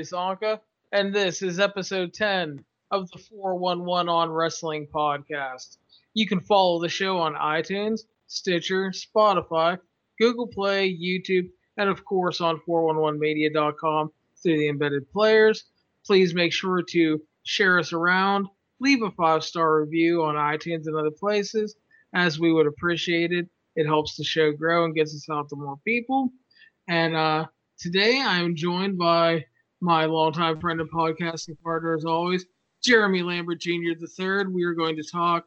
Csonka, and this is episode 10 of the 411 on Wrestling podcast. You can follow the show on iTunes, Stitcher, Spotify, Google Play, YouTube, and of course on 411media.com through the embedded players. Please make sure to share us around, leave a five star review on iTunes and other places, as we would appreciate it. It helps the show grow and gets us out to more people. And uh, today I'm joined by my longtime friend and podcasting partner, as always, Jeremy Lambert Jr. the third. We are going to talk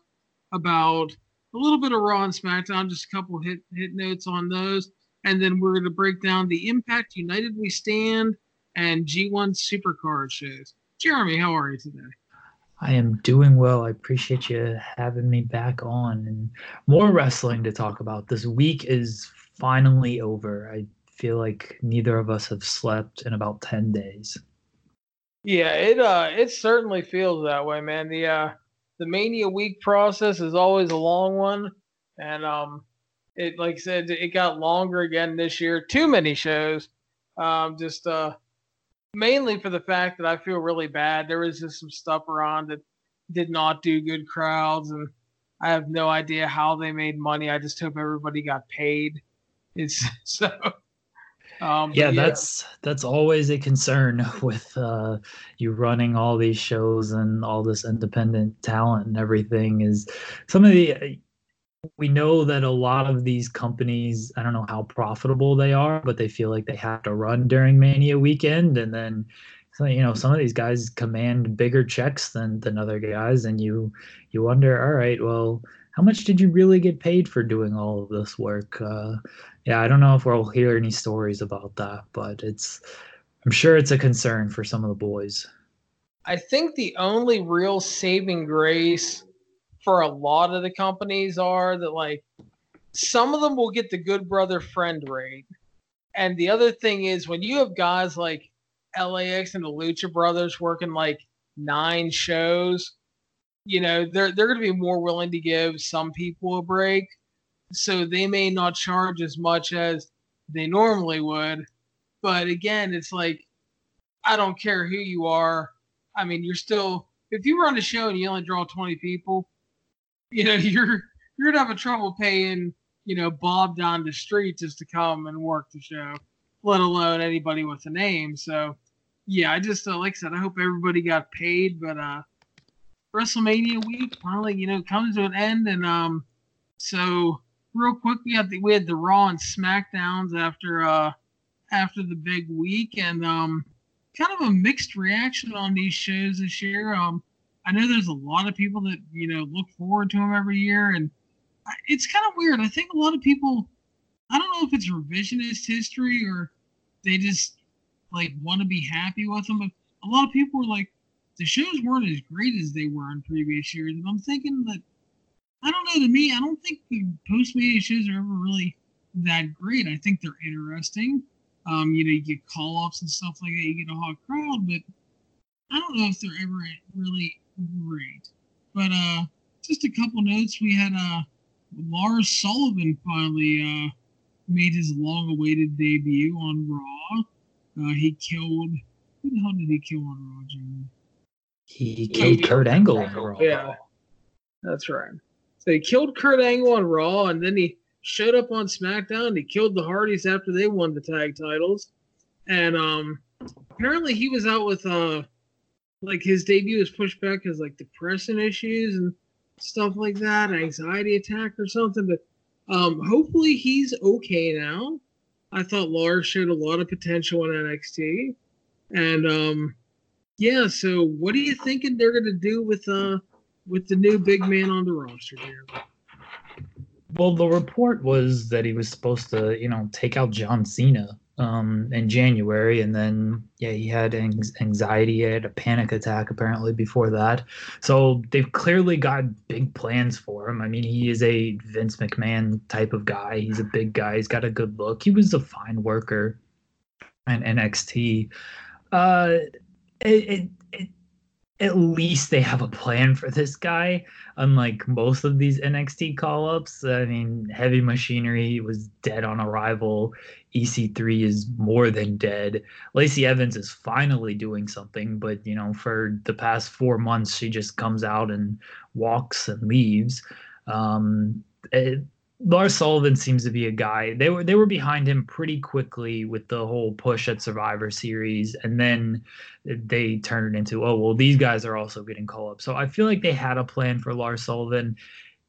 about a little bit of Raw and SmackDown, just a couple hit hit notes on those, and then we're going to break down the Impact United We Stand and G1 Supercard shows. Jeremy, how are you today? I am doing well. I appreciate you having me back on and more wrestling to talk about. This week is finally over. I feel like neither of us have slept in about 10 days. Yeah, it uh it certainly feels that way, man. The uh the Mania week process is always a long one and um it like I said it got longer again this year. Too many shows. Um just uh mainly for the fact that I feel really bad. There was just some stuff around that did not do good crowds, and I have no idea how they made money. I just hope everybody got paid. It's so. Um, yeah, yeah, that's that's always a concern with uh, you running all these shows and all this independent talent and everything. Is some of the we know that a lot of these companies, I don't know how profitable they are, but they feel like they have to run during Mania weekend. And then, so, you know, some of these guys command bigger checks than, than other guys. And you, you wonder, all right, well, how much did you really get paid for doing all of this work? Uh, yeah, I don't know if we'll hear any stories about that, but it's, I'm sure it's a concern for some of the boys. I think the only real saving grace for a lot of the companies are that like some of them will get the good brother friend rate. And the other thing is when you have guys like LAX and the Lucha Brothers working like nine shows, you know, they're they're gonna be more willing to give some people a break. So they may not charge as much as they normally would. But again, it's like I don't care who you are. I mean, you're still if you run a show and you only draw 20 people, you know, you're you're gonna have a trouble paying, you know, Bob down the street just to come and work the show, let alone anybody with a name. So, yeah, I just uh, like I said, I hope everybody got paid, but uh, WrestleMania week finally, you know, comes to an end, and um, so real quick, we had the we had the Raw and SmackDowns after uh after the big week, and um, kind of a mixed reaction on these shows this year. Um, I know there's a lot of people that you know look forward to them every year, and it's kind of weird. I think a lot of people, I don't know if it's revisionist history or they just like want to be happy with them, but a lot of people are like, the shows weren't as great as they were in previous years, and I'm thinking that I don't know. To me, I don't think the post Mania shows are ever really that great. I think they're interesting. Um, you know, you get call offs and stuff like that. You get a hot crowd, but I don't know if they're ever really great. But uh, just a couple notes. We had uh, Lars Sullivan finally uh, made his long-awaited debut on Raw. Uh, he killed. Who the hell did he kill on Raw, Jimmy? He killed Kurt Angle on Raw. Yeah, that's right. So he killed Kurt Angle on Raw, and then he showed up on SmackDown. And he killed the Hardys after they won the tag titles, and um, apparently he was out with uh like his debut was pushed back because like depression issues and stuff like that, anxiety attack or something. But um, hopefully he's okay now. I thought Lars showed a lot of potential in NXT, and um, yeah. So what are you thinking they're gonna do with uh with the new big man on the roster here? Well, the report was that he was supposed to, you know, take out John Cena um, in January, and then yeah, he had anxiety, he had a panic attack apparently before that. So they've clearly got big plans for him. I mean, he is a Vince McMahon type of guy. He's a big guy. He's got a good look. He was a fine worker in NXT. Uh, it, it, at least they have a plan for this guy. Unlike most of these NXT call ups, I mean, Heavy Machinery was dead on arrival EC3 is more than dead. Lacey Evans is finally doing something, but you know, for the past four months, she just comes out and walks and leaves. Um, it, Lars Sullivan seems to be a guy. They were they were behind him pretty quickly with the whole push at Survivor Series, and then they turned it into oh well these guys are also getting call up. So I feel like they had a plan for Lars Sullivan.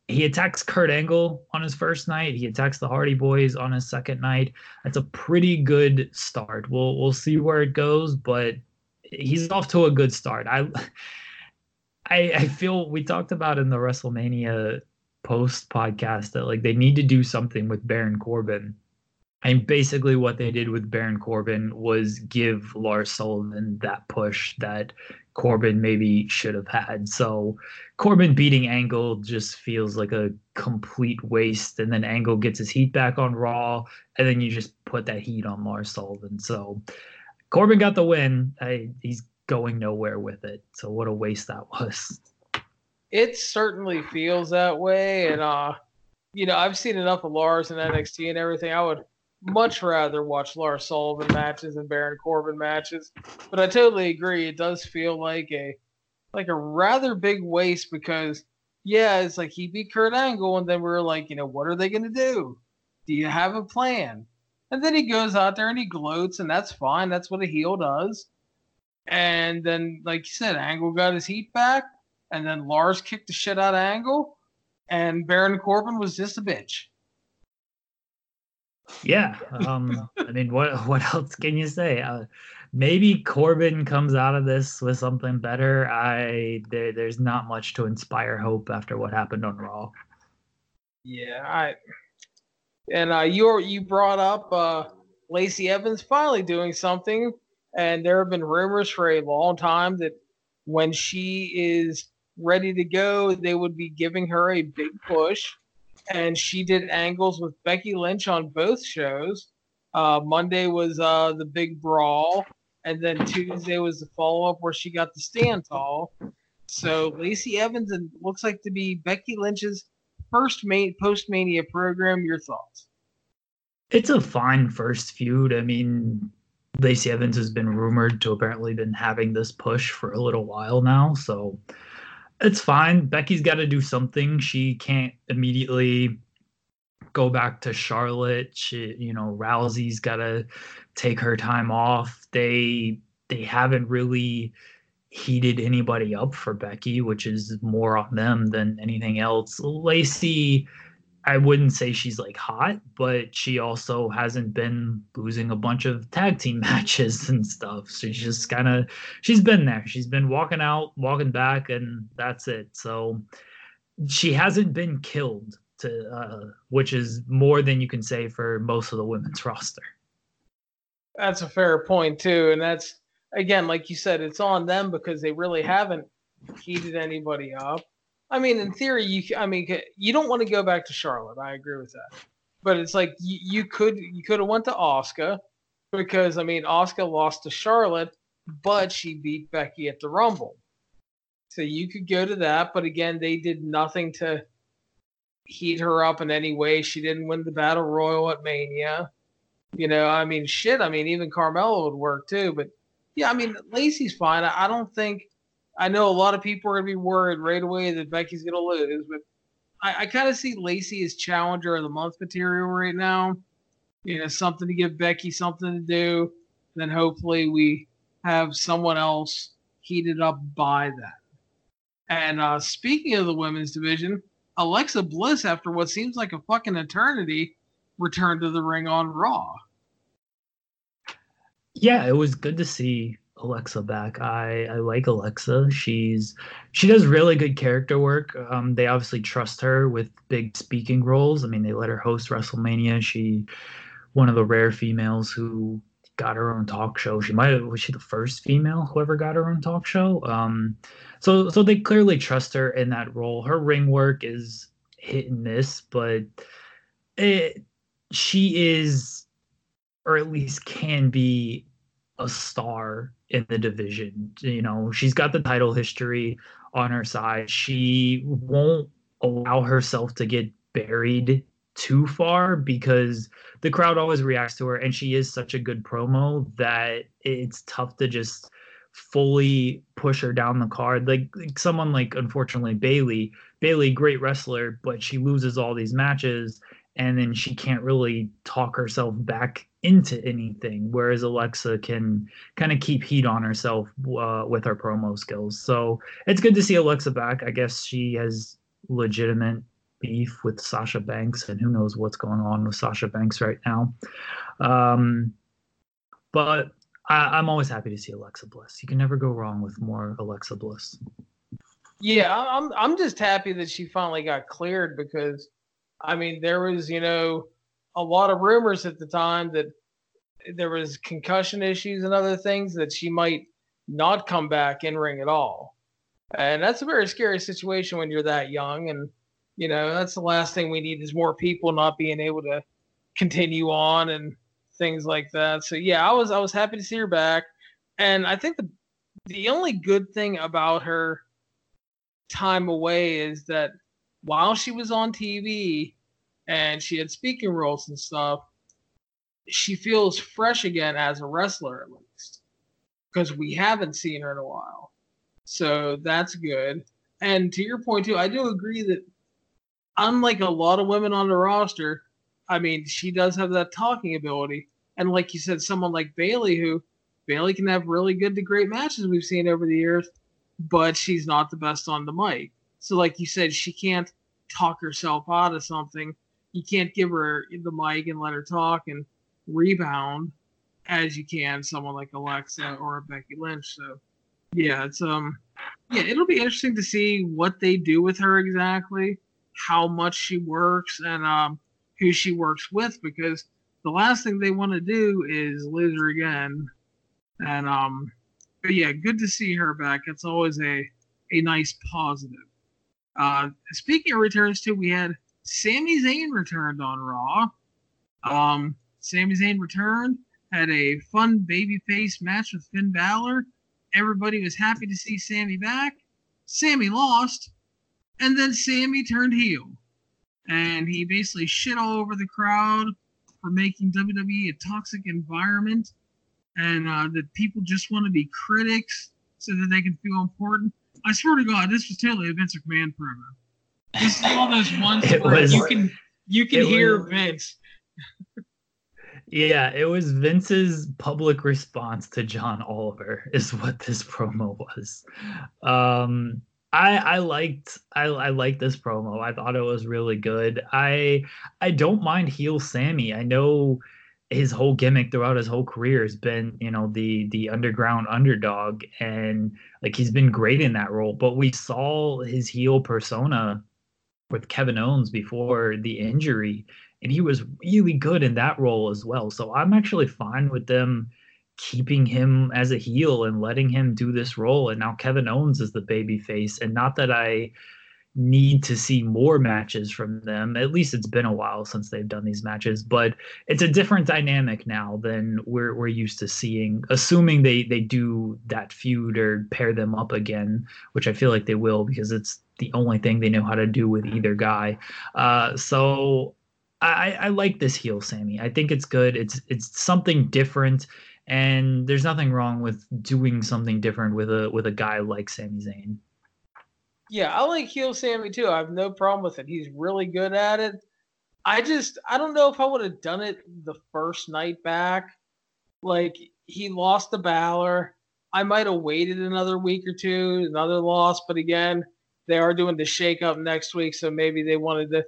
He attacks Kurt Angle on his first night. He attacks the Hardy Boys on his second night. That's a pretty good start. We'll we'll see where it goes, but he's off to a good start. I I, I feel we talked about in the WrestleMania post podcast that like they need to do something with Baron Corbin. And basically, what they did with Baron Corbin was give Lars Sullivan that push that Corbin maybe should have had. So Corbin beating Angle just feels like a complete waste. And then Angle gets his heat back on Raw, and then you just put that heat on Lars Sullivan. So Corbin got the win. I, he's going nowhere with it. So what a waste that was it certainly feels that way. And uh, you know, I've seen enough of Lars and NXT and everything. I would much rather watch Lars Sullivan matches and Baron Corbin matches. But I totally agree. It does feel like a like a rather big waste because yeah, it's like he beat Kurt Angle, and then we are like, you know, what are they gonna do? Do you have a plan? And then he goes out there and he gloats, and that's fine. That's what a heel does. And then, like you said, Angle got his heat back and then Lars kicked the shit out of Angle, and Baron Corbin was just a bitch. Yeah, um, I mean, what what else can you say? Uh, maybe Corbin comes out of this with something better. I there, there's not much to inspire hope after what happened on Raw. Yeah, I and uh, you you brought up uh, Lacey Evans finally doing something, and there have been rumors for a long time that when she is ready to go, they would be giving her a big push. And she did angles with Becky Lynch on both shows. Uh, Monday was uh, the big brawl, and then Tuesday was the follow up where she got the stand tall. So Lacey Evans and looks like to be Becky Lynch's first main post mania program. Your thoughts? It's a fine first feud. I mean, Lacey Evans has been rumored to apparently been having this push for a little while now, so it's fine. Becky's got to do something. She can't immediately go back to Charlotte. She, you know, Rousey's got to take her time off. They they haven't really heated anybody up for Becky, which is more on them than anything else. Lacey I wouldn't say she's like hot, but she also hasn't been losing a bunch of tag team matches and stuff. So she's just kind of she's been there. She's been walking out, walking back, and that's it. So she hasn't been killed to uh, which is more than you can say for most of the women's roster. That's a fair point too, and that's again, like you said, it's on them because they really haven't heated anybody up. I mean, in theory, you. I mean, you don't want to go back to Charlotte. I agree with that, but it's like you, you could you could have went to Asuka because I mean, Asuka lost to Charlotte, but she beat Becky at the Rumble, so you could go to that. But again, they did nothing to heat her up in any way. She didn't win the battle royal at Mania. You know, I mean, shit. I mean, even Carmella would work too. But yeah, I mean, Lacey's fine. I, I don't think I know a lot of people are to be worried right away that Becky's going to lose, but I, I kind of see Lacey as challenger of the month material right now. You know, something to give Becky something to do. Then hopefully we have someone else heated up by that. And uh, speaking of the women's division, Alexa Bliss, after what seems like a fucking eternity, returned to the ring on Raw. Yeah, it was good to see Alexa back. I I like Alexa. She's she does really good character work. Um, they obviously trust her with big speaking roles. I mean, they let her host WrestleMania. She one of the rare females who got her own talk show. She might have was she the first female who ever got her own talk show. Um, so so they clearly trust her in that role. Her ring work is hit and miss, but it, she is, or at least can be, a star in the division. You know, she's got the title history on her side. She won't allow herself to get buried too far because the crowd always reacts to her and she is such a good promo that it's tough to just fully push her down the card like, like someone like unfortunately Bayley Bayley great wrestler but she loses all these matches and then she can't really talk herself back into anything whereas alexa can kind of keep heat on herself uh, with her promo skills. So it's good to see alexa back. I guess she has legitimate beef with sasha banks and who knows what's going on with sasha banks right now. Um, but I, i'm always happy to see alexa bliss. You can never go wrong with more alexa bliss. Yeah i'm i'm just happy that she finally got cleared because I mean, there was, you know, a lot of rumors at the time that there was concussion issues and other things that she might not come back in ring at all. And that's a very scary situation when you're that young. And, you know, that's the last thing we need is more people not being able to continue on and things like that. So yeah, I was I was happy to see her back. And I think the the only good thing about her time away is that while she was on TV and she had speaking roles and stuff, she feels fresh again as a wrestler, at least, because we haven't seen her in a while. So that's good. And to your point, too, I do agree that unlike a lot of women on the roster, I mean, she does have that talking ability. And like you said, someone like Bayley, who Bayley can have really good to great matches we've seen over the years, but she's not the best on the mic. So, like you said, she can't talk herself out of something. You can't give her the mic and let her talk and rebound as you can someone like Alexa or Becky Lynch. So, yeah, it's um, yeah, it'll be interesting to see what they do with her exactly, how much she works, and um, who she works with because the last thing they want to do is lose her again. And um, but yeah, good to see her back. It's always a a nice positive. Uh, speaking of returns, too, we had Sami Zayn returned on Raw. Um, Sami Zayn returned, had a fun babyface match with Finn Balor. Everybody was happy to see Sami back. Sami lost, and then Sami turned heel. And he basically shit all over the crowd for making WWE a toxic environment and uh, that people just want to be critics so that they can feel important. I swear to God, this was totally a Vince McMahon promo. This is all those ones where was, you can you can hear was, Vince. yeah, it was Vince's public response to John Oliver is what this promo was. Um I I liked I I liked this promo. I thought it was really good. I I don't mind heel Sami. I know his whole gimmick throughout his whole career has been, you know, the the underground underdog, and like he's been great in that role. But we saw his heel persona with Kevin Owens before the injury, and he was really good in that role as well. So I'm actually fine with them keeping him as a heel and letting him do this role. And now Kevin Owens is the baby face, and not that I need to see more matches from them. At least it's been a while since they've done these matches, but it's a different dynamic now than we're we're used to seeing. Assuming they they do that feud or pair them up again, which I feel like they will because it's the only thing they know how to do with either guy. Uh, so I, I like this heel Sami. I think it's good. It's it's something different, and there's nothing wrong with doing something different with a with a guy like Sami Zayn. Yeah, I like heel Sami too. I have no problem with it. He's really good at it. I just I don't know if I would have done it the first night back. Like he lost to Balor. I might have waited another week or two, another loss, but again, they are doing the shake up next week, so maybe they wanted to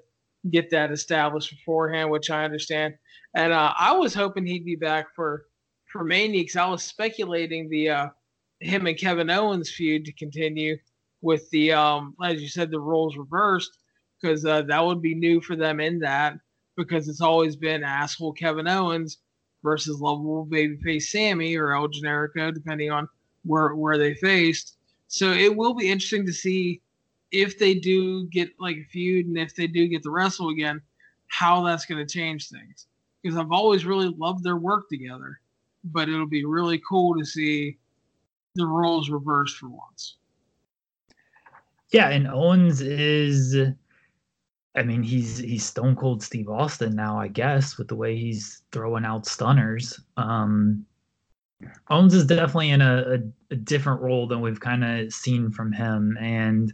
get that established beforehand, which I understand. And uh, I was hoping he'd be back for for Mania because I was speculating the uh, him and Kevin Owens feud to continue with the um as you said the roles reversed because uh, that would be new for them in that because it's always been asshole Kevin Owens versus lovable babyface Sami or El Generico depending on where where they faced. So it will be interesting to see if they do get like a feud and if they do get the wrestle again, how that's going to change things. Because I've always really loved their work together, but it'll be really cool to see the roles reversed for once. Yeah, and Owens is I mean, he's he's Stone Cold Steve Austin now, I guess, with the way he's throwing out stunners. Um, Owens is definitely in a, a, a different role than we've kind of seen from him, and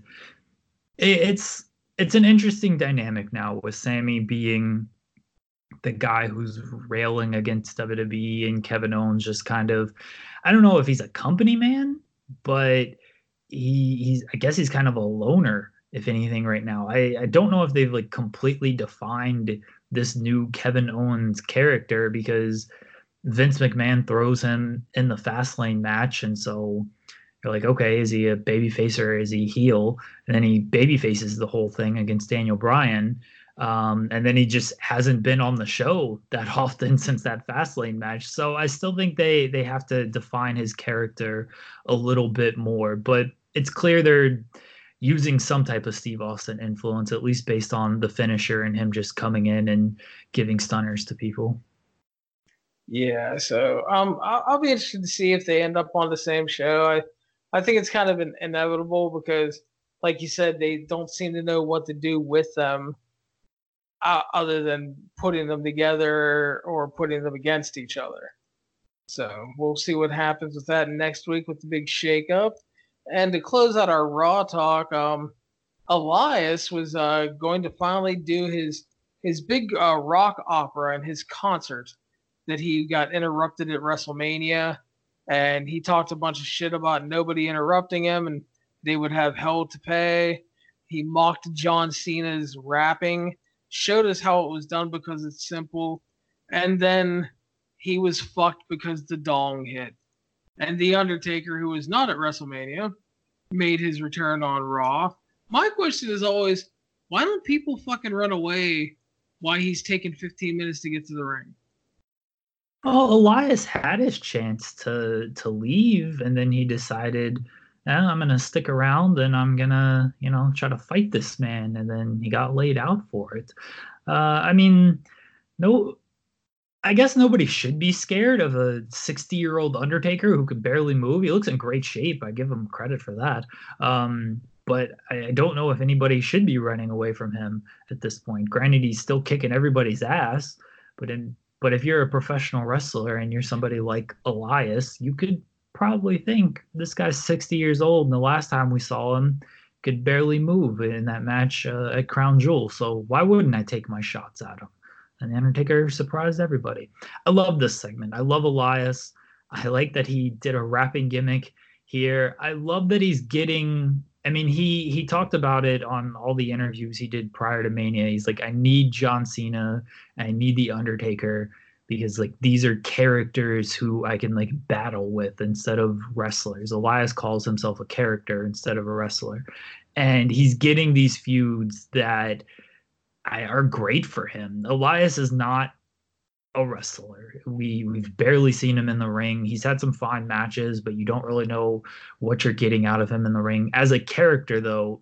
it's it's an interesting dynamic now with Sami being the guy who's railing against WWE and Kevin Owens just kind of I don't know if he's a company man, but he he's I guess he's kind of a loner if anything right now. I I don't know if they've like completely defined this new Kevin Owens character because Vince McMahon throws him in the fast lane match and so you're like, okay, is he a babyface or is he heel? And then he babyfaces the whole thing against Daniel Bryan. Um, and then he just hasn't been on the show that often since that Fastlane match. So I still think they they have to define his character a little bit more. But it's clear they're using some type of Steve Austin influence, at least based on the finisher and him just coming in and giving stunners to people. Yeah, so um, I'll, I'll be interested to see if they end up on the same show. I I think it's kind of an inevitable because, like you said, they don't seem to know what to do with them uh, other than putting them together or putting them against each other. So we'll see what happens with that next week with the big shakeup. And to close out our Raw talk, um, Elias was uh, going to finally do his his big uh, rock opera and his concert that he got interrupted at WrestleMania, and he talked a bunch of shit about nobody interrupting him and they would have hell to pay. He mocked John Cena's rapping showed us how it was done because it's simple, and then he was fucked because the dong hit. And The Undertaker, who was not at WrestleMania, made his return on Raw. My question is always, why don't people fucking run away why he's taking 15 minutes to get to the ring? Oh, Elias had his chance to to leave, and then he decided I'm gonna stick around and I'm gonna, you know, try to fight this man. And then he got laid out for it. Uh, I mean, no, I guess nobody should be scared of a 60 year old Undertaker who could barely move. He looks in great shape. I give him credit for that. Um, but I don't know if anybody should be running away from him at this point. Granted, he's still kicking everybody's ass, but in but if you're a professional wrestler and you're somebody like Elias, you could probably think this guy's 60 years old, and the last time we saw him could barely move in that match uh, at Crown Jewel. So why wouldn't I take my shots at him? And the Undertaker surprised everybody. I love this segment. I love Elias. I like that he did a rapping gimmick here. I love that he's getting. I mean, he he talked about it on all the interviews he did prior to Mania. He's like, I need John Cena. I need the Undertaker because like these are characters who I can like battle with instead of wrestlers. Elias calls himself a character instead of a wrestler. And he's getting these feuds that I, are great for him. Elias is not a wrestler. We we've barely seen him in the ring. He's had some fine matches, but you don't really know what you're getting out of him in the ring. As a character though,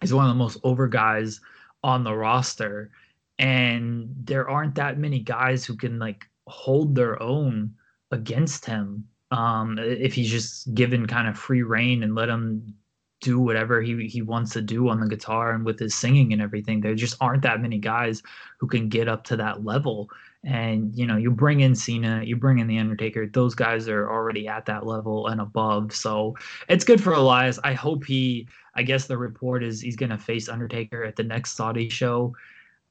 he's one of the most over guys on the roster and there aren't that many guys who can like hold their own against him um, if he's just given kind of free reign and let him do whatever he, he wants to do on the guitar and with his singing and everything. There just aren't that many guys who can get up to that level. And you know, you bring in Cena, you bring in the Undertaker. Those guys are already at that level and above. So it's good for Elias. I hope he. I guess the report is he's going to face Undertaker at the next Saudi show.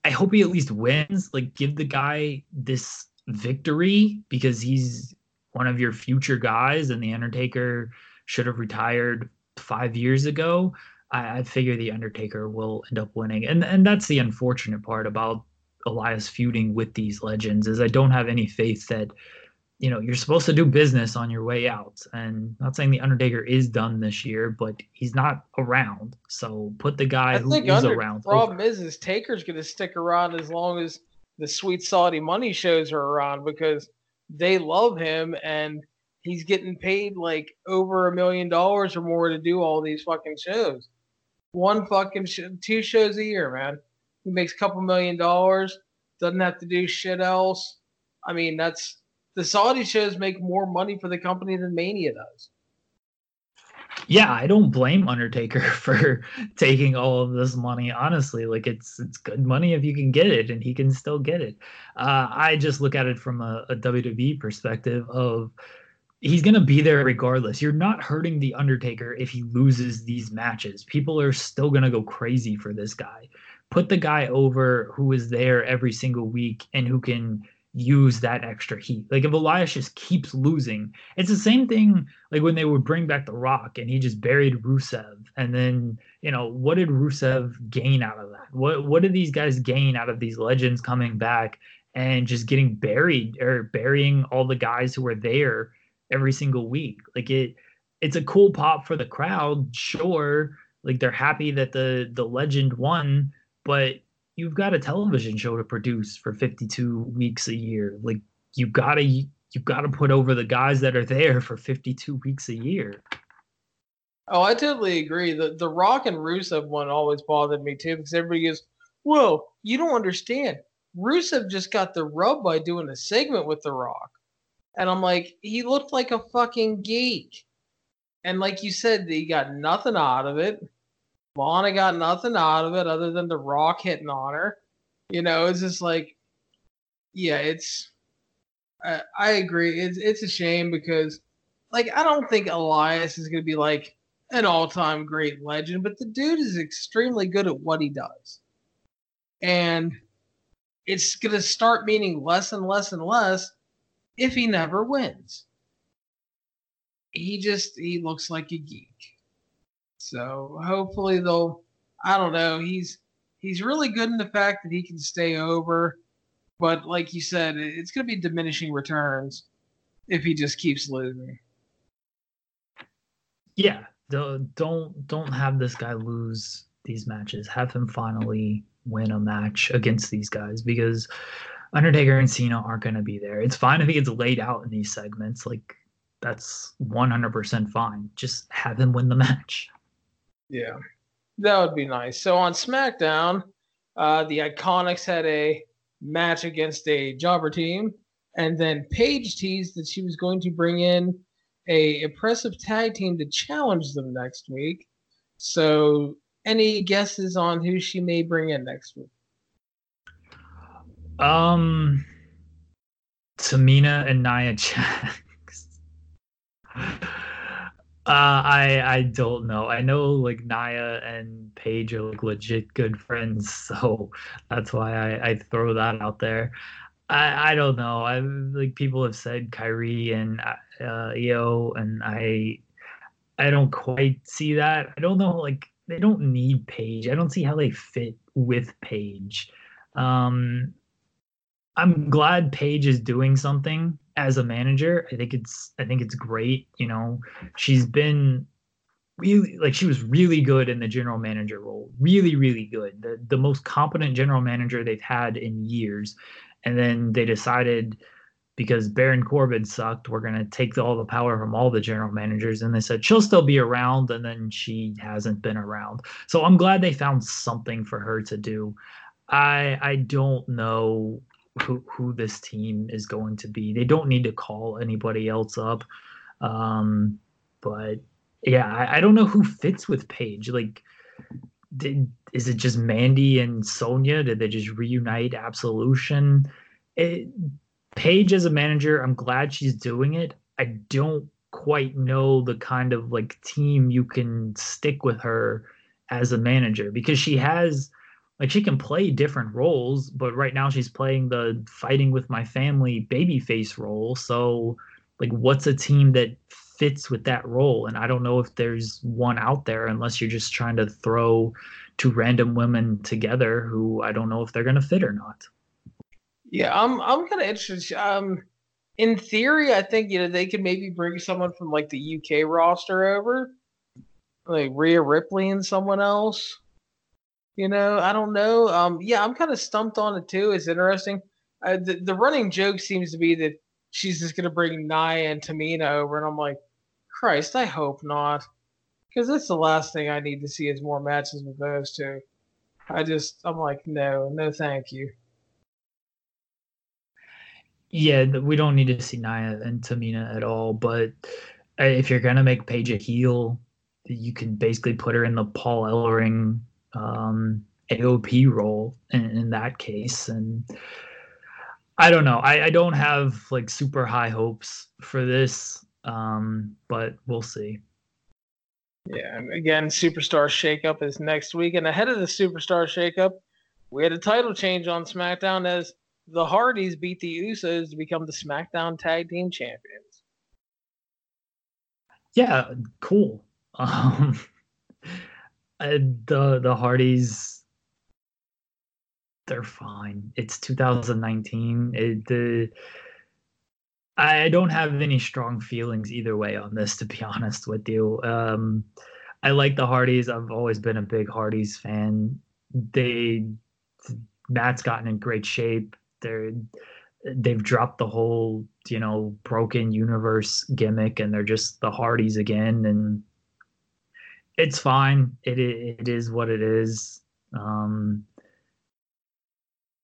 I hope he at least wins. Like, give the guy this victory because he's one of your future guys, and the Undertaker should have retired five years ago. I, I figure the Undertaker will end up winning, and and that's the unfortunate part about Elias feuding with these legends is I don't have any faith that you know you're supposed to do business on your way out. And not saying the undertaker is done this year but he's not around. So put the guy who is under, around problem over. is is taker's going to stick around as long as the sweet saudi money shows are around because they love him and he's getting paid like over a million dollars or more to do all these fucking shows. One fucking sh- two shows a year man he makes a couple million dollars doesn't have to do shit else i mean that's the Saudi shows make more money for the company than Mania does. yeah, I don't blame Undertaker for taking all of this money. Honestly, like it's it's good money if you can get it, and he can still get it. Uh, I just look at it from a, a WWE perspective of he's gonna be there regardless. You're not hurting the Undertaker if he loses these matches. People are still gonna go crazy for this guy. Put the guy over who is there every single week and who can use that extra heat. Like if Elias just keeps losing, it's the same thing like when they would bring back The Rock and he just buried Rusev. And then, you know, what did Rusev gain out of that? What what did these guys gain out of these legends coming back and just getting buried or burying all the guys who were there every single week? Like it it's a cool pop for the crowd, sure. Like they're happy that the the legend won, but you've got a television show to produce for 52 weeks a year. Like you've gotta you've got to put over the guys that are there for 52 weeks a year. Oh, I totally agree. The the Rock and Rusev one always bothered me too because everybody goes, "Whoa, you don't understand. Rusev just got the rub by doing a segment with The Rock," and I'm like, he looked like a fucking geek. And like you said, he got nothing out of it. Lana got nothing out of it other than the Rock hitting on her. You know, it's just like, yeah, it's. I, I agree. It's it's a shame because, like, I don't think Elias is going to be like an all-time great legend, but the dude is extremely good at what he does, and it's going to start meaning less and less and less if he never wins. He just he looks like a geek. So hopefully they'll. I don't know. He's he's really good in the fact that he can stay over, but like you said, it's going to be diminishing returns if he just keeps losing. Yeah, don't don't have this guy lose these matches. Have him finally win a match against these guys because Undertaker and Cena aren't going to be there. It's fine if he gets laid out in these segments. Like that's 100% fine. Just have him win the match. Yeah, that would be nice. So on SmackDown, uh, the Iconics had a match against a jobber team, and then Paige teased that she was going to bring in a impressive tag team to challenge them next week. So, any guesses on who she may bring in next week? Um, Tamina and Nia Jax. Uh, I I don't know. I know like Nia and Paige are like legit good friends, so that's why I, I throw that out there. I I don't know. I like people have said Kairi and uh, Io, and I I don't quite see that. I don't know. Like they don't need Paige. I don't see how they fit with Paige. Um, I'm glad Paige is doing something as a manager. I think it's I think it's great. You know, she's been really like she was really good in the general manager role. Really, really good. The the most competent general manager they've had in years. And then they decided because Baron Corbin sucked, we're gonna take all the power from all the general managers. And they said she'll still be around, and then she hasn't been around. So I'm glad they found something for her to do. I I don't know who who this team is going to be. They don't need to call anybody else up. Um, but yeah, I, I don't know who fits with Paige. Like, did is it just Mandy and Sonya? Did they just reunite Absolution? It, Paige as a manager, I'm glad she's doing it. I don't quite know the kind of like team you can stick with her as a manager because she has like she can play different roles, but right now she's playing the fighting with my family babyface role. So like what's a team that fits with that role? And I don't know if there's one out there unless you're just trying to throw two random women together who I don't know if they're gonna fit or not. Yeah, I'm I'm kind of interested. Um, in theory, I think you know they could maybe bring someone from like the UK roster over, like Rhea Ripley and someone else. You know, I don't know. Um, yeah, I'm kind of stumped on it too. It's interesting. Uh, the, the running joke seems to be that she's just going to bring Nia and Tamina over, and I'm like, Christ, I hope not, because that's the last thing I need to see is more matches with those two. I just, I'm like, no, no, thank you. Yeah, we don't need to see Nia and Tamina at all. But uh, if you're gonna make Paige a heel, you can basically put her in the Paul Ellering um, AOP role in, in, that case. And I don't know. I, I don't have like super high hopes for this, um, but we'll see. Yeah, again, Superstar Shakeup is next week. And ahead of the Superstar Shakeup, we had a title change on SmackDown as the Hardys beat the Usos to become the SmackDown Tag Team Champions. Yeah, cool. Um, the the Hardys, they're fine. It's 2019. It, the I don't have any strong feelings either way on this, to be honest with you. Um, I like the Hardys. I've always been a big Hardys fan. They Matt's gotten in great shape. They're they've dropped the whole you know broken universe gimmick, and they're just the Hardys again. And it's fine. It it is what it is. Um,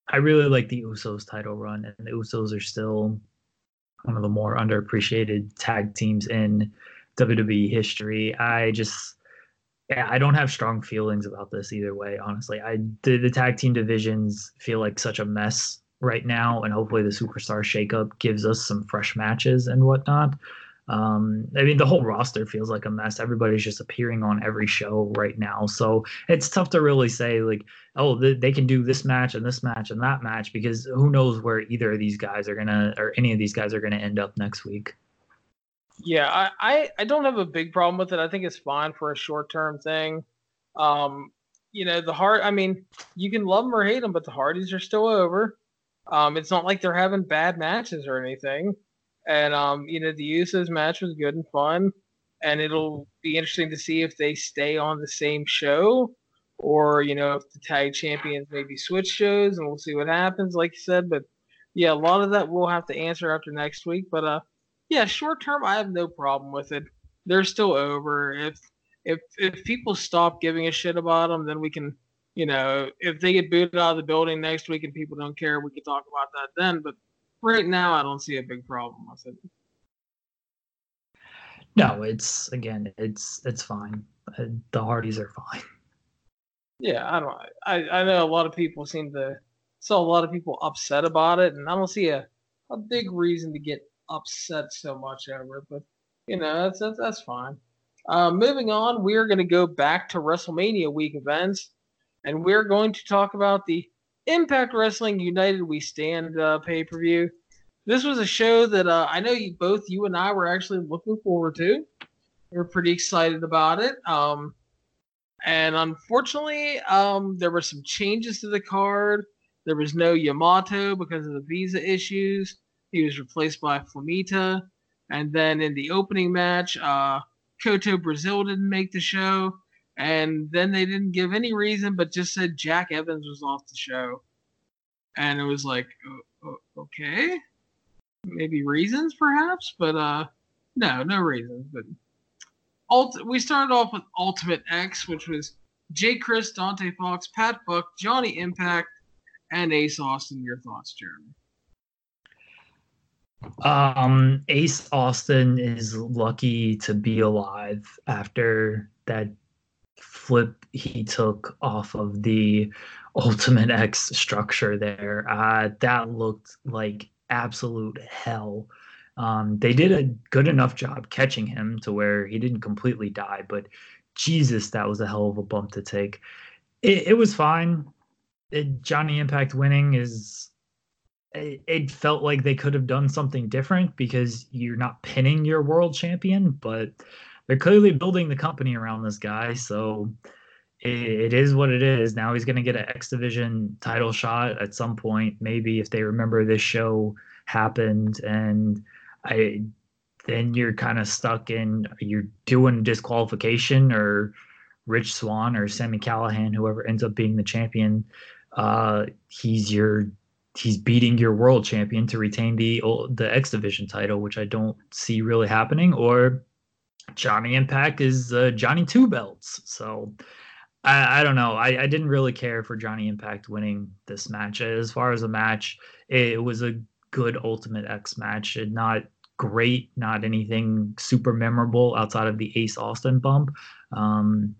I really like the Usos title run, and the Usos are still one of the more underappreciated tag teams in WWE history. I just yeah, I don't have strong feelings about this either way, honestly. I the, the tag team divisions feel like such a mess right now, and hopefully the superstar shakeup gives us some fresh matches and whatnot. Um, I mean, the whole roster feels like a mess. Everybody's just appearing on every show right now, so it's tough to really say like, oh, th- they can do this match and this match and that match because who knows where either of these guys are gonna or any of these guys are gonna end up next week. Yeah, I, I, I don't have a big problem with it. I think it's fine for a short term thing. Um, you know, the heart. I mean, you can love them or hate them, but the Hardys are still over. Um, it's not like they're having bad matches or anything. And um, you know, the Usos match was good and fun, and it'll be interesting to see if they stay on the same show, or you know, if the tag champions maybe switch shows, and we'll see what happens. Like you said, but yeah, a lot of that we'll have to answer after next week. But uh, yeah, short term, I have no problem with it. They're still over. If if if people stop giving a shit about them, then we can, you know, if they get booted out of the building next week and people don't care, we can talk about that then. But right now, I don't see a big problem with it. No, it's again, it's it's fine. Uh, the Hardys are fine. Yeah, I don't. I I know a lot of people seem to saw a lot of people upset about it, and I don't see a a big reason to get upset so much over it, but you know that's that's, that's fine. Uh, moving on, we are going to go back to WrestleMania week events, and we're going to talk about the Impact Wrestling United We Stand uh, pay per view. This was a show that uh, I know you both, you and I, were actually looking forward to. We are pretty excited about it. Um, and unfortunately, um, there were some changes to the card. There was no Yamato because of the visa issues. He was replaced by Flamita. And then in the opening match, uh, Koto Brazil didn't make the show. And then they didn't give any reason, but just said Jack Evans was off the show. And it was like, okay, maybe reasons perhaps, but uh, no, no reasons. But ult- we started off with Ultimate X, which was Jake Crist, Dante Fox, Pat Buck, Johnny Impact, and Ace Austin. Your thoughts, Jeremy? Um, Ace Austin is lucky to be alive after that flip he took off of the Ultimate X structure there. Uh, that looked like absolute hell. Um, they did a good enough job catching him to where he didn't completely die, but Jesus, that was a hell of a bump to take. It, it was fine. It, Johnny Impact winning is it, felt like they could have done something different because you're not pinning your world champion, but they're clearly building the company around this guy. So it, is what it is. Now he's going to get an X Division title shot at some point, maybe if they remember this show happened. And I then you're kind of stuck in you're doing disqualification or Rich Swann or Sami Callihan, whoever ends up being the champion. Uh, he's your he's beating your world champion to retain the the X Division title, which I don't see really happening. Or Johnny Impact is uh, Johnny Two Belts. So I, I don't know. I, I didn't really care for Johnny Impact winning this match. As far as a match, it, it was a good Ultimate X match, and not great, not anything super memorable outside of the Ace Austin bump. Um,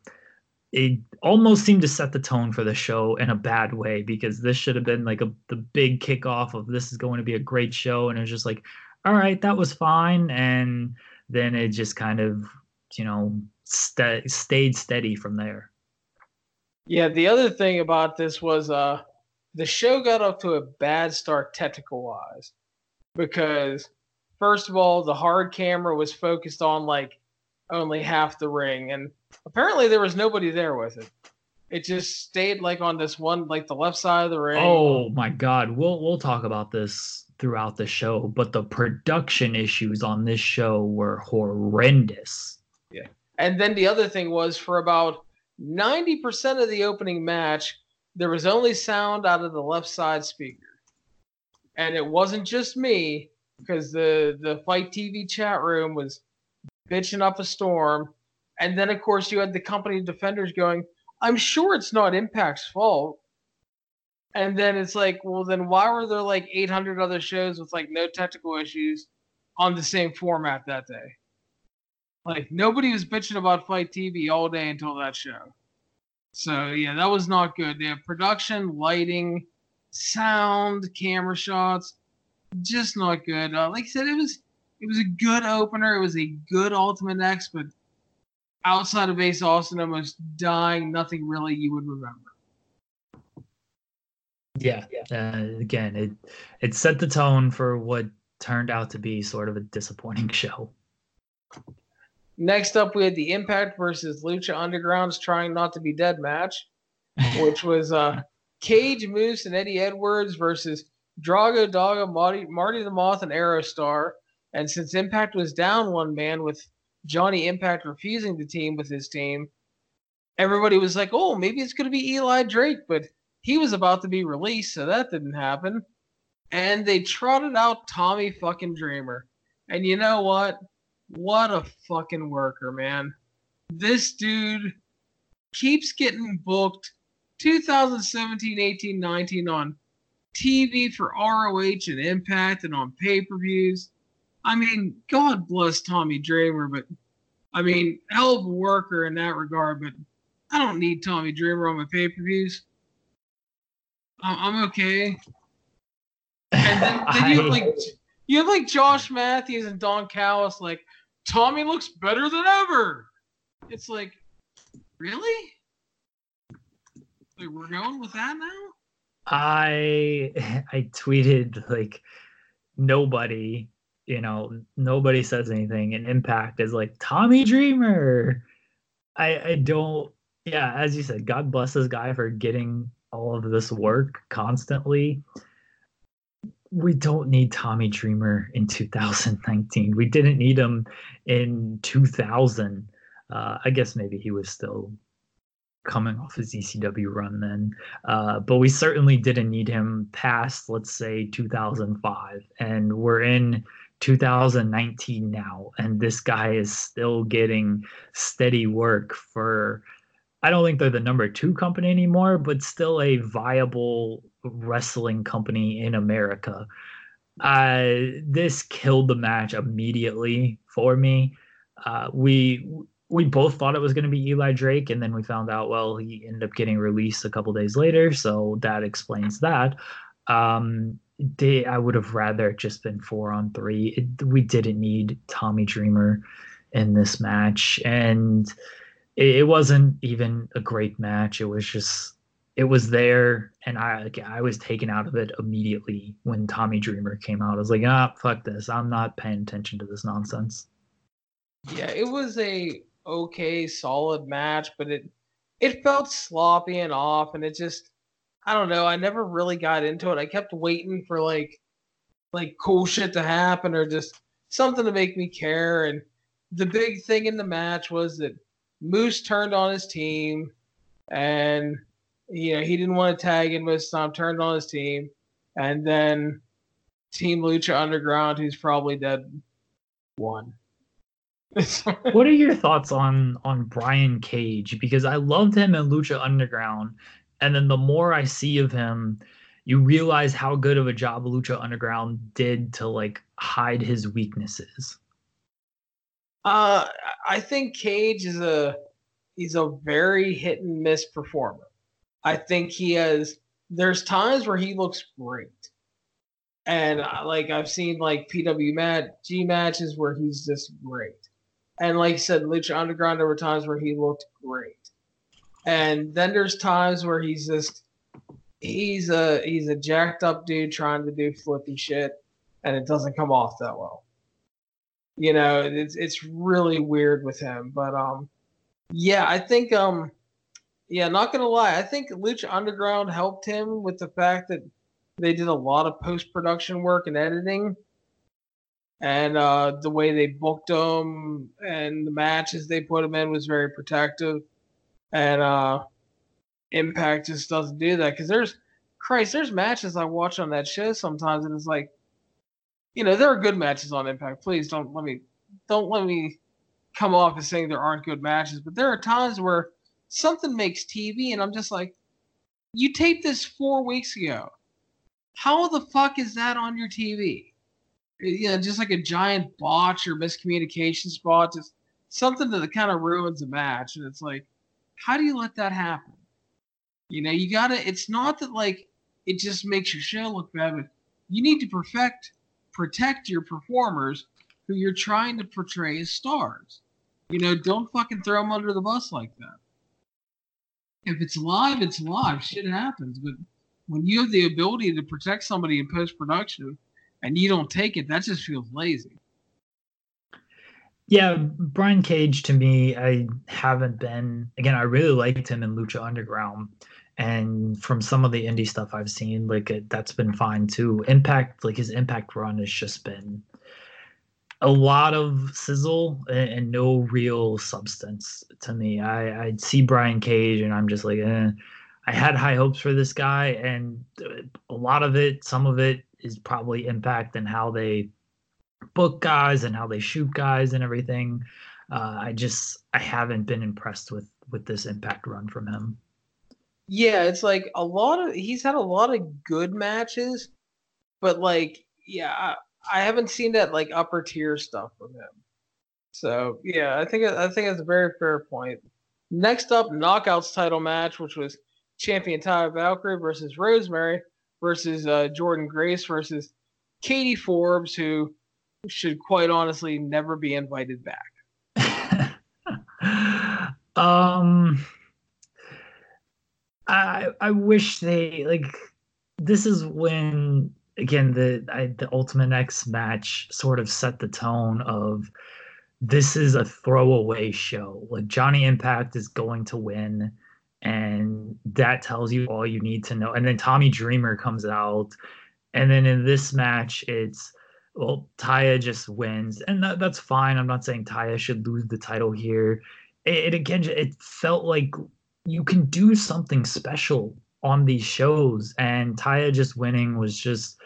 it almost seemed to set the tone for the show in a bad way because this should have been like a the big kickoff of this is going to be a great show, and it was just like, all right, that was fine, and then it just kind of you know st- stayed steady from there. Yeah, the other thing about this was uh the show got off to a bad start technical wise because first of all the hard camera was focused on like only half the ring and apparently there was nobody there with it it just stayed like on this one like the left side of the ring oh my god we'll we'll talk about this throughout the show but the production issues on this show were horrendous yeah and then the other thing was for about 90% of the opening match there was only sound out of the left side speaker. And it wasn't just me, because the, the FITE TV chat room was bitching up a storm. And then, of course, you had the company defenders going, I'm sure it's not Impact's fault. And then it's like, well, then why were there like 800 other shows with like no technical issues on the same format that day? Like, nobody was bitching about FITE TV all day until that show. So yeah, that was not good. They have production, lighting, sound, camera shots, just not good. Uh, like I said, it was it was a good opener. It was a good Ultimate X, but outside of Ace Austin almost dying, nothing really you would remember. Yeah. Uh, again, it it set the tone for what turned out to be sort of a disappointing show. Next up, we had the Impact versus Lucha Underground's Trying Not to Be Dead match, which was uh, Cage Moose and Eddie Edwards versus Drago Daga, Marty, Marty the Moth, and Aerostar. And since Impact was down one man with Johnny Impact refusing to team with his team, everybody was like, oh, maybe it's going to be Eli Drake, but he was about to be released, so that didn't happen. And they trotted out Tommy fucking Dreamer. And you know what? What a fucking worker, man. This dude keeps getting booked 2017, 18, 19 on TV for ROH and Impact and on pay per views. I mean, God bless Tommy Dreamer, but I mean, hell of a worker in that regard, but I don't need Tommy Dreamer on my pay per views. I'm okay. And then, then you have like you have like Josh Matthews and Don Callis like, Tommy looks better than ever. It's like, really? Like we're going with that now? I I tweeted like nobody, you know, nobody says anything, and Impact is like Tommy Dreamer. I I don't. Yeah, as you said, God bless this guy for getting all of this work constantly we don't need Tommy Dreamer in 2019. We didn't need him in 2000. Uh, I guess maybe he was still coming off his ECW run then. Uh, but we certainly didn't need him past, let's say, 2005. And we're in 2019 now. And this guy is still getting steady work for. I don't think they're the number two company anymore, but still a viable wrestling company in America. Uh, this killed the match immediately for me. Uh, we we both thought it was going to be Eli Drake, and then we found out well he ended up getting released a couple days later, so that explains that. Um, they, I would have rather just been four on three. It, we didn't need Tommy Dreamer in this match, and it, it wasn't even a great match. It was just it was there and I like I was taken out of it immediately when Tommy Dreamer came out. I was like, ah, fuck this. I'm not paying attention to this nonsense. Yeah, it was a okay, solid match, but it it felt sloppy and off, and it just I don't know. I never really got into it. I kept waiting for like like cool shit to happen or just something to make me care. And the big thing in the match was that Moose turned on his team and you know, he didn't want to tag in with Tom, turned on his team, and then Team Lucha Underground, who's probably dead, won. what are your thoughts on on Brian Cage? Because I loved him in Lucha Underground, and then the more I see of him, you realize how good of a job Lucha Underground did to like hide his weaknesses? Uh, I think Cage is a he's a very hit and miss performer. I think he has. There's times where he looks great, and uh, like I've seen like PW mat G matches where he's just great, and like I said, Lucha Underground there were times where he looked great, and then there's times where he's just he's a he's a jacked up dude trying to do flippy shit, and it doesn't come off that well. You know, it's it's really weird with him, but um, yeah, I think um, yeah, not gonna lie, I think Lucha Underground helped him with the fact that they did a lot of post production work and editing, and uh, the way they booked him and the matches they put him in was very protective, and uh, Impact just doesn't do that because there's Christ, there's matches I watch on that show sometimes, and it's like, you know, there are good matches on Impact. Please don't let me don't let me come off as saying there aren't good matches, but there are times where something makes TV, and I'm just like, you taped this four weeks ago. How the fuck is that on your TV? You know, just like a giant botch or miscommunication spot, just something that kind of ruins the match. And it's like, how do you let that happen? You know, you gotta. It's not that like it just makes your show look bad, but you need to perfect, protect your performers who you're trying to portray as stars. You know, don't fucking throw them under the bus like that. If it's live, it's live. Shit happens. But when you have the ability to protect somebody in post production and you don't take it, that just feels lazy. Yeah, Brian Cage to me, I haven't been again. I really liked him in Lucha Underground, and from some of the indie stuff I've seen, like it, that's been fine too. Impact, like his Impact run has just been a lot of sizzle and, and no real substance to me. I I see Brian Cage and I'm just like, eh. I had high hopes for this guy, and a lot of it, some of it, is probably Impact and how they book guys and how they shoot guys and everything. Uh, I just I haven't been impressed with with this Impact run from him. Yeah, it's like a lot of he's had a lot of good matches, but like yeah, I, I haven't seen that like upper tier stuff from him. So yeah, I think I think that's a very fair point. Next up, knockouts title match, which was champion Taya Valkyrie versus Rosemary versus uh, Jordynne Grace versus Katie Forbes, who should quite honestly never be invited back. um I I wish they like this is when again the I, the Ultimate X match sort of set the tone of this is a throwaway show. Like Johnny Impact is going to win, and that tells you all you need to know. And then Tommy Dreamer comes out, and then in this match, it's well Taya just wins, and that, that's fine. I'm not saying Taya should lose the title here. It, it again, it felt like you can do something special on these shows and Taya just winning was just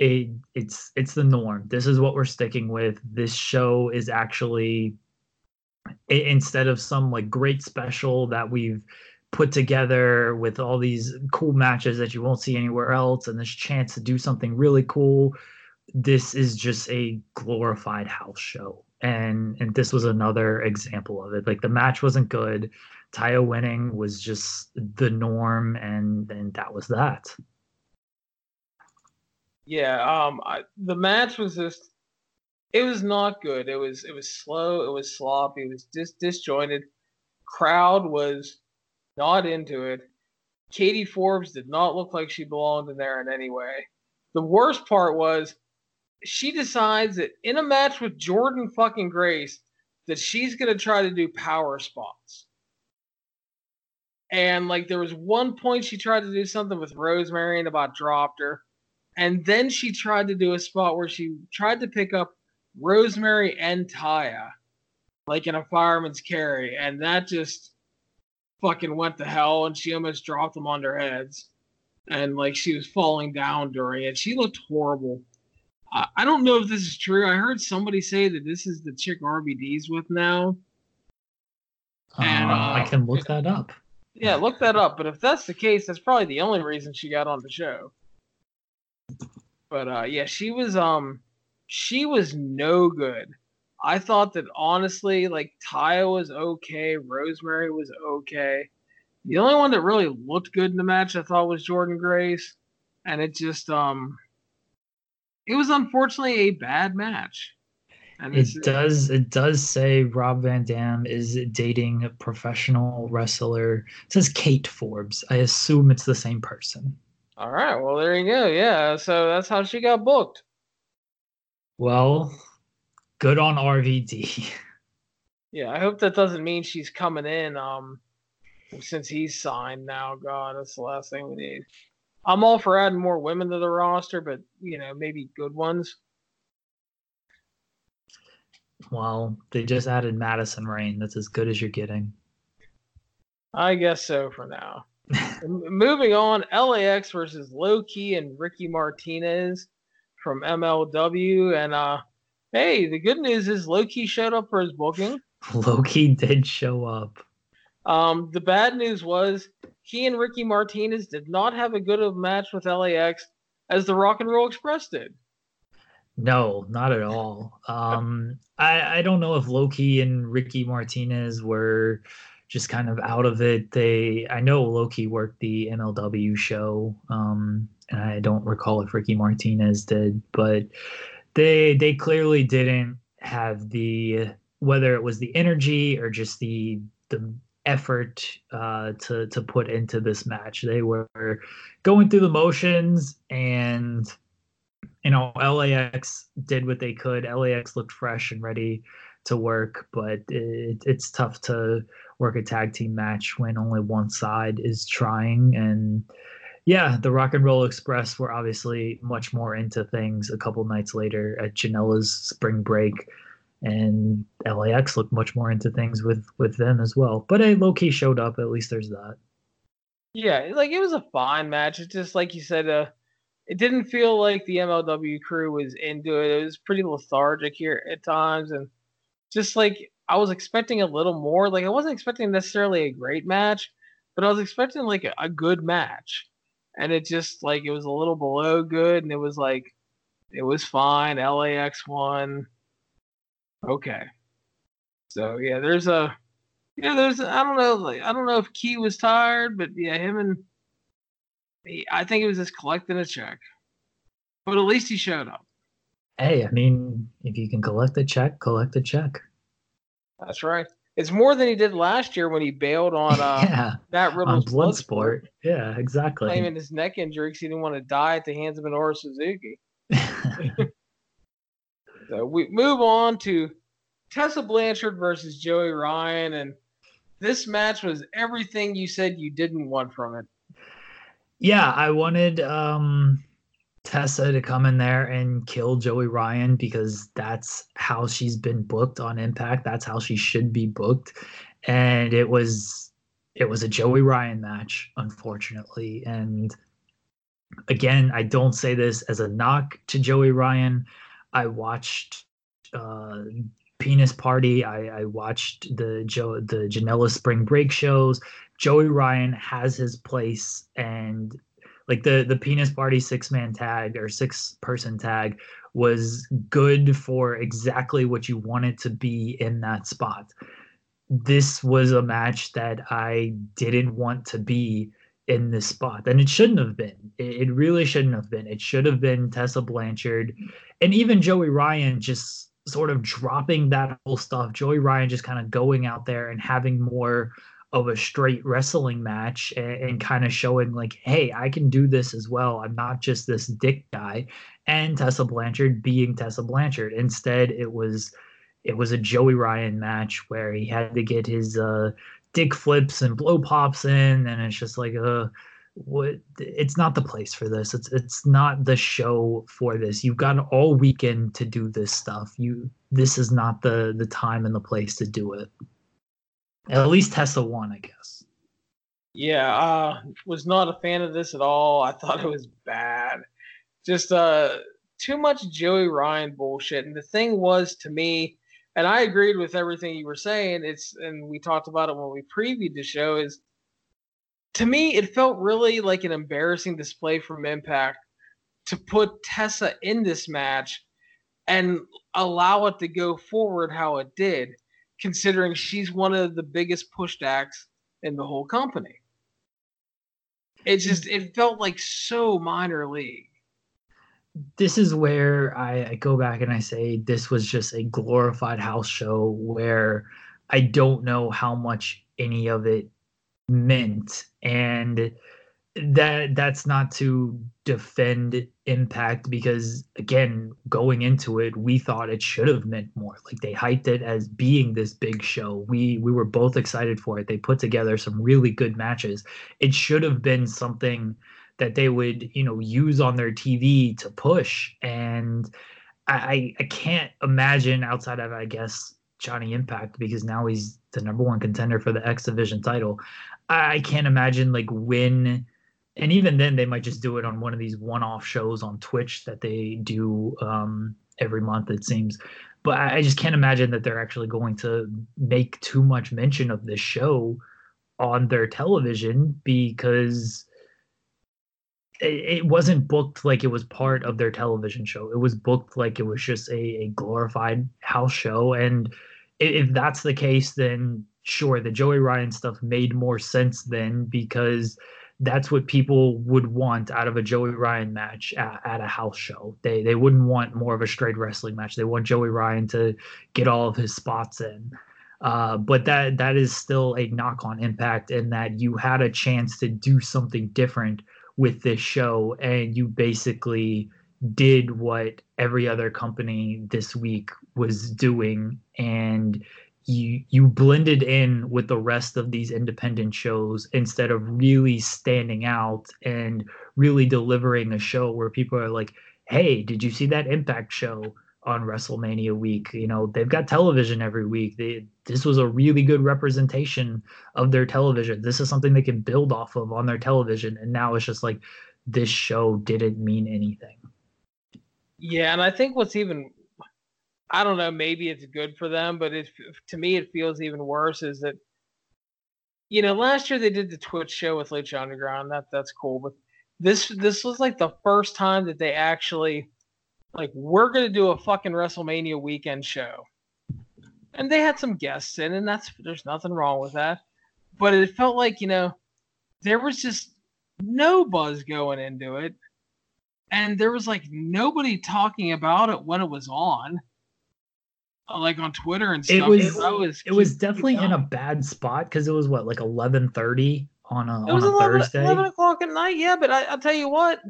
a it's it's the norm. This is what we're sticking with. This show is actually instead of some like great special that we've put together with all these cool matches that you won't see anywhere else and this chance to do something really cool this is just a glorified house show and and this was another example of it like the match wasn't good Taya winning was just the norm, and and that was that. Yeah, um, I, the match was just it was not good. It was it was slow. It was sloppy. It was dis- disjointed. Crowd was not into it. Katie Forbes did not look like she belonged in there in any way. The worst part was she decides that in a match with Jordynne fucking Grace that she's gonna try to do power spots. And like there was one point she tried to do something with Rosemary and about dropped her. And then she tried to do a spot where she tried to pick up Rosemary and Taya, like in a fireman's carry, and that just fucking went to hell. And she almost dropped them on their heads, and like she was falling down during it. She looked horrible. I, I don't know if this is true. I heard somebody say that this is the chick RVD's with now. And, uh, uh, I can look that up. Yeah, look that up. But if that's the case, that's probably the only reason she got on the show. But uh, yeah, she was um, she was no good. I thought that honestly, like Taya was okay, Rosemary was okay. The only one that really looked good in the match I thought was Jordynne Grace, and it just um, it was unfortunately a bad match. And it does. It does say Rob Van Dam is dating a professional wrestler. It says Kate Forbes. I assume it's the same person. All right. Well, there you go. Yeah. So that's how she got booked. Well, good on RVD. Yeah, I hope that doesn't mean she's coming in. Um, since he's signed now, God, that's the last thing we need. I'm all for adding more women to the roster, but you know, maybe good ones. Well, they just added Madison Rayne. That's as good as you're getting. I guess so for now. Moving on, LAX versus Low Ki and Ricky Martinez from MLW, and uh, Hey, the good news is Low Ki showed up for his booking. Low Ki did show up. Um, the bad news was he and Ricky Martinez did not have a good of match with LAX as the Rock and Roll Express did. No, not at all. Um, I, I don't know if Low Ki and Ricky Martinez were just kind of out of it. They I know Low Ki worked the MLW show, um, and I don't recall if Ricky Martinez did, but they they clearly didn't have the whether it was the energy or just the the effort uh, to to put into this match. They were going through the motions, and you know LAX did what they could. LAX looked fresh and ready to work, but it, it's tough to work a tag team match when only one side is trying and yeah, the Rock and Roll Express were obviously much more into things a couple nights later at Janela's spring break, and LAX looked much more into things with with them as well. But a Low Ki showed up. At least there's that. Yeah, like it was a fine match. It's just like you said, uh, it didn't feel like the MLW crew was into it. It was pretty lethargic here at times, and just like I was expecting a little more. Like I wasn't expecting necessarily a great match, but I was expecting like a, a good match and it just like it was a little below good, and it was like it was fine. LAX won. Okay. So yeah, there's a yeah, there's I don't know like I don't know if Ki was tired, but yeah, him and I think it was just collecting a check. But at least he showed up. Hey, I mean, if you can collect a check, collect a check. That's right. It's more than he did last year when he bailed on uh, yeah, Matt Riddle's on Bloodsport. Bloodsport. Yeah, exactly. Claiming his neck injury because he didn't want to die at the hands of Minoru Suzuki. so we move on to Tessa Blanchard versus Joey Ryan, and this match was everything you said you didn't want from it. Yeah, I wanted um Tessa to come in there and kill Joey Ryan because that's how she's been booked on Impact. That's how she should be booked. And it was it was a Joey Ryan match, unfortunately. And again, I don't say this as a knock to Joey Ryan. I watched uh, Penis Party. I, I watched the Joe the Janela Spring Break shows. Joey Ryan has his place, and like the the penis party six man tag or six person tag was good for exactly what you wanted to be in that spot. This was a match that i didn't want to be in this spot and it shouldn't have been. It, really shouldn't have been. It should have been tessa blanchard and even joey ryan just sort of dropping that whole stuff. Joey ryan just kind of going out there and having more of a straight wrestling match and, and kind of showing like, hey, I can do this as well. I'm not just this dick guy. And Tessa Blanchard being Tessa Blanchard. Instead, it was it was a Joey Ryan match where he had to get his uh, dick flips and blow pops in, and it's just like uh what it's not the place for this. It's it's not the show for this. You've got all weekend to do this stuff. You this is not the the time and the place to do it. At least Tessa won, I guess. Yeah, uh was not a fan of this at all. I thought it was bad. Just uh too much Joey Ryan bullshit. And the thing was to me, and I agreed with everything you were saying, it's and we talked about it when we previewed the show, is to me it felt really like an embarrassing display from Impact to put Tessa in this match and allow it to go forward how it did, considering she's one of the biggest pushed acts in the whole company. It just it felt like so minor league. This is where I, I go back and I say this was just a glorified house show where I don't know how much any of it meant. And that that's not to defend impact because again going into it we thought it should have meant more. Like they hyped it as being this big show. We we were both excited for it. They put together some really good matches. It should have been something that they would you know use on their tv to push. And i i can't imagine outside of i guess johnny impact because now he's the number one contender for the x division title. I can't imagine like when and even then they might just do it on one of these one-off shows on twitch that they do um, every month it seems. But I, just can't imagine that they're actually going to make too much mention of this show on their television because it, it wasn't booked like it was part of their television show. It was booked like it was just a, a glorified house show. And if that's the case then sure the joey ryan stuff made more sense then because that's what people would want out of a Joey Ryan match at, at, a house show. They they wouldn't want more of a straight wrestling match. They want Joey Ryan to get all of his spots in. Uh, but that that is still a knock on impact in that you had a chance to do something different with this show and you basically did what every other company this week was doing and you you blended in with the rest of these independent shows instead of really standing out and really delivering a show where people are like hey did you see that impact show on wrestlemania week? You know they've got television every week. They, this was a really good representation of their television. This is something they can build off of on their television and now it's just like this show didn't mean anything. Yeah and i think what's even I don't know, maybe it's good for them, but it to me it feels even worse is that you know, last year they did the Twitch show with Lucha Underground. That that's cool, but this this was like the first time that they actually like we're gonna do a fucking WrestleMania weekend show, and they had some guests in, and that's there's nothing wrong with that, but it felt like you know there was just no buzz going into it, and there was like nobody talking about it when it was on like on Twitter and stuff. It was, it was, it was definitely in a bad spot because it was what like eleven thirty on a, it was on a 11, Thursday. Eleven o'clock at night, yeah. But I, will tell you what,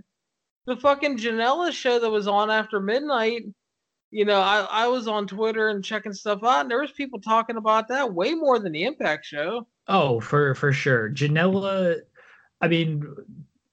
the fucking Janela show that was on after midnight. You know, I, I was on Twitter and checking stuff out, and there was people talking about that way more than the Impact show. Oh, for for sure, Janela. I mean,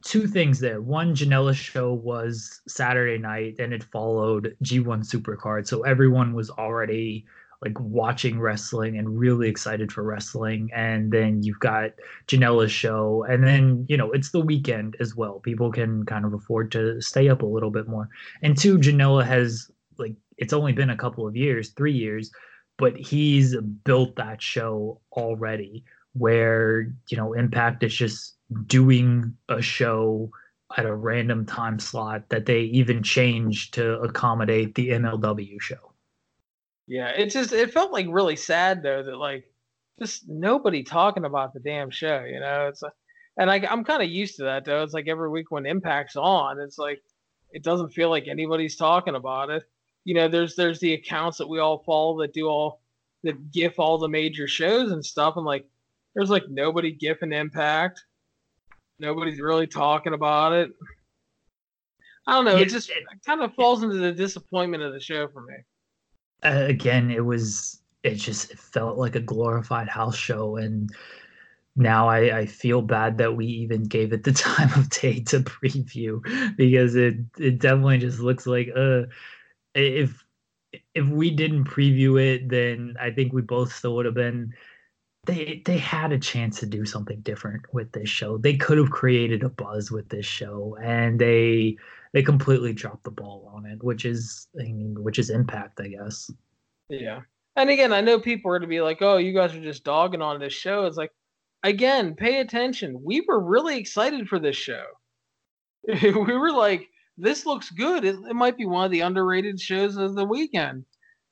two things there. One, Janela's show was Saturday night, and it followed G1 Supercard, so everyone was already like watching wrestling and really excited for wrestling. And then you've got Janela's show, and then you know it's the weekend as well. People can kind of afford to stay up a little bit more. And two, Janela has like it's only been a couple of years, three years, but he's built that show already. Where you know Impact is just doing a show at a random time slot that they even changed to accommodate the MLW show. Yeah, it just it felt like really sad though that like just nobody talking about the damn show, you know. It's a, and I, I'm kind of used to that though. It's like every week when Impact's on, it's like it doesn't feel like anybody's talking about it. You know, there's there's the accounts that we all follow that do all that gif all the major shows and stuff, and like there's like nobody gifing Impact nobody's really talking about it. I don't know. Yeah, it just it, kind of falls into the disappointment of the show for me. Uh, again, it was it just it felt like a glorified house show, and now I, I feel bad that we even gave it the time of day to preview because it it definitely just looks like uh if if we didn't preview it, then I think we both still would have been they they had a chance to do something different with this show. They could have created a buzz with this show, and they they completely dropped the ball on it, which is I mean, which is impact, I guess. Yeah, and again, I know people are to be like, "Oh, you guys are just dogging on this show." It's like, again, pay attention. We were really excited for this show. we were like, this looks good. It, it might be one of the underrated shows of the weekend.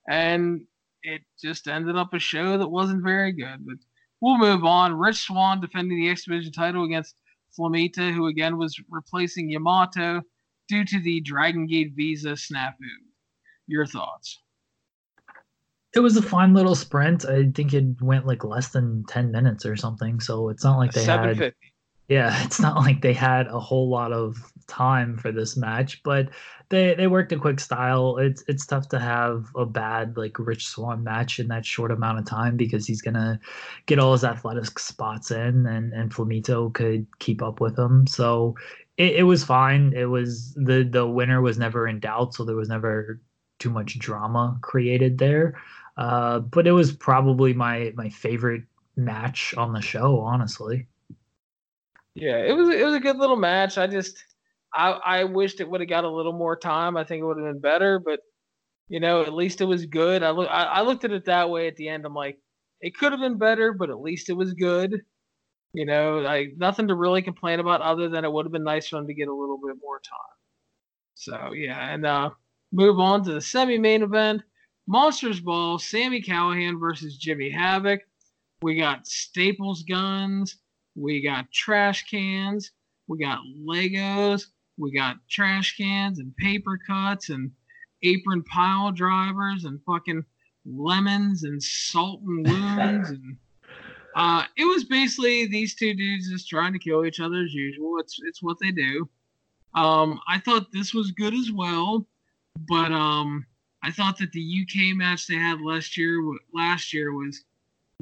And it just ended up a show that wasn't very good. But we'll move on. Rich Swann defending the X Division title against Flamita, who again was replacing Yamato due to the Dragon Gate visa snafu. Your thoughts? It was a fine little sprint. I think it went like less than 10 minutes or something. So it's not like they had. Yeah, it's not like they had a whole lot of time for this match, but they they worked a quick style. It's it's tough to have a bad like Rich Swann match in that short amount of time because he's gonna get all his athletic spots in, and and Flamita could keep up with him. So it, it was fine. It was the the winner was never in doubt, so there was never too much drama created there. Uh, but it was probably my my favorite match on the show, honestly. Yeah, it was it was a good little match. I just I I wished it would have got a little more time. I think it would have been better, but you know, at least it was good. I look I, I looked at it that way at the end. I'm like, it could have been better, but at least it was good. You know, like nothing to really complain about other than it would have been nice for them to get a little bit more time. So yeah, and uh move on to the semi-main event. Monsters Ball, Sami Callihan versus Jimmy Havoc. We got Staples guns. We got trash cans. We got Legos. We got trash cans and paper cuts and apron pile drivers and fucking lemons and salt and wounds and uh, it was basically these two dudes just trying to kill each other as usual. It's it's what they do. Um, I thought this was good as well, but um, I thought that the UK match they had last year last year was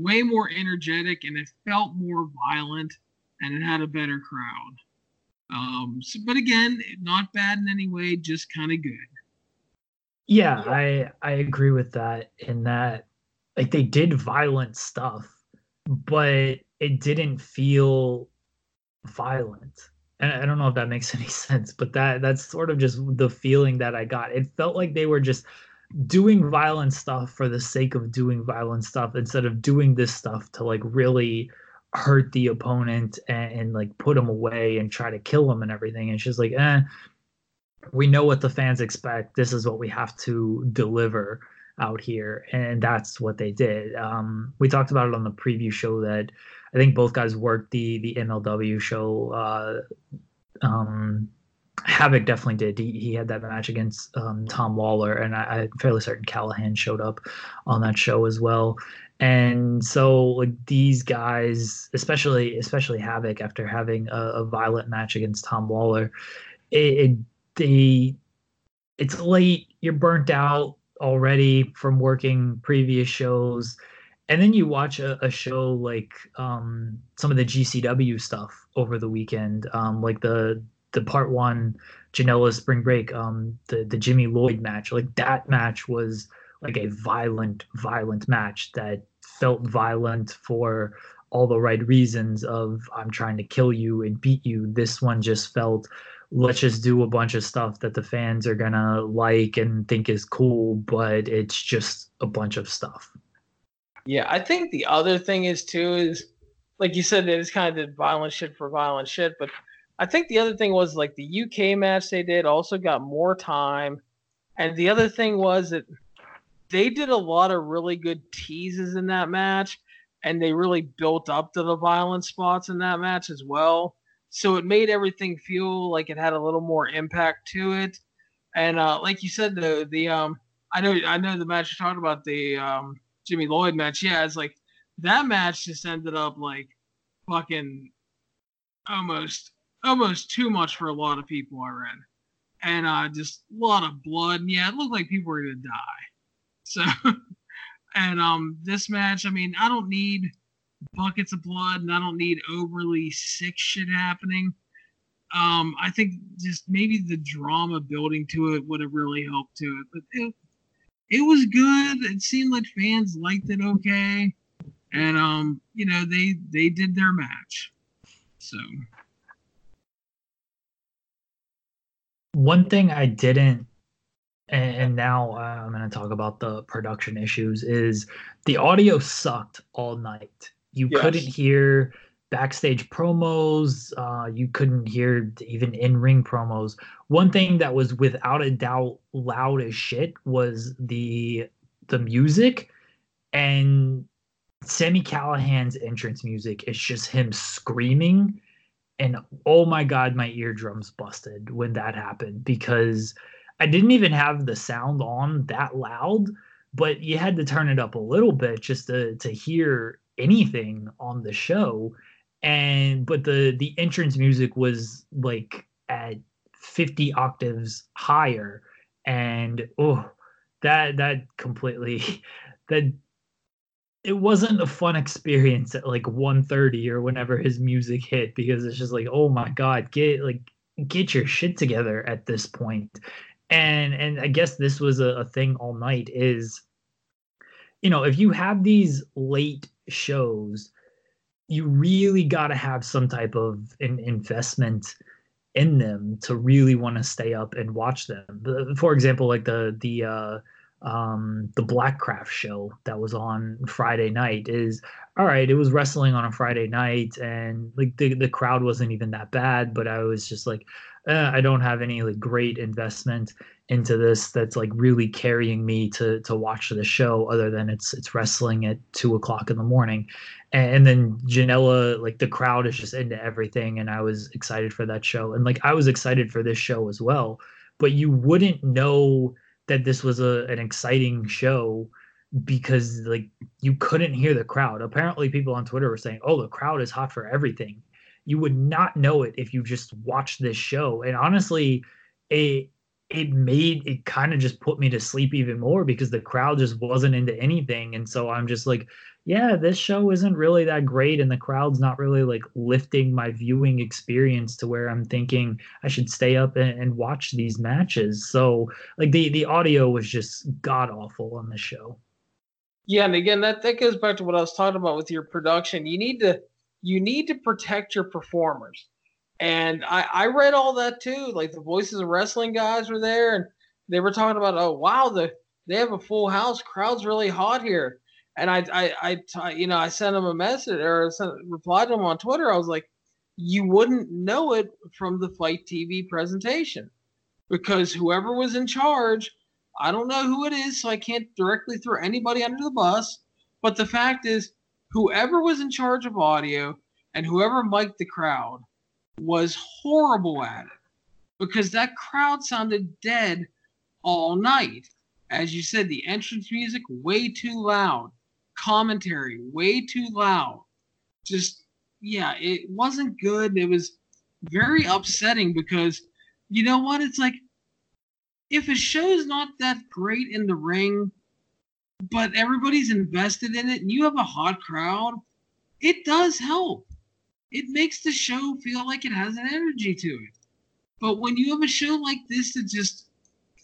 way more energetic and it felt more violent and it had a better crowd. Um, so, but again, not bad in any way, just kind of good. Yeah, I I agree with that. In that, like they did violent stuff, but it didn't feel violent. And I don't know if that makes any sense, but that that's sort of just the feeling that I got. It felt like they were just doing violent stuff for the sake of doing violent stuff instead of doing this stuff to like really hurt the opponent and, and, like put him away and try to kill him and everything. And she's like, eh, we know what the fans expect. This is what we have to deliver out here. And that's what they did. Um, we talked about it on the preview show that I think both guys worked the the MLW show. Uh, um, Havoc definitely did. He, he had that match against um, Tom Lawlor, and I, I'm fairly certain Callihan showed up on that show as well. And so, like these guys, especially especially Havoc, after having a, a violent match against Tom Lawlor, it, it they it's late. You're burnt out already from working previous shows and then you watch a, a show like um, some of the GCW stuff over the weekend, um, like the the part one Janela Spring Break, um, the the Jimmy Lloyd match, like that match was like a violent, violent match that felt violent for all the right reasons of I'm trying to kill you and beat you. This one just felt let's just do a bunch of stuff that the fans are gonna like and think is cool, but it's just a bunch of stuff. Yeah, I think the other thing is too is like you said, it is kind of violent shit for violent shit, but I think the other thing was like the UK match they did also got more time. And the other thing was that they did a lot of really good teases in that match and they really built up to the violent spots in that match as well. So it made everything feel like it had a little more impact to it. And uh, like you said, the the um I know I know the match you're talking about the um Jimmy Lloyd match. Yeah, it's like that match just ended up like fucking almost almost too much for a lot of people I read. And uh, just a lot of blood. And yeah, it looked like people were gonna die. So and um this match, I mean, I don't need buckets of blood and I don't need overly sick shit happening. Um, I think just maybe the drama building to it would have really helped to it. But it, it was good. It seemed like fans liked it okay. And um, you know, they they did their match. So one thing I didn't, and, now uh, I'm going to talk about the production issues, is the audio sucked all night. You yes. couldn't hear backstage promos. Uh, you couldn't hear even in ring promos. One thing that was without a doubt loud as shit was the the music and Sami Callihan's entrance music is just him screaming. And oh my God, my eardrums busted when that happened because I didn't even have the sound on that loud, but you had to turn it up a little bit just to, to hear anything on the show. And but the the entrance music was like at 50 octaves higher. And oh that that completely that it wasn't a fun experience at like 1.30 or whenever his music hit because it's just like oh my god get like get your shit together at this point. And and i guess this was a, a thing all night is you know if you have these late shows you really got to have some type of an investment in them to really want to stay up and watch them. For example like the the uh um, the Blackcraft show that was on Friday night is all right. It was wrestling on a Friday night, and like the the crowd wasn't even that bad, but I was just like, eh, I don't have any like great investment into this that's like really carrying me to to watch the show other than it's it's wrestling at two o'clock in the morning and, and then janela like the crowd is just into everything and i was excited for that show and like i was excited for this show as well but you wouldn't know that this was a an exciting show because like you couldn't hear the crowd. Apparently people on Twitter were saying, "Oh, the crowd is hot for everything." You would not know it if you just watched this show. And honestly, it it made it kind of just put me to sleep even more because the crowd just wasn't into anything and so i'm just like yeah, this show isn't really that great, and the crowd's not really like lifting my viewing experience to where I'm thinking I should stay up and, and watch these matches. So, like the the audio was just god awful on the show. Yeah, and again, that that goes back to what I was talking about with your production. You need to you need to protect your performers, and I I read all that too. Like the voices of wrestling guys were there, and they were talking about, oh wow, the they have a full house, crowd's really hot here and I, I, I, you know, I sent him a message or sent, replied to him on Twitter. I was like, you wouldn't know it from the FITE TV presentation because whoever was in charge, I don't know who it is, so I can't directly throw anybody under the bus. But the fact is, whoever was in charge of audio and whoever mic'd the crowd was horrible at it because that crowd sounded dead all night. As you said, the entrance music way too loud commentary way too loud. Just yeah, it wasn't good. It was very upsetting because you know what? It's like if a show's not that great in the ring, but everybody's invested in it and you have a hot crowd, it does help. It makes the show feel like it has an energy to it. But when you have a show like this that just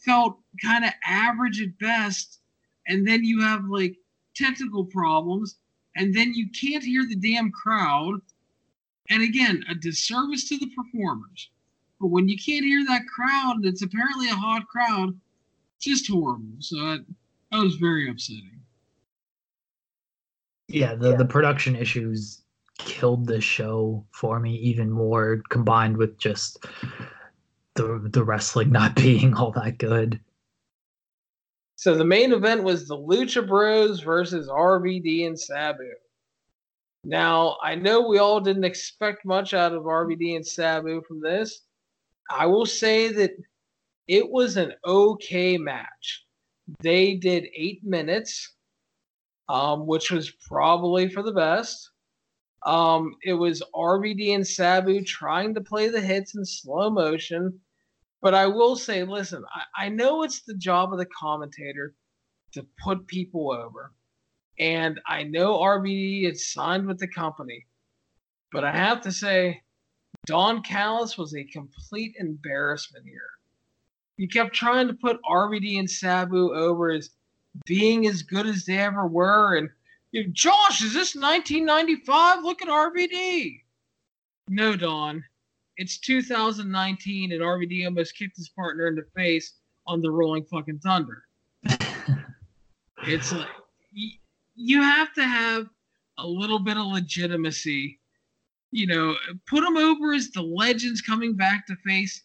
felt kind of average at best, and then you have like technical problems, and then you can't hear the damn crowd. And again, a disservice to the performers. But when you can't hear that crowd, and it's apparently a hot crowd, just horrible. So that, that was very upsetting. Yeah, the, yeah. the production issues killed the show for me even more, combined with just the the wrestling not being all that good. So the main event was the Lucha Bros versus RVD and Sabu. Now, I know we all didn't expect much out of RVD and Sabu from this. I will say that it was an okay match. They did eight minutes, um, which was probably for the best. Um, it was RVD and Sabu trying to play the hits in slow motion but I will say, listen, I, I know it's the job of the commentator to put people over. And I know RVD is signed with the company. But I have to say, Don Callis was a complete embarrassment here. He kept trying to put RVD and Sabu over as being as good as they ever were. And you know, Josh, is this 1995? Look at RVD. No, Don. It's 2019, and RVD almost kicked his partner in the face on the Rolling fucking Thunder. it's like you have to have a little bit of legitimacy you know, put them over as the legends coming back to face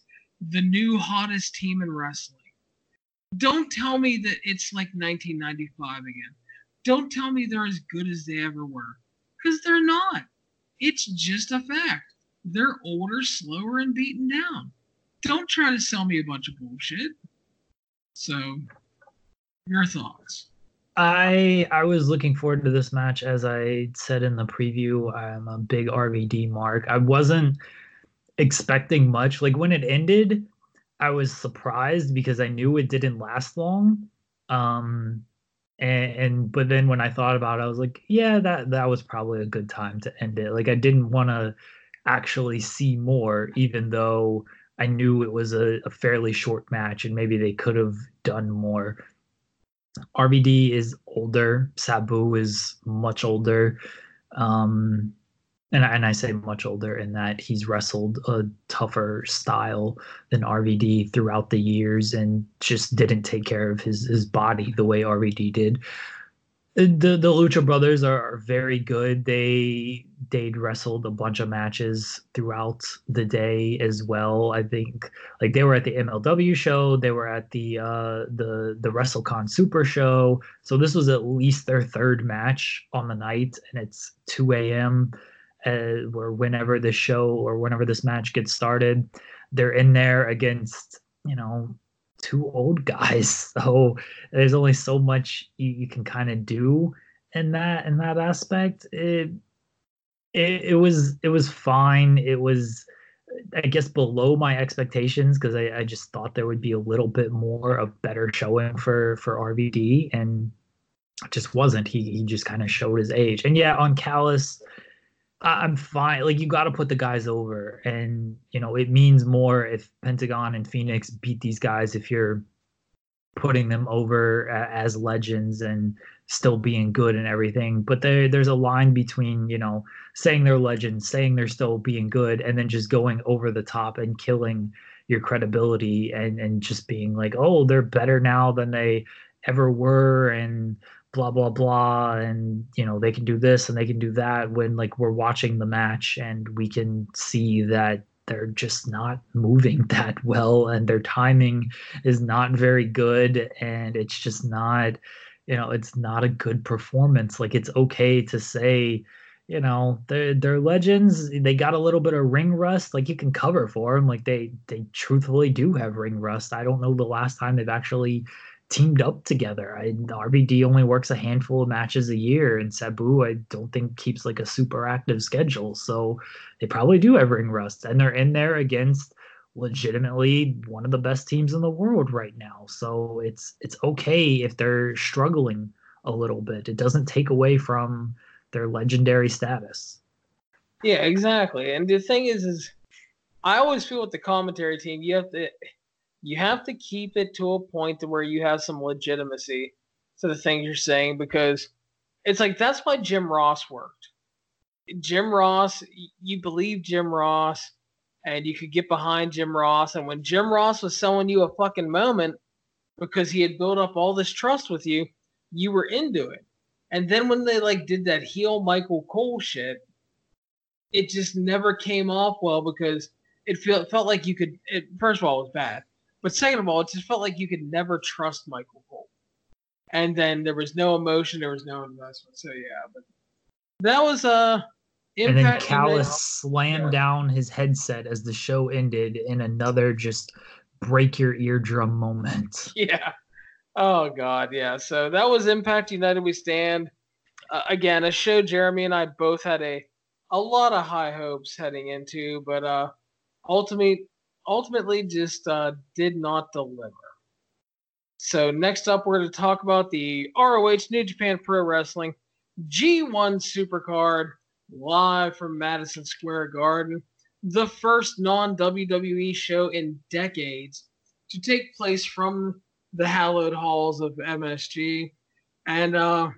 the new hottest team in wrestling. Don't tell me that it's like 1995 again. Don't tell me they're as good as they ever were, because they're not. It's just a fact. They're older, slower, and beaten down. Don't try to sell me a bunch of bullshit. So, your thoughts? I I was looking forward to this match as I said in the preview. I'm a big RVD mark. I wasn't expecting much. Like when it ended, I was surprised because I knew it didn't last long. Um and, and but then when I thought about it, I was like, yeah, that that was probably a good time to end it. Like I didn't want to actually see more, even though I knew it was a, a fairly short match and maybe they could have done more. RVD is older. Sabu is much older. Um, and, and I say much older in that he's wrestled a tougher style than RVD throughout the years and just didn't take care of his, his body the way RVD did the the Lucha Brothers are, very good. They they'd wrestled a bunch of matches throughout the day as well. I think like they were at the MLW show, they were at the uh the the WrestleCon Super show. So this was at least their third match on the night, and it's 2 a.m. Uh, whenever this show or whenever this match gets started, they're in there against you know two old guys. So there's only so much you, you can kind of do in that in that aspect. It, it it was it was fine. It was I guess below my expectations because I, I just thought there would be a little bit more of better showing for for RVD and just wasn't. He he just kind of showed his age. And yeah, on Callis, I'm fine. Like you got to put the guys over, and you know it means more if Pentagon and Phoenix beat these guys if you're putting them over as legends and still being good and everything. But there, there's a line between you know saying they're legends, saying they're still being good, and then just going over the top and killing your credibility and and just being like, oh, they're better now than they ever were, and blah blah blah and you know they can do this and they can do that when like we're watching the match and we can see that they're just not moving that well and their timing is not very good and it's just not you know it's not a good performance. Like it's okay to say you know they're they're legends. They got a little bit of ring rust like you can cover for them like they they truthfully do have ring rust. I don't know the last time they've actually teamed up together. I RVD only works a handful of matches a year, and Sabu I don't think keeps like a super active schedule. So they probably do have ring rust, and they're in there against legitimately one of the best teams in the world right now. So it's it's okay if they're struggling a little bit. It doesn't take away from their legendary status. Yeah, exactly. And the thing is, is I always feel with the commentary team, you have to you have to keep it to a point to where you have some legitimacy to the things you're saying because it's like that's why Jim Ross worked. Jim Ross, you believe Jim Ross, and you could get behind Jim Ross. And when Jim Ross was selling you a fucking moment because he had built up all this trust with you, you were into it. And then when they like did that heel Michael Cole shit, it just never came off well because it felt felt like you could. It, first of all, it was bad. But second of all, it just felt like you could never trust Michael Cole. And then there was no emotion, there was no investment. So yeah, but that was uh and then Callis slammed yeah. down his headset as the show ended in another just break your eardrum moment. Yeah. Oh God, yeah. So that was Impact United We Stand. Uh, again, a show Jeremy and I both had a a lot of high hopes heading into, but uh ultimately ultimately just uh, did not deliver. So next up, we're going to talk about the ROH New Japan Pro Wrestling G1 Supercard live from Madison Square Garden, the first non WWE show in decades to take place from the hallowed halls of MSG. And uh,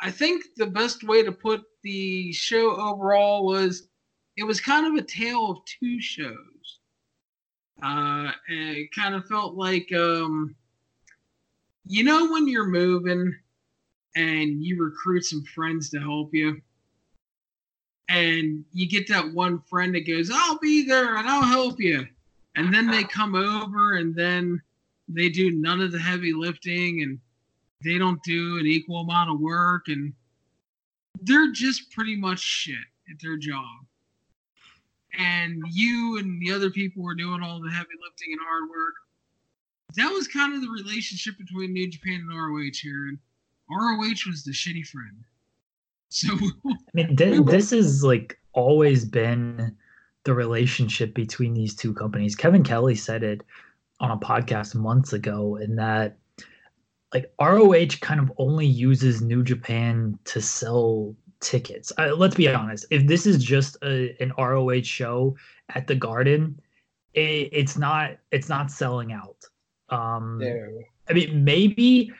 I think the best way to put the show overall was it was kind of a tale of two shows. Uh, it kind of felt like, um, you know, when you're moving and you recruit some friends to help you, and you get that one friend that goes, "I'll be there and I'll help you," and then they come over and then they do none of the heavy lifting and they don't do an equal amount of work and they're just pretty much shit at their job. And you and the other people were doing all the heavy lifting and hard work. That was kind of the relationship between New Japan and ROH here. And ROH was the shitty friend. So I mean, th- this has like always been the relationship between these two companies. Kevin Kelly said it on a podcast months ago, in that like ROH kind of only uses New Japan to sell tickets. Uh, let's be honest. If this is just a, an ROH show at the Garden, it, it's not it's not selling out. Um, no. I mean, maybe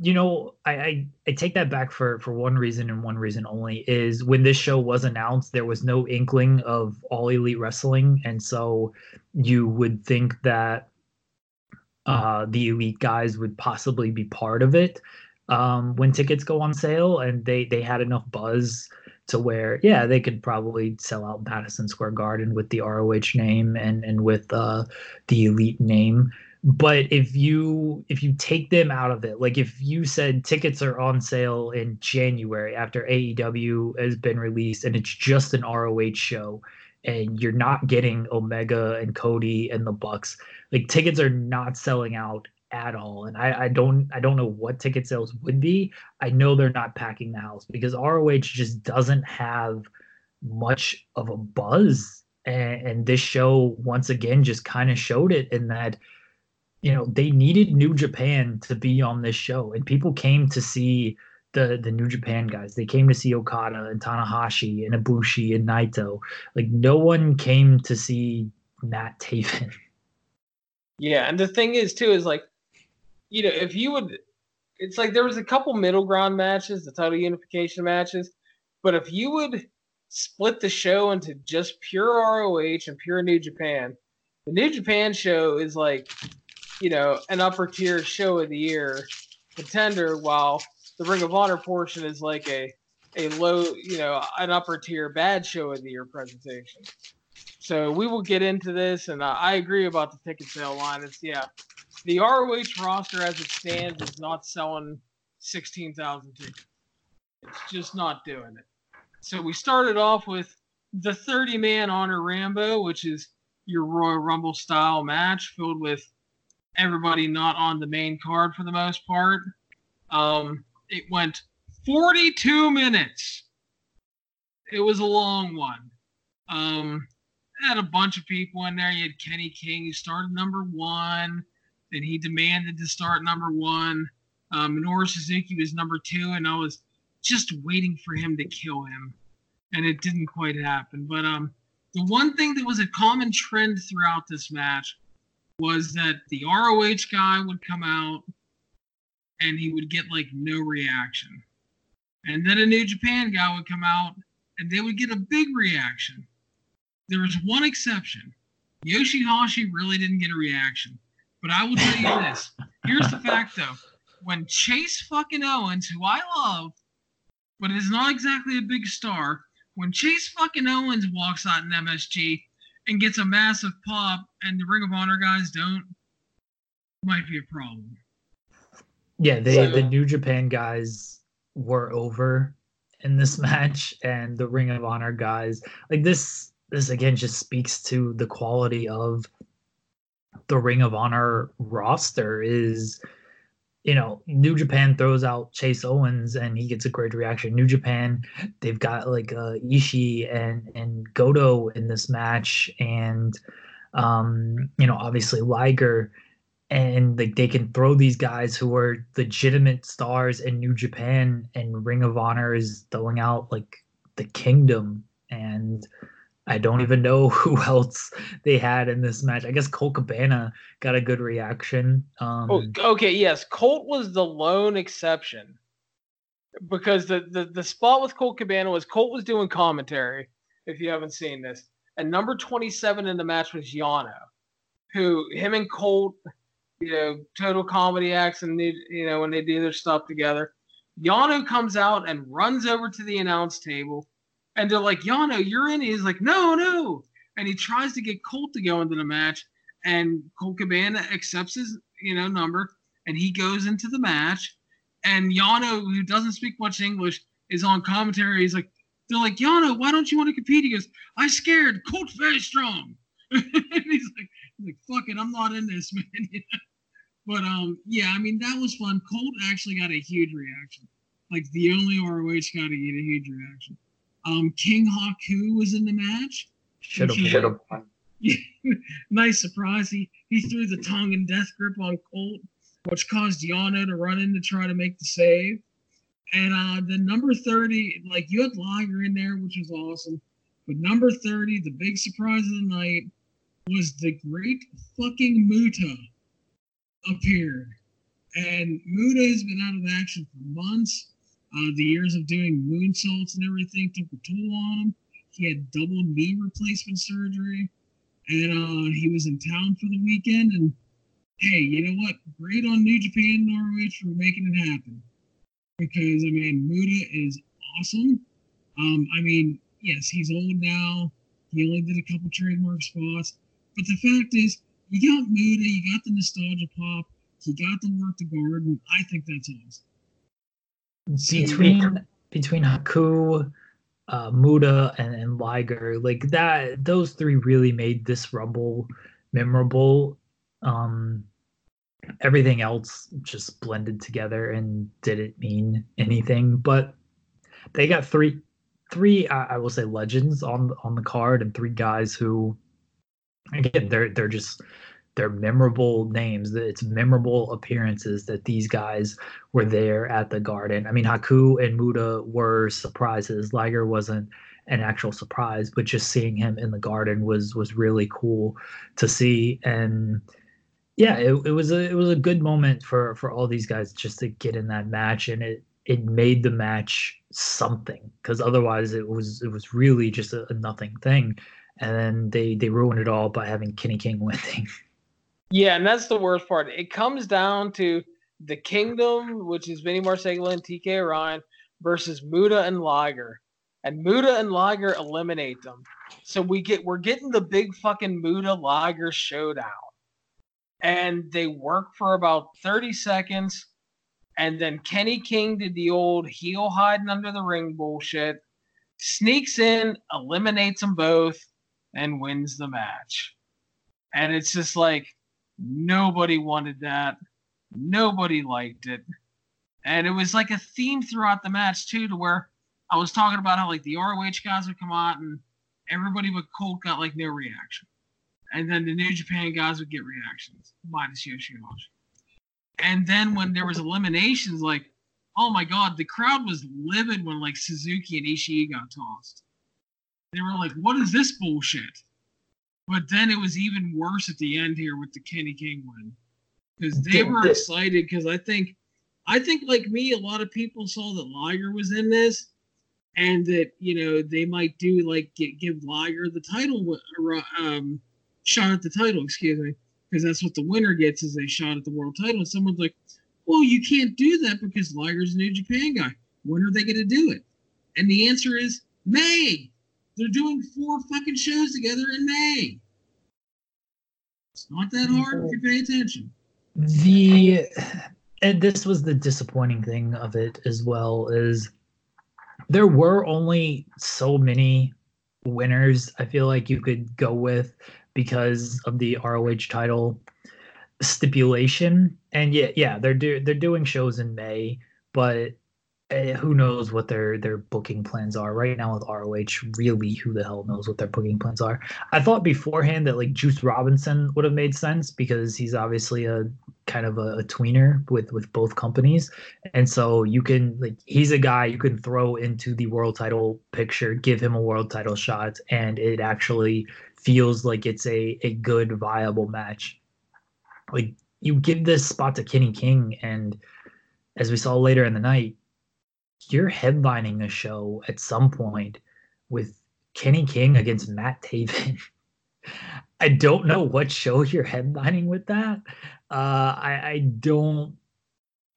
you know, I, I, I take that back for for one reason and one reason only is when this show was announced, there was no inkling of all elite wrestling, and so you would think that uh, the elite guys would possibly be part of it um, when tickets go on sale, and they they had enough buzz to where yeah they could probably sell out Madison Square Garden with the ROH name and and with uh, the elite name. But if you if you take them out of it like if you said tickets are on sale in january after aew has been released and it's just an roh show and you're not getting omega and cody and the bucks like tickets are not selling out at all and I, I don't i don't know what ticket sales would be i know they're not packing the house because roh just doesn't have much of a buzz and, and this show once again just kind of showed it in that you know they needed New Japan to be on this show, and people came to see the the New Japan guys. They came to see Okada and Tanahashi and Ibushi and Naito. Like no one came to see Matt Taven. Yeah, and the thing is too is like, you know, if you would, it's like there was a couple middle ground matches, the title unification matches, but if you would split the show into just pure ROH and pure New Japan, the New Japan show is like you know, an upper tier show of the year contender, while the Ring of Honor portion is like a a low, you know, an upper tier bad show of the year presentation. So we will get into this, and I agree about the ticket sale line. It's yeah, the ROH roster as it stands is not selling sixteen thousand tickets. It's just not doing it. So we started off with the 30 man Honor Rumble, which is your Royal Rumble style match filled with everybody not on the main card for the most part. Um, it went 42 minutes. It was a long one. Um, had a bunch of people in there. You had Kenny King, who started number one. Then he demanded to start number one. Um, Minoru Suzuki was number two, and I was just waiting for him to kill him, and it didn't quite happen. But um, the one thing that was a common trend throughout this match was that the ROH guy would come out and he would get like no reaction. And then a New Japan guy would come out and they would get a big reaction. There was one exception. Yoshihashi really didn't get a reaction. But I will tell you this. Here's the fact though. When Chase fucking Owens, who I love, but is not exactly a big star, when Chase fucking Owens walks out in MSG, and gets a massive pop, and the Ring of Honor guys don't, might be a problem. Yeah, they so, the New Japan guys were over in this match, and the Ring of Honor guys like this. This again just speaks to the quality of the Ring of Honor roster. Is you know, New Japan throws out Chase Owens and he gets a great reaction. New Japan, they've got like uh, Ishii and and Goto in this match, and um, you know, obviously Liger, and like they can throw these guys who are legitimate stars in New Japan, and Ring of Honor is throwing out like the Kingdom and I don't even know who else they had in this match. I guess Colt Cabana got a good reaction. Um, oh, okay, yes, Colt was the lone exception because the, the the spot with Colt Cabana was Colt was doing commentary. If you haven't seen this, and number twenty seven in the match was Yano, who him and Colt, you know, total comedy acts, and they, you know when they do their stuff together. Yano comes out and runs over to the announce table And they're like, Yano, you're in. He's like, no, no. And he tries to get Colt to go into the match, and Colt Cabana accepts his, you know, number, and he goes into the match. And Yano, who doesn't speak much English, is on commentary. He's like, they're like, Yano, why don't you want to compete? He goes, I scared. Colt's very strong. and he's like, he's like, fuck it, I'm not in this, man. but um, yeah, I mean that was fun. Colt actually got a huge reaction. Like the only ROH guy to get a huge reaction. Um, King Haku was in the match. Should have, have. nice surprise. He he threw the Tongan death grip on Colt, which caused Yano to run in to try to make the save. And uh, the number 30, like you had Liger in there, which was awesome. But number 30, the big surprise of the night, was the great fucking Muta appeared. And Muta has been out of action for months. Uh, the years of doing moonsaults and everything took a toll on him. He had double knee replacement surgery. And uh, he was in town for the weekend. And hey, you know what? Great on New Japan Norwich for making it happen because I mean Muta is awesome. Um, I mean, yes, he's old now. He only did a couple trademark spots, but the fact is, you got Muta, you got the nostalgia pop, he got the work the garden. I think that's awesome. Between between Haku, uh, Muta, and, and Liger, like that, those three really made this Rumble memorable. Um, everything else just blended together and didn't mean anything. But they got three, three I will say legends on on the card, and three guys who, again, they're they're just they're memorable names. It's memorable appearances that these guys were there at the Garden. I mean, Haku and Muta were surprises. Liger wasn't an actual surprise, but just seeing him in the Garden was was really cool to see and yeah, it, it was a it was a good moment for for all these guys just to get in that match, and it it made the match something because otherwise it was it was really just a, a, nothing thing, and then they they ruined it all by having Kenny King winning. Yeah, and that's the worst part. It comes down to the Kingdom, which is Vinny Marseglia and TK O'Ryan, versus Muta and Liger, and Muta and Liger eliminate them. So we get we're getting the big fucking Muta Liger showdown and they work for about 30 seconds. And then Kenny King did the old heel hiding under the ring bullshit, sneaks in, eliminates them both, and wins the match. And it's just like nobody wanted that. Nobody liked it. And it was like a theme throughout the match, too, to where I was talking about how like the ROH guys would come out and everybody but Colt got like no reaction and then the New Japan guys would get reactions minus Yoshihashi. And then when there was eliminations, like, oh my god, the crowd was livid when like Suzuki and Ishii got tossed. They were like, what is this bullshit? But then it was even worse at the end here with the Kenny King win. Because they were excited because I think I think like me, a lot of people saw that Liger was in this and that, you know, they might do like get, give Liger the title um shot at the title, excuse me, because that's what the winner gets is a shot at the world title. And someone's like, well, you can't do that because Liger's a New Japan guy. When are they going to do it? And the answer is May. They're doing four fucking shows together in May. It's not that hard if you pay attention. The and this was the disappointing thing of it as well is there were only so many winners I feel like you could go with because of the ROH title stipulation. And yeah, yeah, they're do they're doing shows in May, but uh, who knows what their their booking plans are right now with ROH? Really, who the hell knows what their booking plans are? I thought beforehand that like Juice Robinson would have made sense because he's obviously a kind of a, a, tweener with with both companies, and so you can like he's a guy you can throw into the world title picture, give him a world title shot, and it actually feels like it's a a good viable match. Like you give this spot to Kenny King, and as we saw later in the night, you're headlining a show at some point with Kenny King against Matt Taven. I don't know what show you're headlining with that. Uh, I, I don't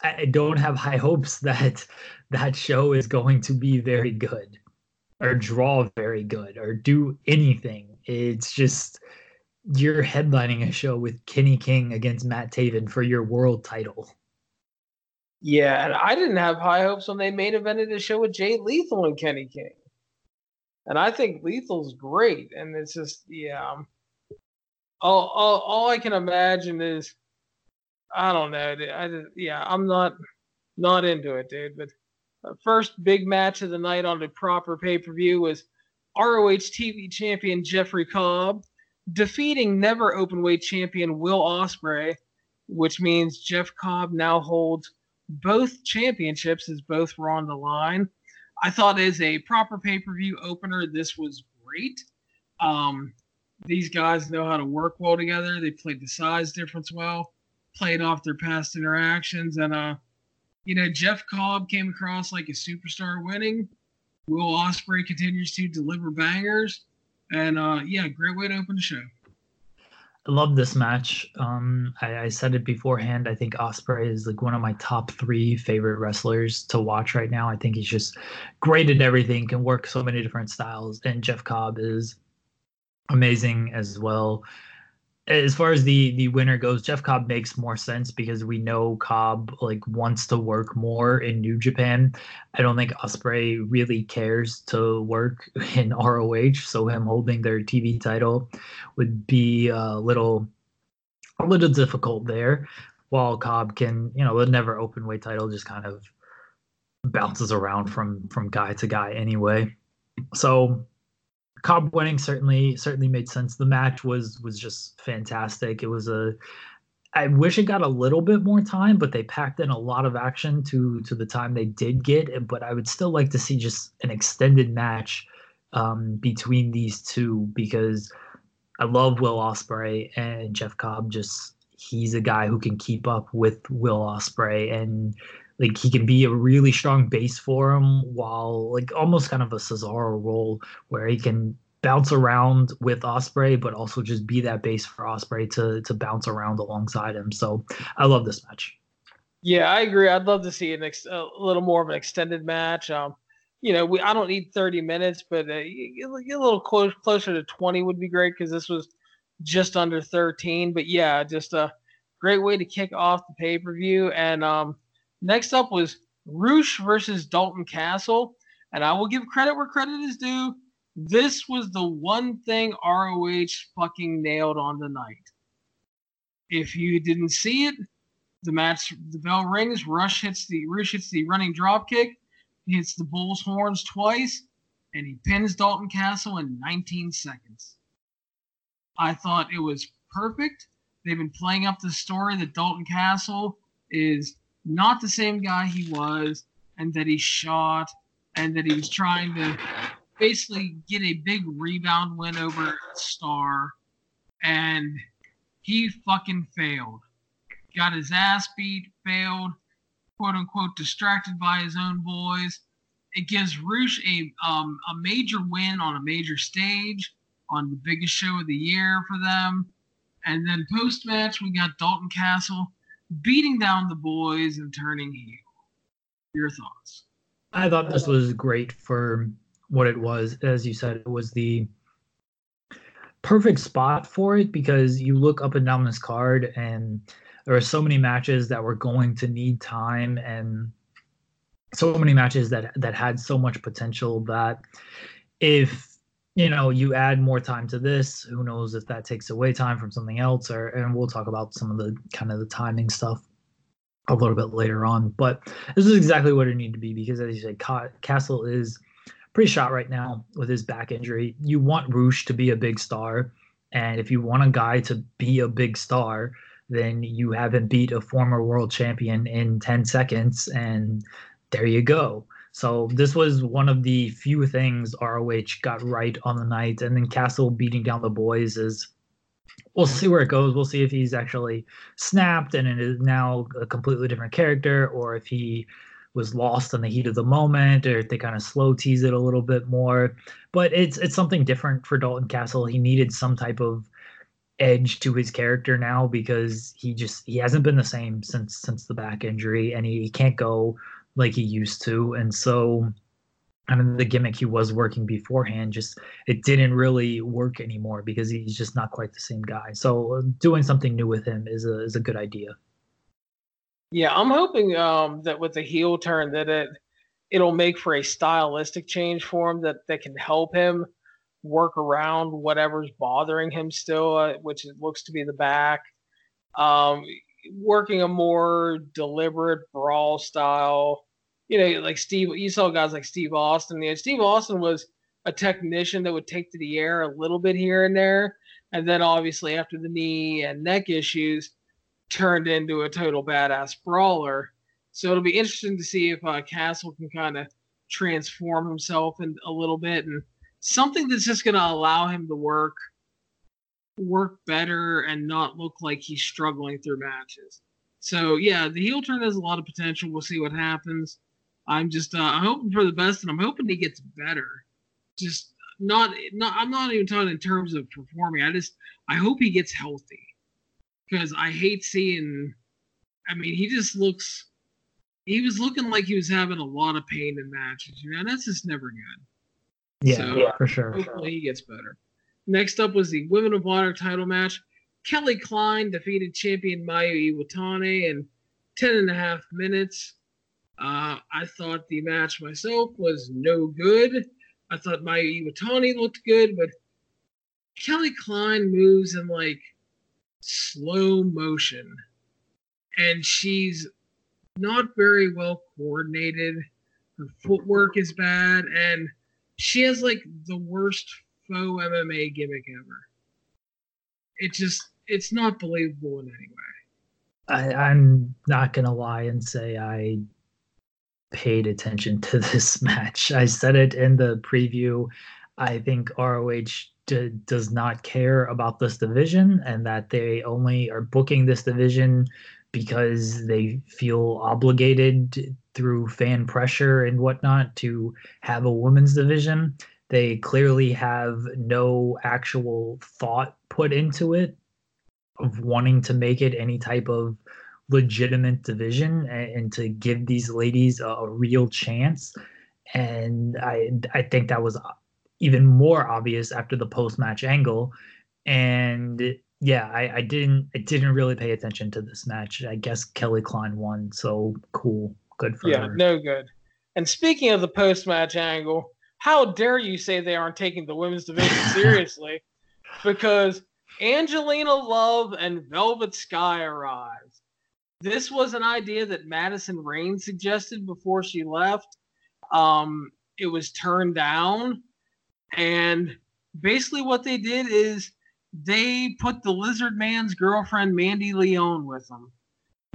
I don't have high hopes that that show is going to be very good. or draw very good or do anything. It's just you're headlining a show with Kenny King against Matt Taven for your world title. Yeah, and I didn't have high hopes when they main evented a show with Jay Lethal and Kenny King. And I think Lethal's great. And it's just, yeah. Um, all, all, all I can imagine is, I don't know. I just, yeah, I'm not not into it, dude. But first big match of the night on the proper pay per view was ROH TV champion Jeffrey Cobb defeating never open weight champion Will Ospreay, which means Jeff Cobb now holds both championships as both were on the line. I thought as a proper pay per view opener, this was great. Um, these guys know how to work well together. They played the size difference well, played off their past interactions, and uh, you know Jeff Cobb came across like a superstar winning. Will Ospreay continues to deliver bangers, and uh, yeah, great way to open the show. I love this match. Um, I, I, said it beforehand. I think Ospreay is like one of my top three favorite wrestlers to watch right now. I think he's just great at everything, can work so many different styles, and Jeff Cobb is amazing as well as far as the the winner goes, Jeff Cobb makes more sense because we know Cobb like wants to work more in New Japan. I don't think Ospreay really cares to work in ROH, so him holding their TV title would be a little a little difficult there. While Cobb can, you know, the never open weight title just kind of bounces around from from guy to guy anyway. So Cobb winning certainly certainly made sense. The match was was just fantastic. It was a I wish it got a little bit more time, but they packed in a lot of action to to the time they did get. But I would still like to see just an extended match um, between these two because I love Will Ospreay and Jeff Cobb. Just he's a guy who can keep up with Will Ospreay, and like he can be a really strong base for him while like almost kind of a Cesaro role where he can bounce around with Ospreay, but also just be that base for Ospreay to to bounce around alongside him. So I love this match. Yeah, I agree. I'd love to see an ex- a little more of an extended match. Um, you know, we I don't need 30 minutes, but uh, a little close closer to 20 would be great because this was just under 13. But yeah, just a great way to kick off the pay per view and um Next up was Rush versus Dalton Castle. And I will give credit where credit is due. This was the one thing ROH fucking nailed on the night. If you didn't see it, the match, the bell rings. Rush hits the Rush hits the running drop kick. He hits the bull's horns twice, and he pins Dalton Castle in 19 seconds. I thought it was perfect. They've been playing up the story that Dalton Castle is not the same guy he was, and that he shot, and that he was trying to basically get a big rebound win over Star, and he fucking failed. Got his ass beat, failed, quote unquote, distracted by his own boys. It gives Rush a um, a major win on a major stage on the biggest show of the year for them. And then post match, we got Dalton Castle beating down the boys and turning heel. Your thoughts? I thought this was great for what it was. As you said, it was the perfect spot for it because you look up and down this card and there are so many matches that were going to need time and so many matches that that had so much potential that if you know you add more time to this who knows if that takes away time from something else or and we'll talk about some of the kind of the timing stuff a little bit later on. But this is exactly what it needed to be because as you said castle is pretty shot right now with his back injury. You want Rush to be a big star and if you want a guy to be a big star then you have him beat a former world champion in 10 seconds and there you go so this was one of the few things ROH got right on the night, and then Castle beating down the boys is. We'll see where it goes. We'll see if he's actually snapped and it is now a completely different character, or if he was lost in the heat of the moment, or if they kind of slow tease it a little bit more. But it's it's something different for Dalton Castle. He needed some type of edge to his character now because he just he hasn't been the same since since the back injury, and he, he can't go like he used to. And so I mean, the gimmick he was working beforehand just it didn't really work anymore because he's just not quite the same guy. So doing something new with him is a is a good idea. Yeah, I'm hoping um, that with the heel turn that it it'll make for a stylistic change for him that that can help him work around whatever's bothering him still, uh, which it looks to be the back. Um, working a more deliberate brawl style you know, like Steve, you saw guys like Steve Austin. You know, Steve Austin was a technician that would take to the air a little bit here and there, and then obviously after the knee and neck issues, turned into a total badass brawler. So it'll be interesting to see if uh, Castle can kind of transform himself in a little bit and something that's just going to allow him to work work better and not look like he's struggling through matches. So yeah, the heel turn has a lot of potential. We'll see what happens. I'm just uh, I'm hoping for the best, and I'm hoping he gets better. Just not not I'm not even talking in terms of performing. I just I hope he gets healthy because I hate seeing. I mean, he just looks. He was looking like he was having a lot of pain in matches. You know, that's just never good. Yeah, so, yeah, for sure. Hopefully, he gets better. Next up was the Women of Honor title match. Kelly Klein defeated champion Mayu Iwatani in 10 and a half minutes. Uh, I thought the match myself was no good. I thought Mayu Iwatani looked good, but Kelly Klein moves in like slow motion, and she's not very well coordinated. Her footwork is bad, and she has like the worst faux MMA gimmick ever. It just it's not believable in any way. I, I'm not gonna lie and say I paid attention to this match. I said it in the preview. I think ROH d- does not care about this division and that they only are booking this division because they feel obligated through fan pressure and whatnot to have a women's division. They clearly have no actual thought put into it of wanting to make it any type of legitimate division and, and to give these ladies a, a, real chance. And I I think that was even more obvious after the post match angle. And yeah, I, I didn't I didn't really pay attention to this match. I guess Kelly Klein won, so cool, good for yeah, her. Yeah, no good. And speaking of the post match angle, how dare you say they aren't taking the women's division seriously? because Angelina Love and Velvet Sky arrives this was an idea that Madison Rayne suggested before she left. Um, it was turned down, and basically what they did is they put the Lizard Man's girlfriend Mandy Leon with them.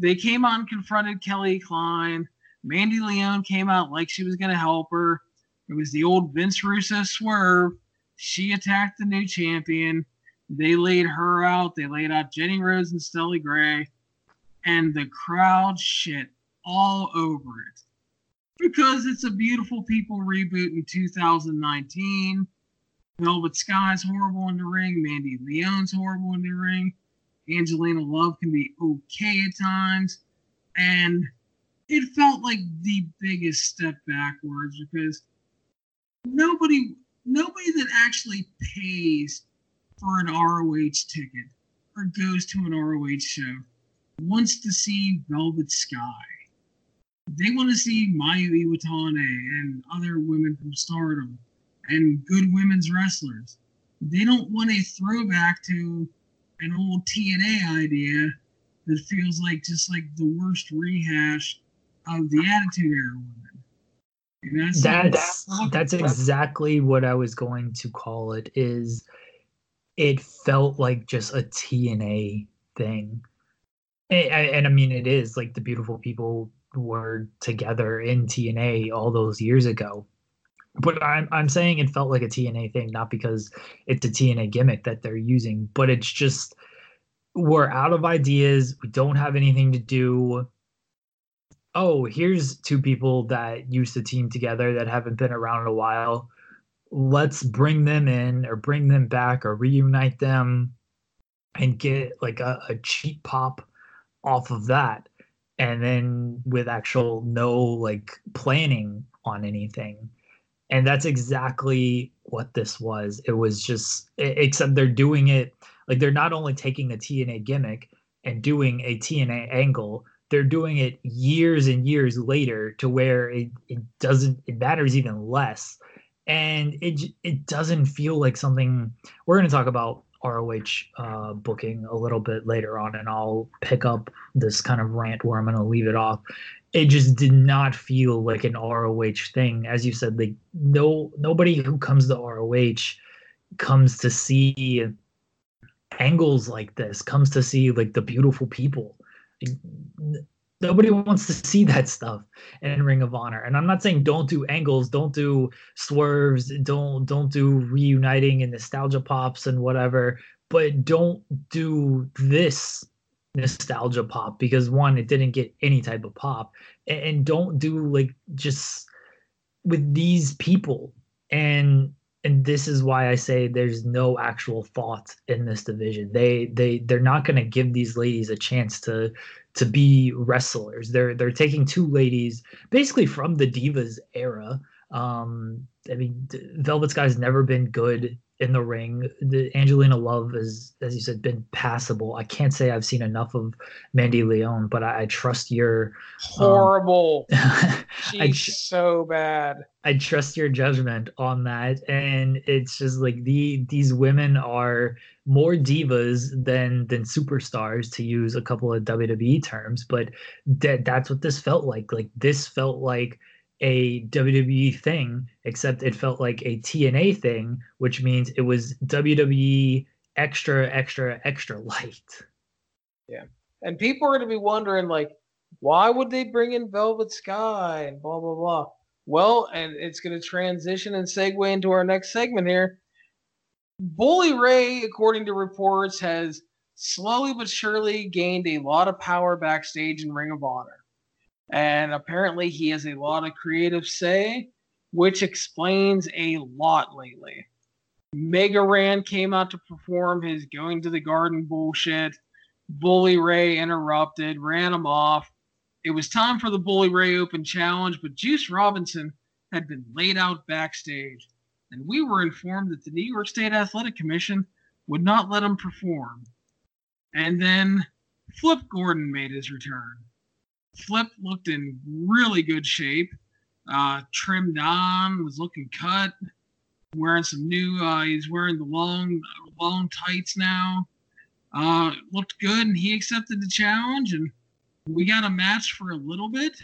They came on, confronted Kelly Klein. Mandy Leon came out like she was going to help her. It was the old Vince Russo swerve. She attacked the new champion. They laid her out. They laid out Jenny Rose and Stella Gray and the crowd shit all over it. Because it's a beautiful people reboot in 2019 velvet sky's horrible in the ring mandy leon's horrible in the ring angelina love can be okay at times and it felt like the biggest step backwards because nobody nobody that actually pays for an roh ticket or goes to an roh show wants to see Velvet Sky. They want to see Mayu Iwatani and other women from Stardom and good women's wrestlers. They don't want a throwback to an old TNA idea that feels like just like the worst rehash of the Attitude Era women. That's that's, that's exactly what I was going to call it. Is it felt like just a TNA thing and, and I mean, it is like the beautiful people were together in TNA all those years ago. But I'm I'm saying it felt like a TNA thing, not because it's a TNA gimmick that they're using, but it's just we're out of ideas. We don't have anything to do. Oh, here's two people that used to team together that haven't been around in a while. Let's bring them in or bring them back or reunite them and get like a, a cheap pop off of that and then with actual no like planning on anything And that's exactly what this was. It was just, except they're doing it like they're not only taking a TNA gimmick and doing a TNA angle, they're doing it years and years later to where it, it doesn't, it matters even less. And it, it doesn't feel like something we're going to talk about ROH uh, booking a little bit later on, and I'll pick up this kind of rant where I'm going to leave it off it just did not feel like an ROH thing. As you said, like no nobody who comes to ROH comes to see angles like this, comes to see like the beautiful people. Nobody wants to see that stuff in Ring of Honor. And I'm not saying don't do angles, don't do swerves, don't don't do reuniting and nostalgia pops and whatever, but don't do this nostalgia pop because one it didn't get any type of pop and, don't do like just with these people and and this is why I say there's no actual thought in this division. They they they're not going to give these ladies a chance to to be wrestlers. They're they're taking two ladies basically from the Divas era. Um, I mean, Velvet Sky's never been good in the ring. The Angelina Love is, as you said, been passable. I can't say I've seen enough of Mandy Leon, but I, I trust your um, horrible. Um, She's so bad. I trust your judgment on that, and it's just like the these women are more divas than than superstars, to use a couple of WWE terms. But that that's what this felt like. Like this felt like a WWE thing, except it felt like a TNA thing, which means it was WWE extra, extra, extra light. Yeah. And people are going to be wondering, like, why would they bring in Velvet Sky and blah, blah, blah. Well, and it's going to transition and segue into our next segment here. Bully Ray, according to reports, has slowly but surely gained a lot of power backstage in Ring of Honor and apparently he has a lot of creative say, which explains a lot lately. Mega Ran came out to perform his going to the garden bullshit. Bully Ray interrupted, ran him off. It was time for the Bully Ray Open Challenge, but Juice Robinson had been laid out backstage, and we were informed that the New York State Athletic Commission would not let him perform. And then Flip Gordon made his return. Flip looked in really good shape. Uh, trimmed on, was looking cut, wearing some new. Uh, he's wearing the long, long tights now. Uh, looked good, and he accepted the challenge, and we got a match for a little bit,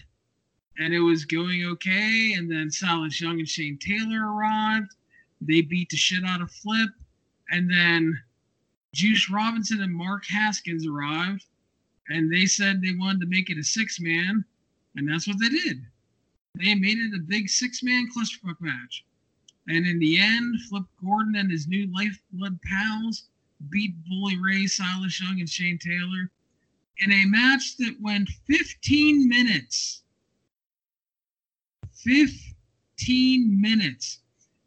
and it was going okay. And then Silas Young and Shane Taylor arrived. They beat the shit out of Flip, and then Juice Robinson and Mark Haskins arrived and they said they wanted to make it a six man, and that's what they did. They made it a big six man clusterfuck match. And in the end, Flip Gordon and his new lifeblood pals beat Bully Ray, Silas Young, and Shane Taylor in a match that went 15 minutes. 15 minutes.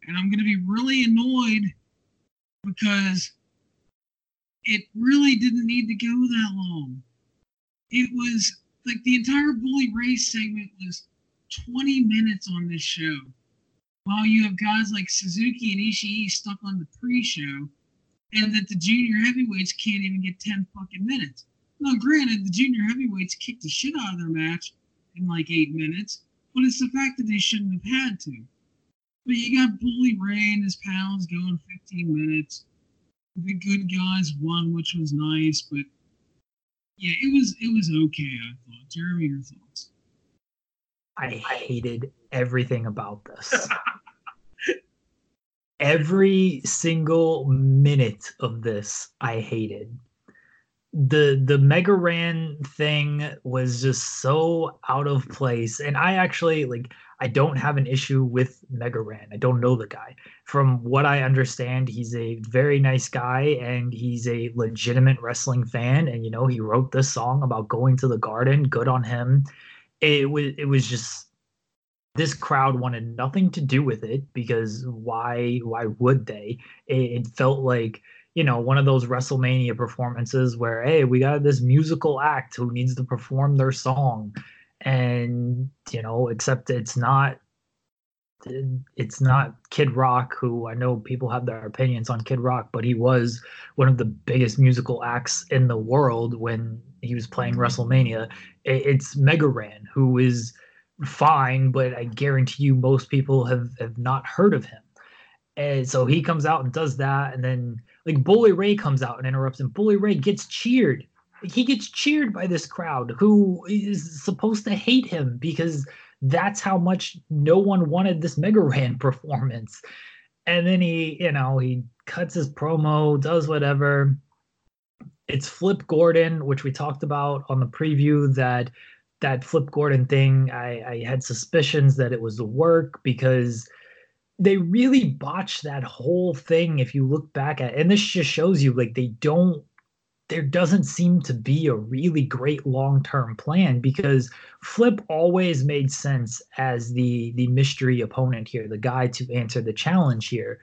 And I'm going to be really annoyed because it really didn't need to go that long it was like the entire bully Ray's segment was 20 minutes on this show. While you have guys like Suzuki and Ishii stuck on the pre-show, and that the junior heavyweights can't even get 10 fucking minutes. Now, granted, the junior heavyweights kicked the shit out of their match in like eight minutes, but it's the fact that they shouldn't have had to. But you got Bully Ray and his pals going 15 minutes. The good guys won, which was nice, but yeah, it was it was okay. I thought. Jeremy, your thoughts? I hated everything about this. Every single minute of this, I hated. The the Mega Ran thing was just so out of place, and I actually like I don't have an issue with Mega Ran. I don't know the guy. From what I understand, he's a very nice guy and he's a legitimate wrestling fan. And you know, he wrote this song about going to the garden. Good on him. It was it was just this crowd wanted nothing to do with it because why why would they? It, it felt like you know one of those WrestleMania performances where hey we got this musical act who needs to perform their song and you know except it's not it's not Kid Rock, who I know people have their opinions on Kid Rock, but he was one of the biggest musical acts in the world when he was playing mm-hmm. WrestleMania. It's Mega Ran, who is fine, but I guarantee you most people have, have not heard of him. And so he comes out and does that, and then like Bully Ray comes out and interrupts, and Bully Ray gets cheered. He gets cheered by this crowd who is supposed to hate him because that's how much no one wanted this Mega Ran performance. And then he, you know, he cuts his promo, does whatever. It's Flip Gordon, which we talked about on the preview that that Flip Gordon thing, I, I had suspicions that it was the work because they really botched that whole thing if you look back at and this just shows you like they don't there doesn't seem to be a really great long-term plan because Flip always made sense as the the mystery opponent here, the guy to answer the challenge here.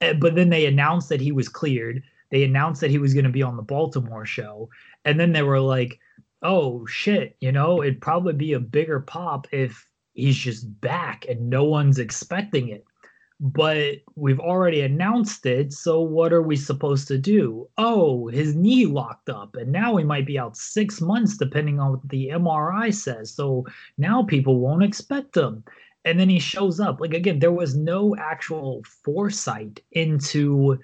Eh, but then they announced that he was cleared. They announced that he was going to be on the Baltimore show, and then they were like, "Oh shit, you know, it'd probably be a bigger pop if he's just back and no one's expecting it." But we've already announced it. So what are we supposed to do? Oh, his knee locked up, and now he might be out six months, depending on what the MRI says. So now people won't expect him. And then he shows up. Like again, there was no actual foresight into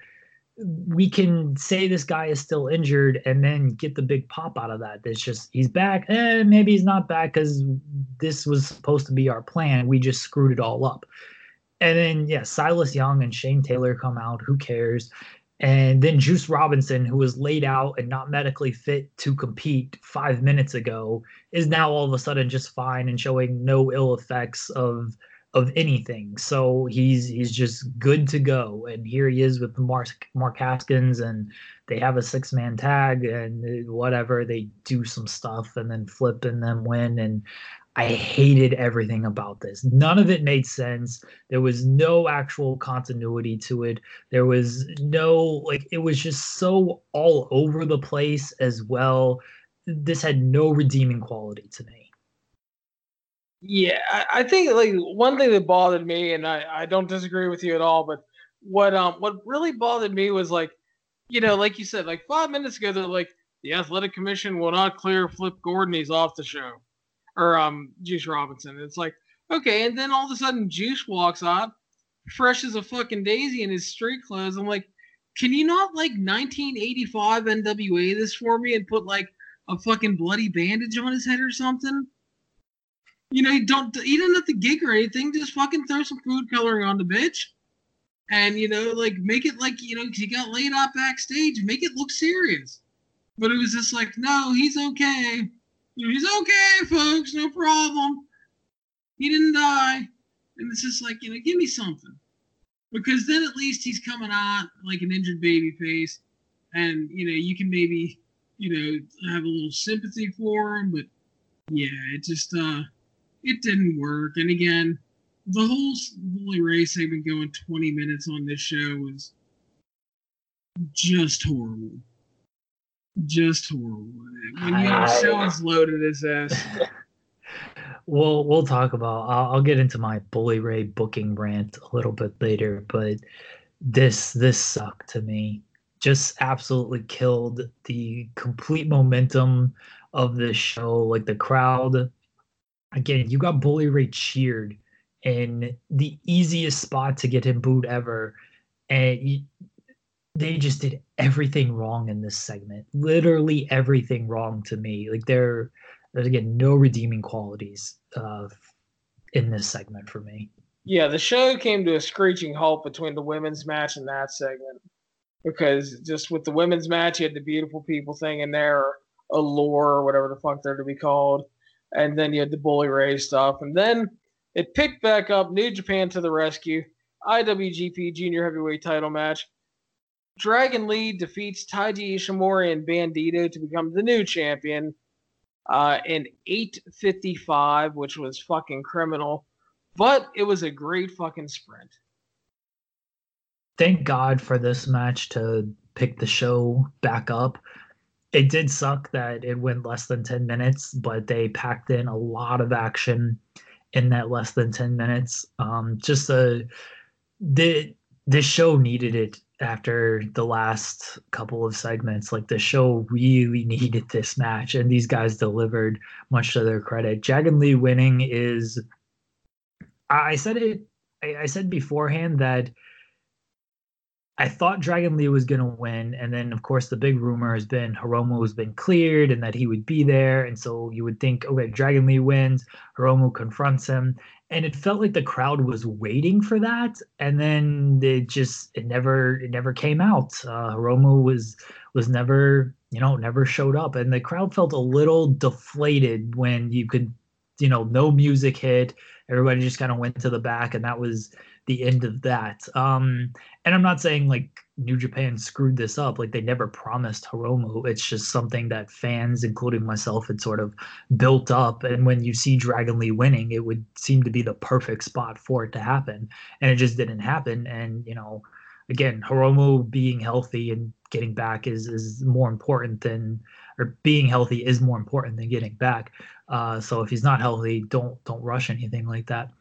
we can say this guy is still injured and then get the big pop out of that. It's just he's back. Eh, maybe he's not back because this was supposed to be our plan. We just screwed it all up. And then yeah, Silas Young and Shane Taylor come out. Who cares? And then Juice Robinson, who was laid out and not medically fit to compete five minutes ago, is now all of a sudden just fine and showing no ill effects of of anything. So he's he's just good to go. And here he is with Mark Mark Haskins, and they have a six man tag and uh, whatever. They do some stuff and then flip and then win. And I hated everything about this. None of it made sense. There was no actual continuity to it. There was no, like, it was just so all over the place as well. This had no redeeming quality to me. Yeah, I, I think like one thing that bothered me, and I, I don't disagree with you at all, but what um what really bothered me was like, you know, like you said, like five minutes ago, they're like, the athletic commission will not clear Flip Gordon, he's off the show or um Juice Robinson. It's like okay, and then all of a sudden Juice walks out, fresh as a fucking daisy in his street clothes. I'm like, can you not like 1985 NWA this for me and put like a fucking bloody bandage on his head or something? You know, you don't you don't have to gig or anything. Just fucking throw some food coloring on the bitch. And you know, like make it like you know, he got laid out backstage. Make it look serious. But it was just like, no, he's okay. He's okay, folks, no problem. He didn't die. And it's just like, you know, give me something. Because then at least he's coming out like an injured baby face. And, you know, you can maybe, you know, have a little sympathy for him. But yeah, it just, uh, it didn't work. And again, the whole Bully Ray segment going 20 minutes on this show was just horrible just horrible. When you have sounds loaded as this. we'll we'll talk about. I'll, I'll, get into my Bully Ray booking rant a little bit later, but this this sucked to me. Just absolutely killed the complete momentum of this show. Like the crowd, again, you got Bully Ray cheered in the easiest spot to get him booed ever, and you, they just did everything wrong in this segment. Literally everything wrong to me. Like there, there's again no redeeming qualities of in this segment for me. Yeah, the show came to a screeching halt between the women's match and that segment because just with the women's match, you had the beautiful people thing in there, allure or whatever the fuck they're to be called, and then you had the Bully Ray stuff, and then it picked back up. New Japan to the rescue. IWGP Junior Heavyweight Title match. Dragon Lee defeats Taiji Ishimori and Bandito to become the new champion uh, in 8:55, which was fucking criminal, but it was a great fucking sprint. Thank God for this match to pick the show back up. It did suck that it went less than 10 minutes, but they packed in a lot of action in that less than 10 minutes. Um, just a the this show needed it after the last couple of segments. Like the show really needed this match, and these guys delivered much to their credit. Dragon Lee winning is I said it I said beforehand that I thought Dragon Lee was going to win. And then, of course, the big rumor has been Hiromu has been cleared and that he would be there. And so you would think, okay, Dragon Lee wins, Hiromu confronts him. And it felt like the crowd was waiting for that. And then it just, it never, it never came out. Uh, Hiromu was, was never, you know, never showed up. And the crowd felt a little deflated when you could, you know, no music hit. Everybody just kind of went to the back. And that was, the end of that. Um, and I'm not saying like New Japan screwed this up, like they never promised Hiromu. It's just something that fans, including myself, had sort of built up. And when you see Dragon Lee winning, it would seem to be the perfect spot for it to happen. And it just didn't happen. And, you know, again, Hiromu being healthy and getting back is is more important than or being healthy is more important than getting back. Uh, so if he's not healthy, don't don't rush anything like that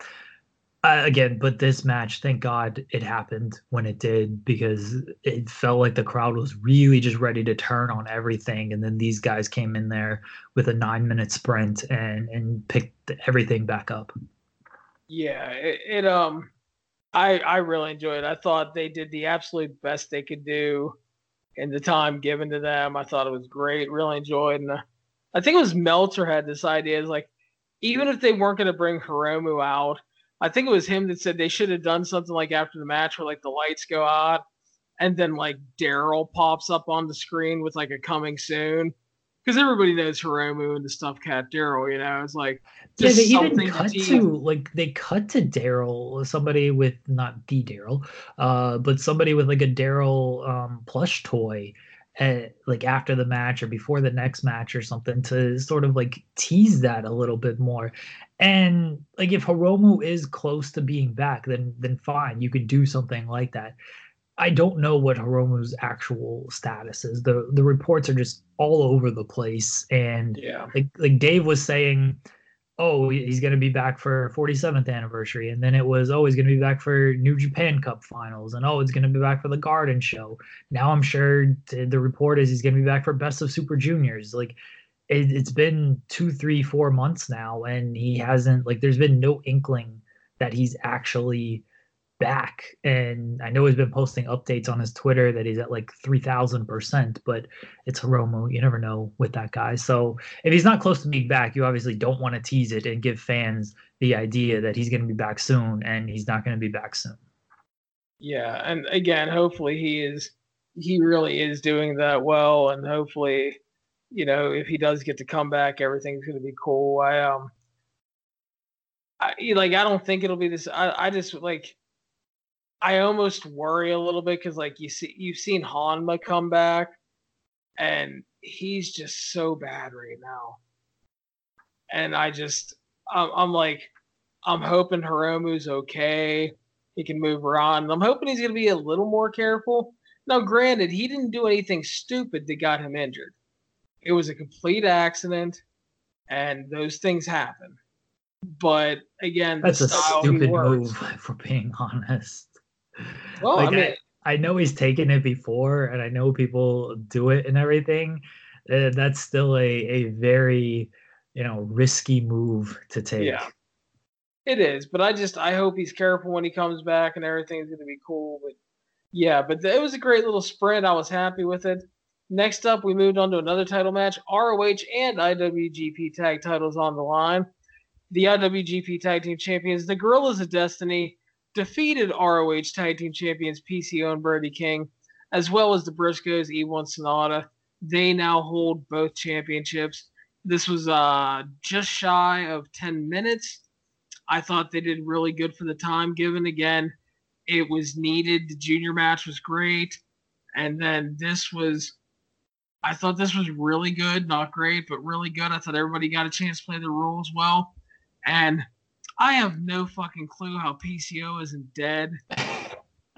uh, again, but this match, thank God it happened when it did because it felt like the crowd was really just ready to turn on everything, and then these guys came in there with a nine minute sprint and and picked everything back up. Yeah, it, it um, I I really enjoyed. it. I thought they did the absolute best they could do in the time given to them. I thought it was great. Really enjoyed, and uh, I think it was Meltzer had this idea. Is like even if they weren't going to bring Hiromu out I think it was him that said they should have done something like after the match where like the lights go out and then like Daryl pops up on the screen with like a coming soon. Because everybody knows Hiromu and the stuffed cat Daryl, you know, it's like yeah. They even cut to, to like they cut to Daryl, somebody with not the Daryl, uh, but somebody with like a Daryl um, plush toy, at, like after the match or before the next match or something to sort of like tease that a little bit more. And like if Hiromu is close to being back, then then fine, you could do something like that. I don't know what Hiromu's actual status is. The the reports are just all over the place. And yeah, like like Dave was saying, oh, he's gonna be back for 47th anniversary, and then it was oh, he's gonna be back for New Japan Cup finals, and oh, it's gonna be back for the Garden Show. Now I'm sure the report is he's gonna be back for Best of Super Juniors. Like it, it's been two, three, four months now, and he hasn't like there's been no inkling that he's actually back. And I know he's been posting updates on his Twitter that he's at like three thousand percent, but it's Hiromu. You never know with that guy. So if he's not close to being back, you obviously don't want to tease it and give fans the idea that he's going to be back soon, and he's not going to be back soon. Yeah, and again, hopefully he is. He really is doing that well, and hopefully you know, if he does get to come back, everything's going to be cool. I um, I like I don't think it'll be this. I I just like. I almost worry a little bit because like you see you've seen Honma come back, and he's just so bad right now. And I just I'm, I'm like I'm hoping Hiromu's okay. He can move around. I'm hoping he's gonna be a little more careful. Now, granted, he didn't do anything stupid that got him injured. It was a complete accident, and those things happen. But again, that's a stupid move, for being honest. Well, like, I mean, I, I, know he's taken it before, and I know people do it and everything. Uh, that's still a a very you know risky move to take. Yeah, it is. But I just I hope he's careful when he comes back, and everything's going to be cool. But yeah, but it was a great little sprint. I was happy with it. Next up, we moved on to another title match. ROH and IWGP tag titles on the line. The IWGP Tag Team Champions, the Guerrillas of Destiny, defeated ROH Tag Team Champions PCO and Brody King, as well as the Briscoes, Evil and Sanada. They now hold both championships. This was uh, just shy of 10 minutes. I thought they did really good for the time given. Again, it was needed. The junior match was great. And then this was I thought this was really good, not great, but really good. I thought everybody got a chance to play the rules well. And I have no fucking clue how PCO isn't dead.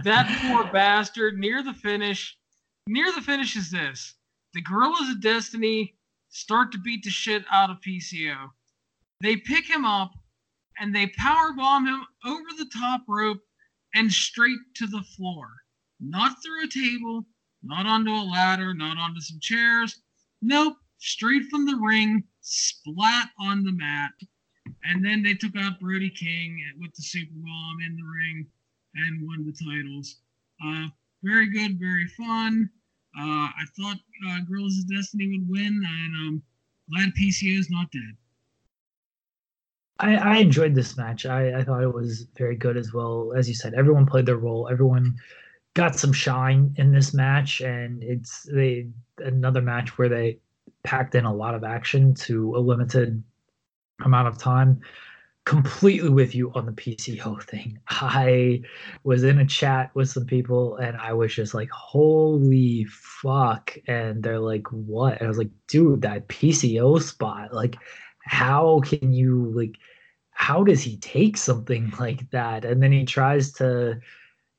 That poor bastard near the finish. Near the finish is this. The Guerrillas of Destiny start to beat the shit out of PCO. They pick him up and they power bomb him over the top rope and straight to the floor. Not through a table, not onto a ladder, not onto some chairs. Nope, straight from the ring, splat on the mat. And then they took out Brody King with the super bomb in the ring and won the titles. Uh, very good, very fun. Uh, I thought uh, Girls of Destiny would win, and um, glad PCO is not dead. I, I enjoyed this match. I, I thought it was very good as well. As you said, everyone played their role. Everyone got some shine in this match, and it's they another match where they packed in a lot of action to a limited amount of time completely with you on the PCO thing. I was in a chat with some people and I was just like, holy fuck. And they're like, what? And I was like, dude, that PCO spot, like, how can you, like, how does he take something like that? And then he tries to,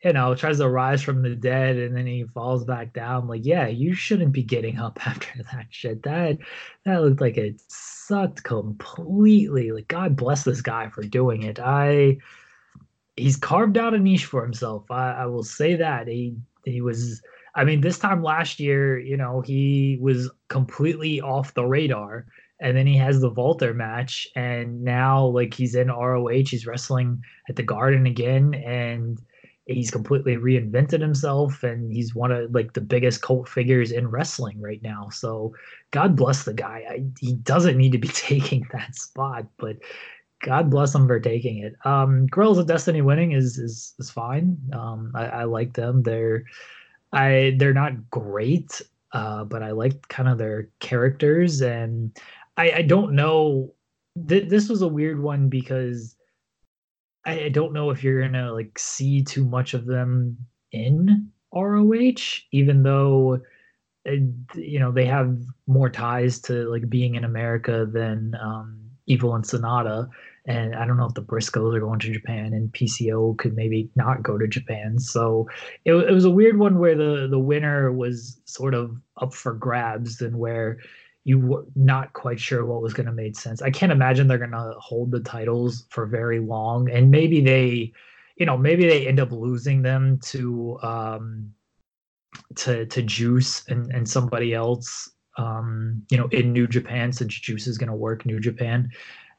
you know, tries to rise from the dead and then he falls back down. Like, yeah, you shouldn't be getting up after that shit. That that looked like it sucked completely. Like, God bless this guy for doing it. I he's carved out a niche for himself. I, I will say that. He he was I mean, this time last year, you know, he was completely off the radar. And then he has the Walter match, and now like he's in ROH, he's wrestling at the Garden again, and he's completely reinvented himself and he's one of like the biggest cult figures in wrestling right now. So god bless the guy. I, he doesn't need to be taking that spot but god bless him for taking it. Um girls of destiny winning is is is fine. Um i, I like them. They're i they're not great uh but i like kind of their characters and i i don't know. Th- this was a weird one because I don't know if you're gonna like see too much of them in ROH, even though uh, you know they have more ties to like being in America than um, Evil and Sanada. And I don't know if the Briscoes are going to Japan, and PCO could maybe not go to Japan. So it, it was a weird one where the the winner was sort of up for grabs, and where you were not quite sure what was going to make sense. I can't imagine they're going to hold the titles for very long, and maybe they, you know, maybe they end up losing them to um, to to Juice and and somebody else, um, you know, in New Japan since Juice is going to work New Japan,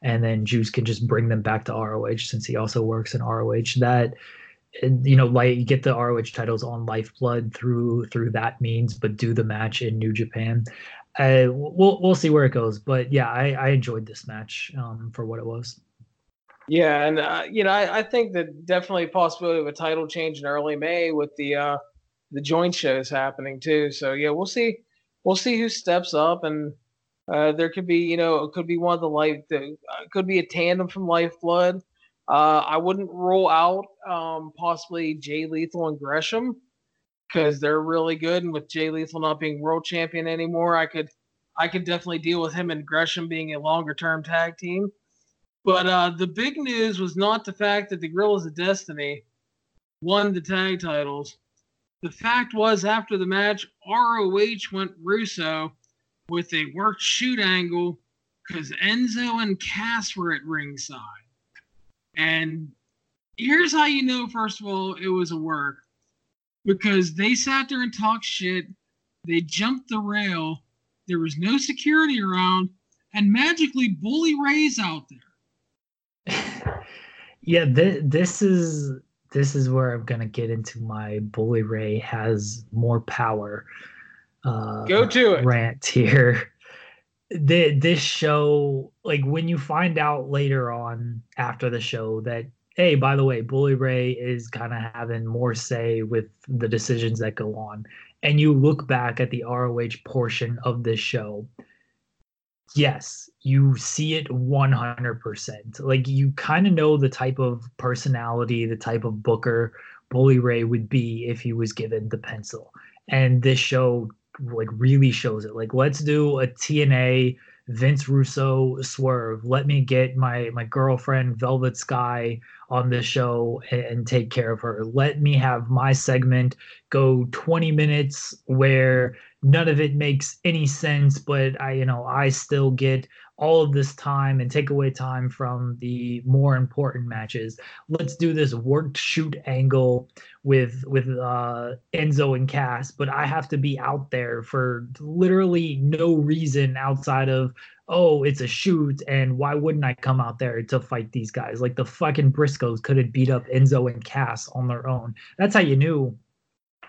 and then Juice can just bring them back to ROH since he also works in ROH. That you know like get the ROH titles on Lifeblood through through that means, but do the match in New Japan. I, we'll we'll see where it goes. But yeah, I, I enjoyed this match um, for what it was. Yeah, and uh, you know, I, I, think that definitely possibility of a title change in early May with the uh, the joint shows happening too. So yeah, we'll see. We'll see who steps up, and uh, there could be, you know, it could be one of the life, the, uh, could be a tandem from Lifeblood. Uh, I wouldn't rule out um, possibly Jay Lethal and Gresham because they're really good. And with Jay Lethal not being world champion anymore, I could I could definitely deal with him and Gresham being a longer term tag team. But uh, the big news was not the fact that the Guerrillas of Destiny won the tag titles. The fact was, after the match, ROH went Russo with a worked shoot angle because Enzo and Cass were at ringside. And here's how you know, first of all, it was a work because they sat there and talked shit. They jumped the rail. There was no security around, and magically, Bully Ray's out there. yeah, th- this is this is where I'm gonna get into my Bully Ray has more power. Uh, Go to it. Rant here. The, this show, like when you find out later on after the show that hey, by the way, Bully Ray is kind of having more say with the decisions that go on. And you look back at the ROH portion of this show, yes, you see it 100%. Like you kind of know the type of personality, the type of booker Bully Ray would be if he was given the pencil. And this show like really shows it. Like let's do a TNA Vince Russo swerve. Let me get my my girlfriend Velvet Sky on this show and, and take care of her. Let me have my segment go 20 minutes where none of it makes any sense, but I, you know, I still get all of this time and take away time from the more important matches. Let's do this worked shoot angle with with uh, Enzo and Cass, but I have to be out there for literally no reason outside of oh it's a shoot and why wouldn't I come out there to fight these guys? Like the fucking Briscoes could have beat up Enzo and Cass on their own. That's how you knew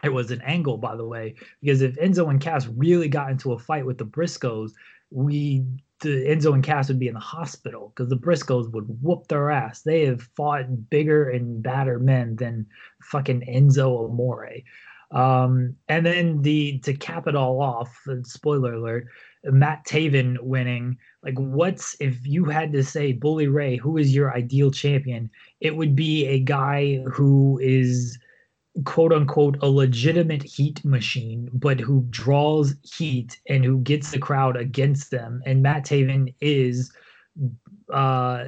it was an angle, by the way, because if Enzo and Cass really got into a fight with the Briscoes, we the Enzo and Cass would be in the hospital because the Briscoes would whoop their ass. They have fought bigger and badder men than fucking Enzo Amore. Um, and then the to cap it all off, spoiler alert, Matt Taven winning. Like, what's if you had to say Bully Ray, who is your ideal champion? It would be a guy who is quote unquote a legitimate heat machine, but who draws heat and who gets the crowd against them. And Matt Taven is uh,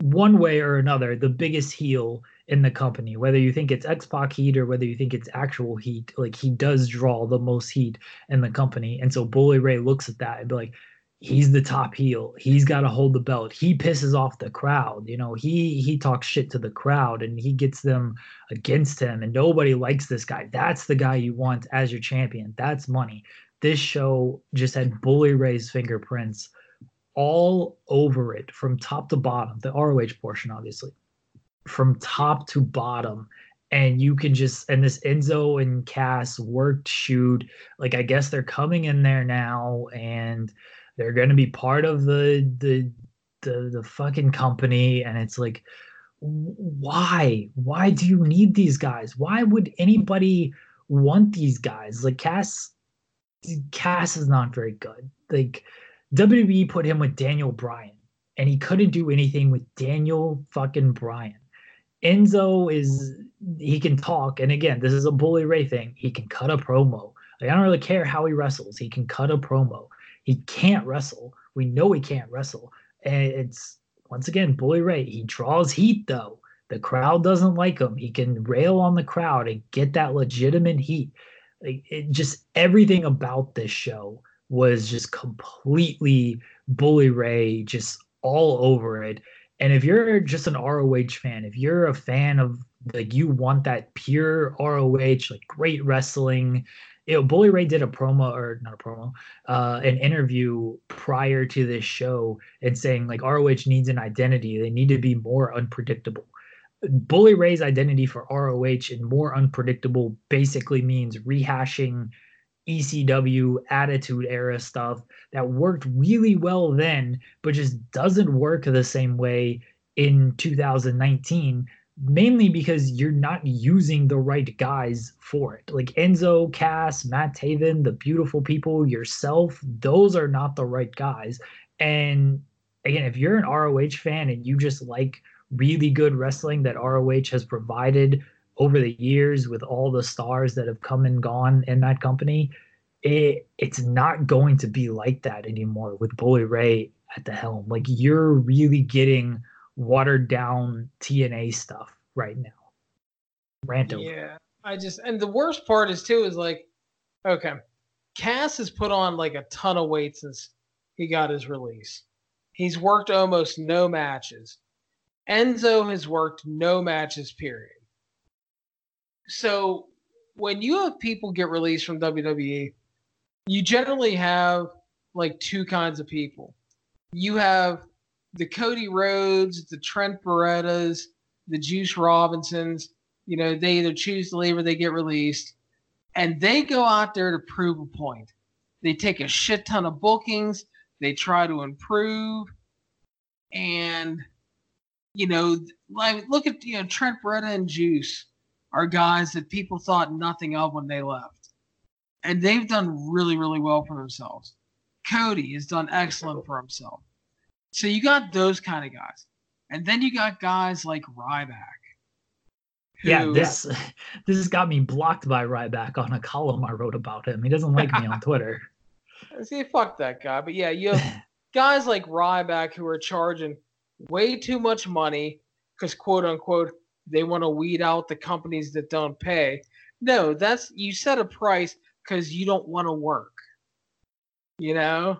one way or another the biggest heel in the company. Whether you think it's X Pac heat or whether you think it's actual heat, like he does draw the most heat in the company. And so Bully Ray looks at that and be like, he's the top heel. He's got to hold the belt. He pisses off the crowd. You know, he he talks shit to the crowd and he gets them against him and nobody likes this guy. That's the guy you want as your champion. That's money. This show just had Bully Ray's fingerprints all over it from top to bottom. The ROH portion obviously. From top to bottom. And you can just and this Enzo and Cass worked shoot like I guess they're coming in there now and they're going to be part of the the the the fucking company. And it's like why? Why do you need these guys? Why would anybody want these guys? Like cass cass is not very good. Like wwe put him with daniel bryan and he couldn't do anything with daniel fucking bryan enzo is he can talk and again this is a bully ray thing he can cut a promo like, i don't really care how he wrestles he can cut a promo he can't wrestle. We know he can't wrestle. And it's once again, Bully Ray. He draws heat though. The crowd doesn't like him. He can rail on the crowd and get that legitimate heat. Like it just everything about this show was just completely Bully Ray, just all over it. And if you're just an ROH fan, if you're a fan of like you want that pure ROH, like great wrestling, you know, Bully Ray did a promo or not a promo, uh, an interview prior to this show and saying like ROH needs an identity. They need to be more unpredictable. Bully Ray's identity for ROH and more unpredictable basically means rehashing ECW attitude era stuff that worked really well then, but just doesn't work the same way in 2019 mainly because you're not using the right guys for it. Like Enzo, Cass, Matt Taven, the beautiful people, yourself, those are not the right guys. And again, if you're an ROH fan and you just like really good wrestling that ROH has provided over the years with all the stars that have come and gone in that company, it it's not going to be like that anymore with Bully Ray at the helm. Like you're really getting watered down TNA stuff right now. Rant over. Yeah, I just and the worst part is too is like, okay, Cass has put on like a ton of weight since he got his release. He's worked almost no matches. Enzo has worked no matches, period. So when you have people get released from WWE, you generally have like two kinds of people. You have the Cody Rhodes, the Trent Berettas, the Juice Robinsons. You know, they either choose to leave or they get released, and they go out there to prove a point. They take a shit ton of bookings. They try to improve, and you know, like look at you know Trent Beretta and Juice are guys that people thought nothing of when they left, and they've done really really well for themselves. Cody has done excellent for himself. So you got those kind of guys. And then you got guys like Ryback. Who, yeah, this this has got me blocked by Ryback on a column I wrote about him. He doesn't like me on Twitter. See, fuck that guy. But yeah, you have guys like Ryback who are charging way too much money, because quote unquote they want to weed out the companies that don't pay. No, that's you set a price because you don't want to work. You know,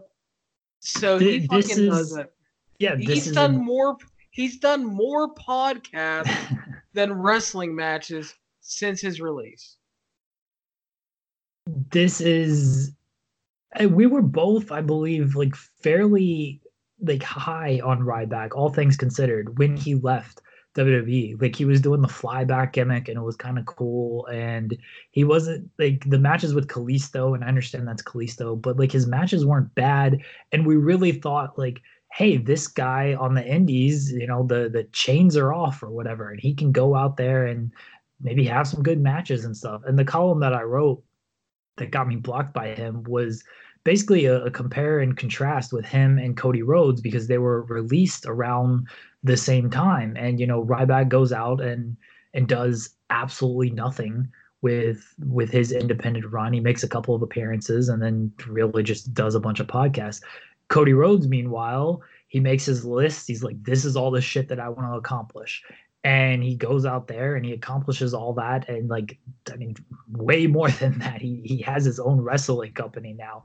so he this fucking is, does it. Yeah, he's done a... more. He's done more podcasts than wrestling matches since his release. This is. We were both, I believe, like fairly like high on Ryback, all things considered, when he left WWE. Like he was doing the flyback gimmick and it was kind of cool. And he wasn't like the matches with Kalisto, and I understand that's Kalisto, but like his matches weren't bad. And we really thought like, hey, this guy on the indies, you know, the the chains are off or whatever, and he can go out there and maybe have some good matches and stuff. And the column that I wrote that got me blocked by him was basically a, a, compare and contrast with him and Cody Rhodes because they were released around the same time. And you know, Ryback goes out and and does absolutely nothing with with his independent run. He makes a couple of appearances and then really just does a bunch of podcasts. Cody Rhodes, meanwhile, he makes his list. He's like, this is all the shit that I want to accomplish. And he goes out there and he accomplishes all that. And like, I mean, way more than that. He he has his own wrestling company now.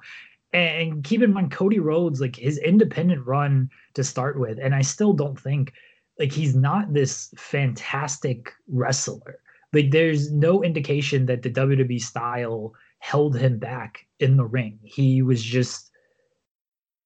And keep in mind, Cody Rhodes, like his independent run to start with, and I still don't think like he's not this fantastic wrestler. Like there's no indication that the WWE style held him back in the ring. He was just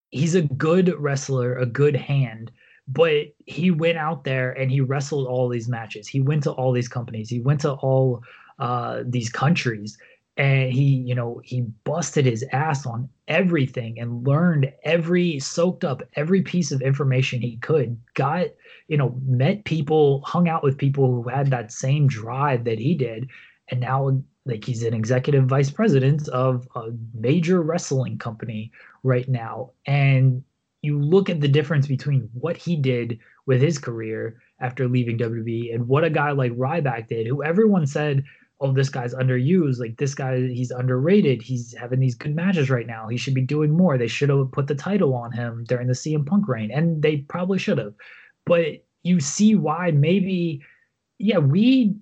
he's a good wrestler, a good hand, but he went out there and he wrestled all these matches. He went to all these companies. He went to all uh, these countries and he you know he busted his ass on everything and learned every soaked up every piece of information he could got you know met people hung out with people who had that same drive that he did. And now like he's an executive vice president of a major wrestling company right now. And you look at the difference between what he did with his career after leaving WWE and what a guy like Ryback did who everyone said oh, this guy's underused. Like this guy, he's underrated. He's having these good matches right now. He should be doing more. They should have put the title on him during the CM Punk reign, and they probably should have. But you see why maybe, yeah, we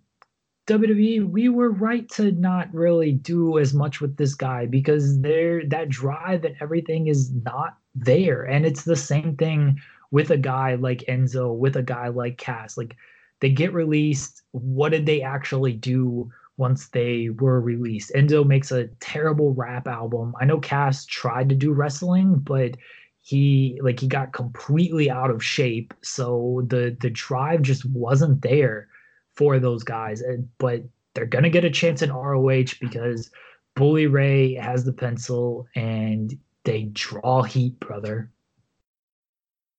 WWE, we were right to not really do as much with this guy because there that drive and everything is not there. And it's the same thing with a guy like Enzo, with a guy like Cass. Like they get released. What did they actually do once they were released. Enzo makes a terrible rap album. I know Cass tried to do wrestling, but he like he got completely out of shape. So the the drive just wasn't there for those guys. And, but they're gonna get a chance in ROH because Bully Ray has the pencil and they draw heat, brother.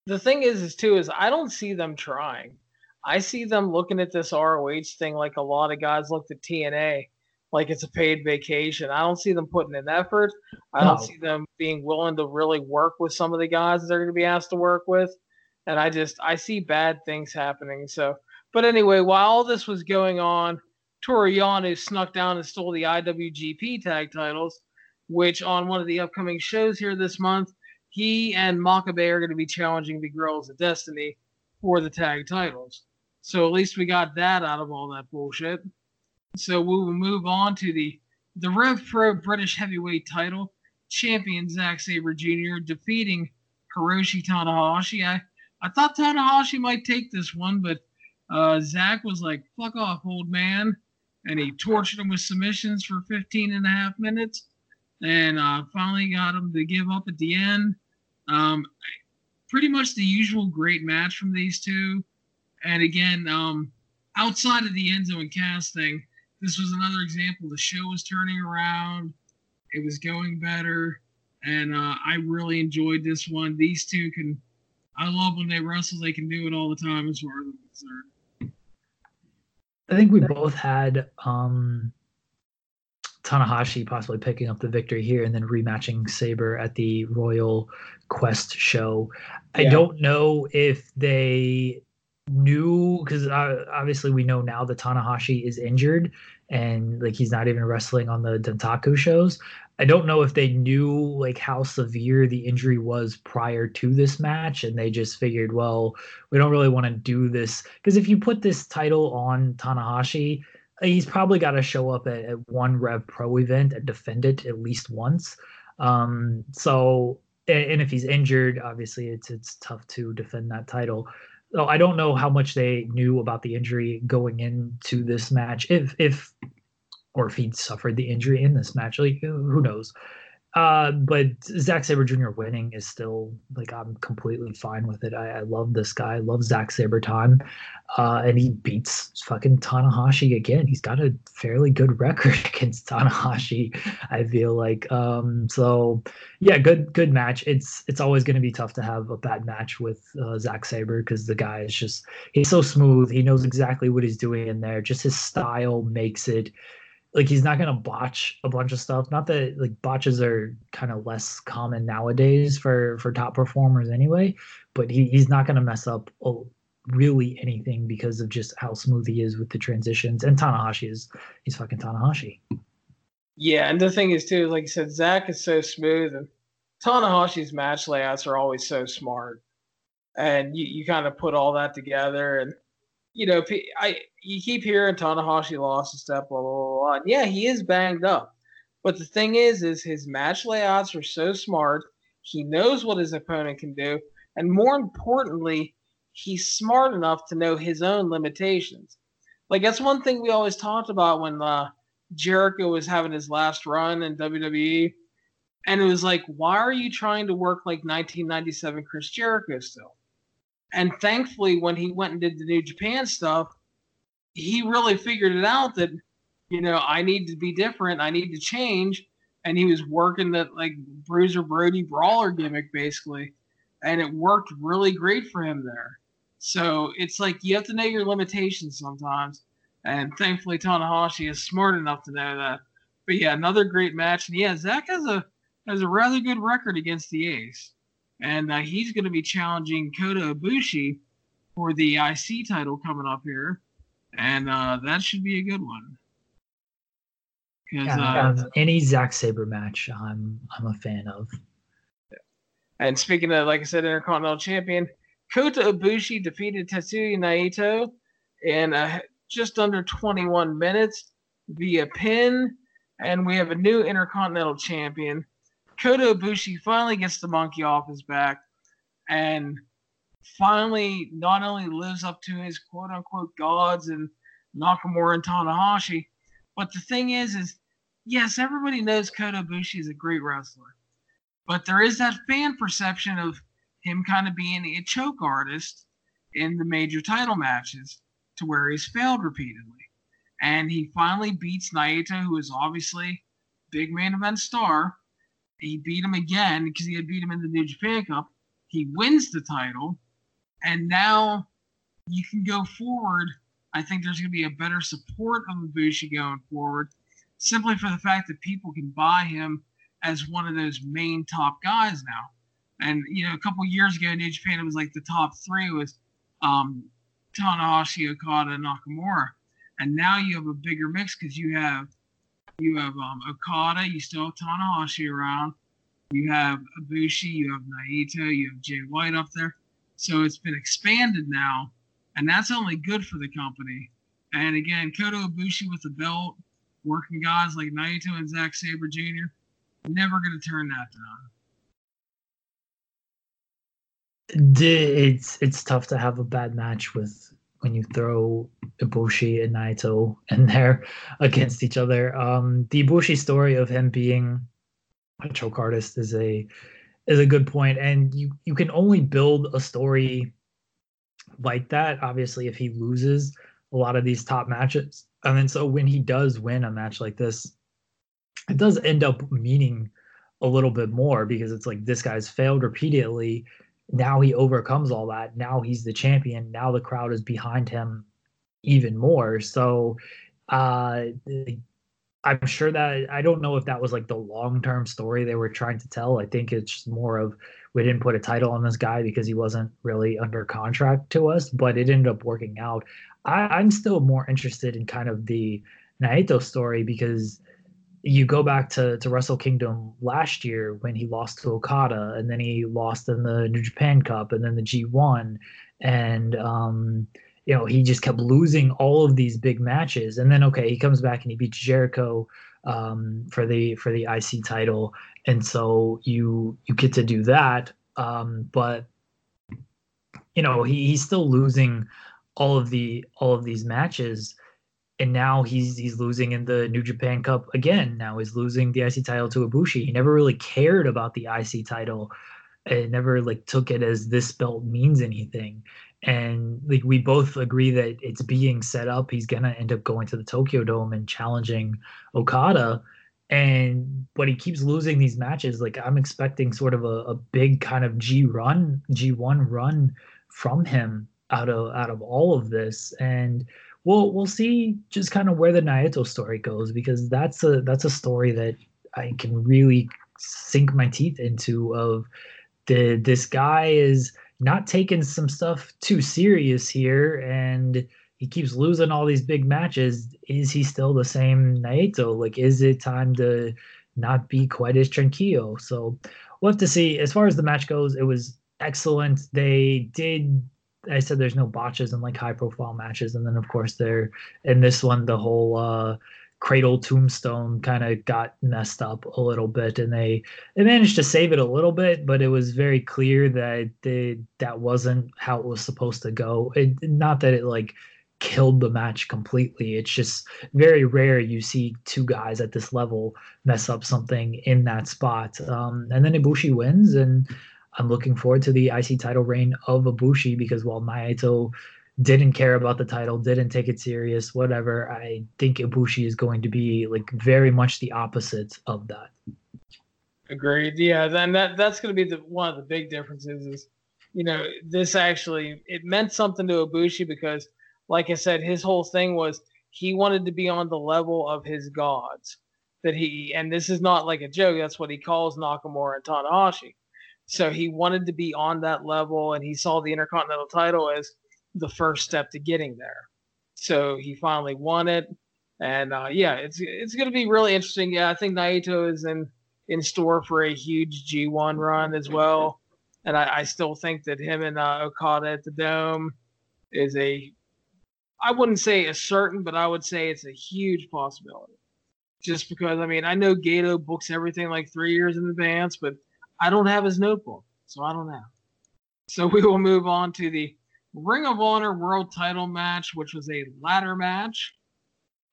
The thing is, is too, is I don't see them trying. I see them looking at this ROH thing like a lot of guys looked at TNA, like it's a paid vacation. I don't see them putting in effort. I no. don't see them being willing to really work with some of the guys they're going to be asked to work with. And I just I see bad things happening. So, but anyway, while all this was going on, Toru Yano snuck down and stole the IWGP tag titles, which on one of the upcoming shows here this month, he and Makabe are going to be challenging the Girls of Destiny for the tag titles. So at least we got that out of all that bullshit. So we will move on to the the Rev Pro British Heavyweight title. Champion Zack Sabre Jr. defeating Hiroshi Tanahashi. I, I thought Tanahashi might take this one, but uh, Zack was like, fuck off, old man. And he tortured him with submissions for 15 and a half minutes. And uh, finally got him to give up at the end. Um, pretty much the usual great match from these two. And again, um, outside of the Enzo and Cass thing, this was another example. The show was turning around, it was going better, and uh, I really enjoyed this one. These two can, I love when they wrestle, they can do it all the time as far as I'm concerned. I think we both had um, Tanahashi possibly picking up the victory here and then rematching Sabre at the Royal Quest show. Yeah. I don't know if they knew because uh, obviously we know now that Tanahashi is injured and like he's not even wrestling on the Dontaku shows. I don't know if they knew like how severe the injury was prior to this match, and they just figured, well, we don't really want to do this because if you put this title on Tanahashi, he's probably got to show up at, at, one Rev Pro event and defend it at least once. Um, so, and if he's injured, obviously it's it's tough to defend that title. So I don't know how much they knew about the injury going into this match, if if or if he'd suffered the injury in this match. Like who knows? Uh, but Zack Sabre Jr. winning is still like I'm completely fine with it. I, I love this guy. I love Zack time, uh, and he beats fucking Tanahashi again. He's got a fairly good record against Tanahashi. I feel like um, so. Yeah, good good match. It's it's always going to be tough to have a bad match with uh, Zack Sabre because the guy is just he's so smooth. He knows exactly what he's doing in there. Just his style makes it like he's not gonna botch a bunch of stuff. Not that like botches are kind of less common nowadays for for top performers anyway, but he, he's not gonna mess up really anything because of just how smooth he is with the transitions. And Tanahashi is he's fucking Tanahashi. Yeah, and the thing is too, like you said, Zack is so smooth, and Tanahashi's match layouts are always so smart, and you you kind of put all that together and you know, I you keep hearing Tanahashi lost a step, blah, blah blah blah. And yeah, he is banged up, but the thing is, is his match layouts are so smart. He knows what his opponent can do, and more importantly, he's smart enough to know his own limitations. Like that's one thing we always talked about when uh, Jericho was having his last run in WWE, and it was like, why are you trying to work like 1997 Chris Jericho still? And thankfully, when he went and did the New Japan stuff, he really figured it out that, you know, I need to be different. I need to change. And he was working that like Bruiser Brody brawler gimmick basically. And it worked really great for him there. So it's like you have to know your limitations sometimes. And thankfully, Tanahashi is smart enough to know that. But yeah, another great match. And yeah, Zack has a has a rather good record against the Ace and uh, he's going to be challenging Kota Ibushi for the IC title coming up here, and uh, that should be a good one. Yeah, uh, any Zack Sabre match, I'm I'm a fan of. And speaking of, like I said, Intercontinental Champion Kota Ibushi defeated Tetsuya Naito in uh, just under 21 minutes via pin, and we have a new Intercontinental Champion. Kota Ibushi finally gets the monkey off his back and finally not only lives up to his quote unquote gods and Nakamura and Tanahashi, but the thing is, is yes, everybody knows Kota Ibushi is a great wrestler, but there is that fan perception of him kind of being a choke artist in the major title matches to where he's failed repeatedly. And he finally beats Naito, who is obviously big main event star, he beat him again because he had beat him in the New Japan Cup. He wins the title, and now you can go forward. I think there's going to be a better support of Ibushi going forward, simply for the fact that people can buy him as one of those main top guys now. And you know, a couple years ago, New Japan it was like the top three was um, Tanahashi, Okada, Nakamura, and now you have a bigger mix because you have you have um, Okada, you still have Tanahashi around. You have Ibushi, you have Naito, you have Jay White up there. So it's been expanded now, and that's only good for the company. And again, Kota Ibushi with the belt, working guys like Naito and Zack Sabre Jr., never going to turn that down. It's it's tough to have a bad match with when you throw Ibushi and Naito in there against each other. Um, the Ibushi story of him being a choke artist is a is a good point, and you you can only build a story like that. Obviously, if he loses a lot of these top matches, and then so when he does win a match like this, it does end up meaning a little bit more because it's like this guy's failed repeatedly now he overcomes all that. Now he's the champion. Now the crowd is behind him even more. So uh I'm sure that I don't know if that was like the long term story they were trying to tell. I think it's more of we didn't put a title on this guy because he wasn't really under contract to us, but it ended up working out. I, I'm still more interested in kind of the Naito story because you go back to, to Wrestle Kingdom last year when he lost to Okada and then he lost in the New Japan Cup and then the G1 and um, you know he just kept losing all of these big matches. And then okay he comes back and he beats Jericho um, for the for the IC title. And so you you get to do that um, but you know he, he's still losing all of the all of these matches and now he's he's losing in the New Japan Cup again. Now he's losing the IC title to Ibushi. He never really cared about the IC title. It never like took it as this belt means anything. And like we both agree that it's being set up. He's gonna end up going to the Tokyo Dome and challenging Okada. And but he keeps losing these matches. Like I'm expecting sort of a, a big kind of G run, G1 run from him out of out of all of this. And we'll we'll see just kind of where the Naito story goes because that's a that's a story that I can really sink my teeth into of the this guy is not taking some stuff too serious here and he keeps losing all these big matches. Is he still the same Naito? Like, is it time to not be quite as tranquilo? So we'll have to see. As far as the match goes, it was excellent. They did I said there's no botches in like high profile matches, and then of course there in this one the whole uh, cradle tombstone kind of got messed up a little bit, and they they managed to save it a little bit, but it was very clear that they that wasn't how it was supposed to go. It, not that it like killed the match completely. It's just very rare you see two guys at this level mess up something in that spot. Um, and then Ibushi wins, and I'm looking forward to the IC title reign of Ibushi because while Naito didn't care about the title, didn't take it serious, whatever, I think Ibushi is going to be like very much the opposite of that. Agreed. Yeah, then that that's going to be the one of the big differences is, you know, this actually it meant something to Ibushi because, like I said, his whole thing was he wanted to be on the level of his gods. That he and this is not like a joke. That's what he calls Nakamura and Tanahashi so he wanted to be on that level, and he saw the Intercontinental title as the first step to getting there. So he finally won it, and uh, yeah, it's it's going to be really interesting. Yeah, I think Naito is in in store for a huge G1 run as well, and I, I still think that him and uh, Okada at the Dome is a I wouldn't say a certain, but I would say it's a huge possibility. Just because I mean I know Gedo books everything like three years in advance, but I don't have his notebook, so I don't know. So we will move on to the Ring of Honor World Title match, which was a ladder match.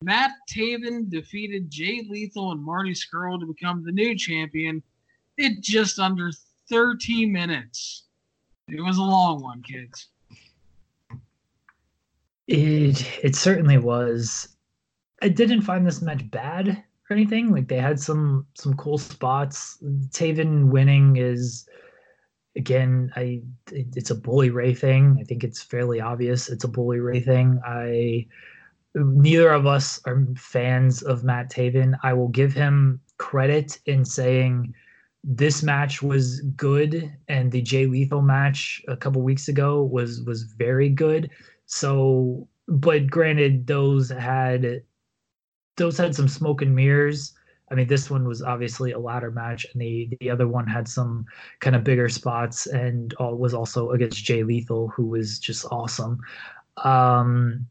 Matt Taven defeated Jay Lethal and Marty Scurll to become the new champion in just under 13 minutes. It was a long one, kids. It it certainly was. I didn't find this match bad or anything. Like they had some some cool spots. Taven winning is again, I it's a bully Ray thing. I think it's fairly obvious. It's a bully Ray thing. I neither of us are fans of Matt Taven. I will give him credit in saying this match was good and the Jay Lethal match a couple weeks ago was was very good. So but granted those had those had some smoke and mirrors. I mean, this one was obviously a ladder match, and the the other one had some kind of bigger spots, and uh, was also against Jay Lethal, who was just awesome. Um,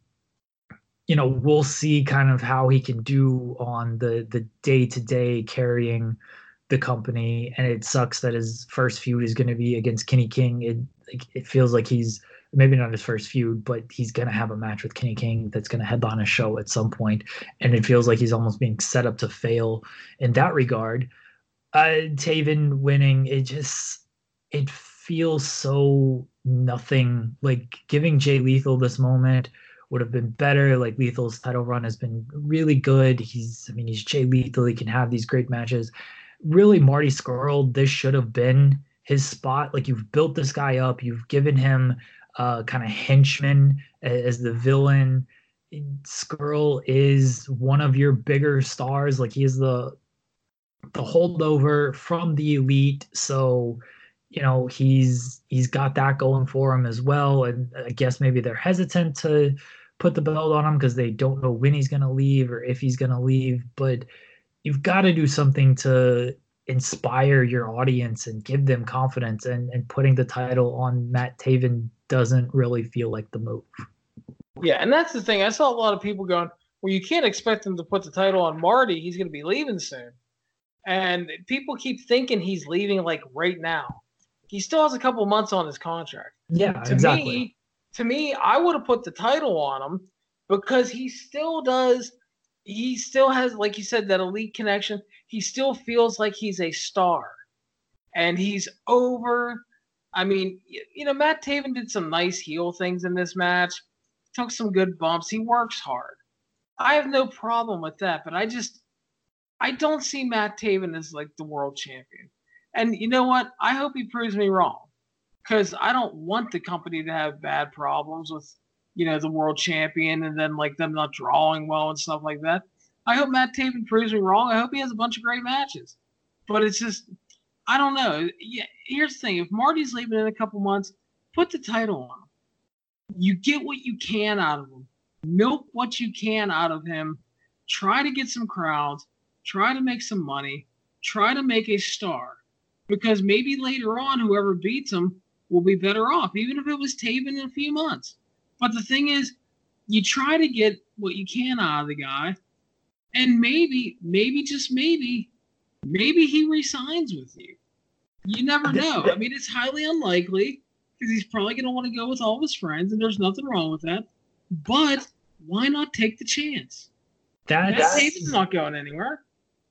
you know, we'll see kind of how he can do on the the day to day carrying the company, and it sucks that his first feud is going to be against Kenny King. It it feels like he's maybe not his first feud, but he's gonna have a match with Kenny King that's gonna headline a show at some point, and it feels like he's almost being set up to fail in that regard. Uh, Taven winning, it just it feels so nothing. Like giving Jay Lethal this moment would have been better. Like Lethal's title run has been really good. He's, I mean, he's Jay Lethal. He can have these great matches. Really, Marty Scurll, this should have been his spot. Like you've built this guy up, you've given him uh, kind of henchman as the villain. Scurll is one of your bigger stars. Like he is the the holdover from the elite. So, you know, he's he's got that going for him as well. And I guess maybe they're hesitant to put the belt on him because they don't know when he's going to leave or if he's going to leave. But you've got to do something to inspire your audience and give them confidence. And, and putting the title on Matt Taven doesn't really feel like the move. Yeah, and that's the thing. I saw a lot of people going, well, you can't expect him to put the title on Marty. He's going to be leaving soon. And people keep thinking he's leaving like right now. He still has a couple months on his contract. Yeah, to exactly. Me, to me, I would have put the title on him because he still does. He still has, like you said, that elite connection. He still feels like he's a star, and he's over. I mean, you know, Matt Taven did some nice heel things in this match, took some good bumps. He works hard. I have no problem with that, but I just I don't see Matt Taven as like the world champion. And you know what? I hope he proves me wrong because I don't want the company to have bad problems with, you know, the world champion and then like them not drawing well and stuff like that. I hope Matt Taven proves me wrong. I hope he has a bunch of great matches. But it's just, I don't know. Yeah, here's the thing: if Marty's leaving in a couple months, put the title on him. You get what you can out of him. Milk what you can out of him. Try to get some crowds. Try to make some money. Try to make a star. Because maybe later on, whoever beats him will be better off, even if it was Taven in a few months. But the thing is, you try to get what you can out of the guy, and maybe, maybe just maybe, maybe he resigns with you. You never know. I mean, it's highly unlikely because he's probably going to want to go with all of his friends, and there's nothing wrong with that. But why not take the chance? That's Taven's not going anywhere.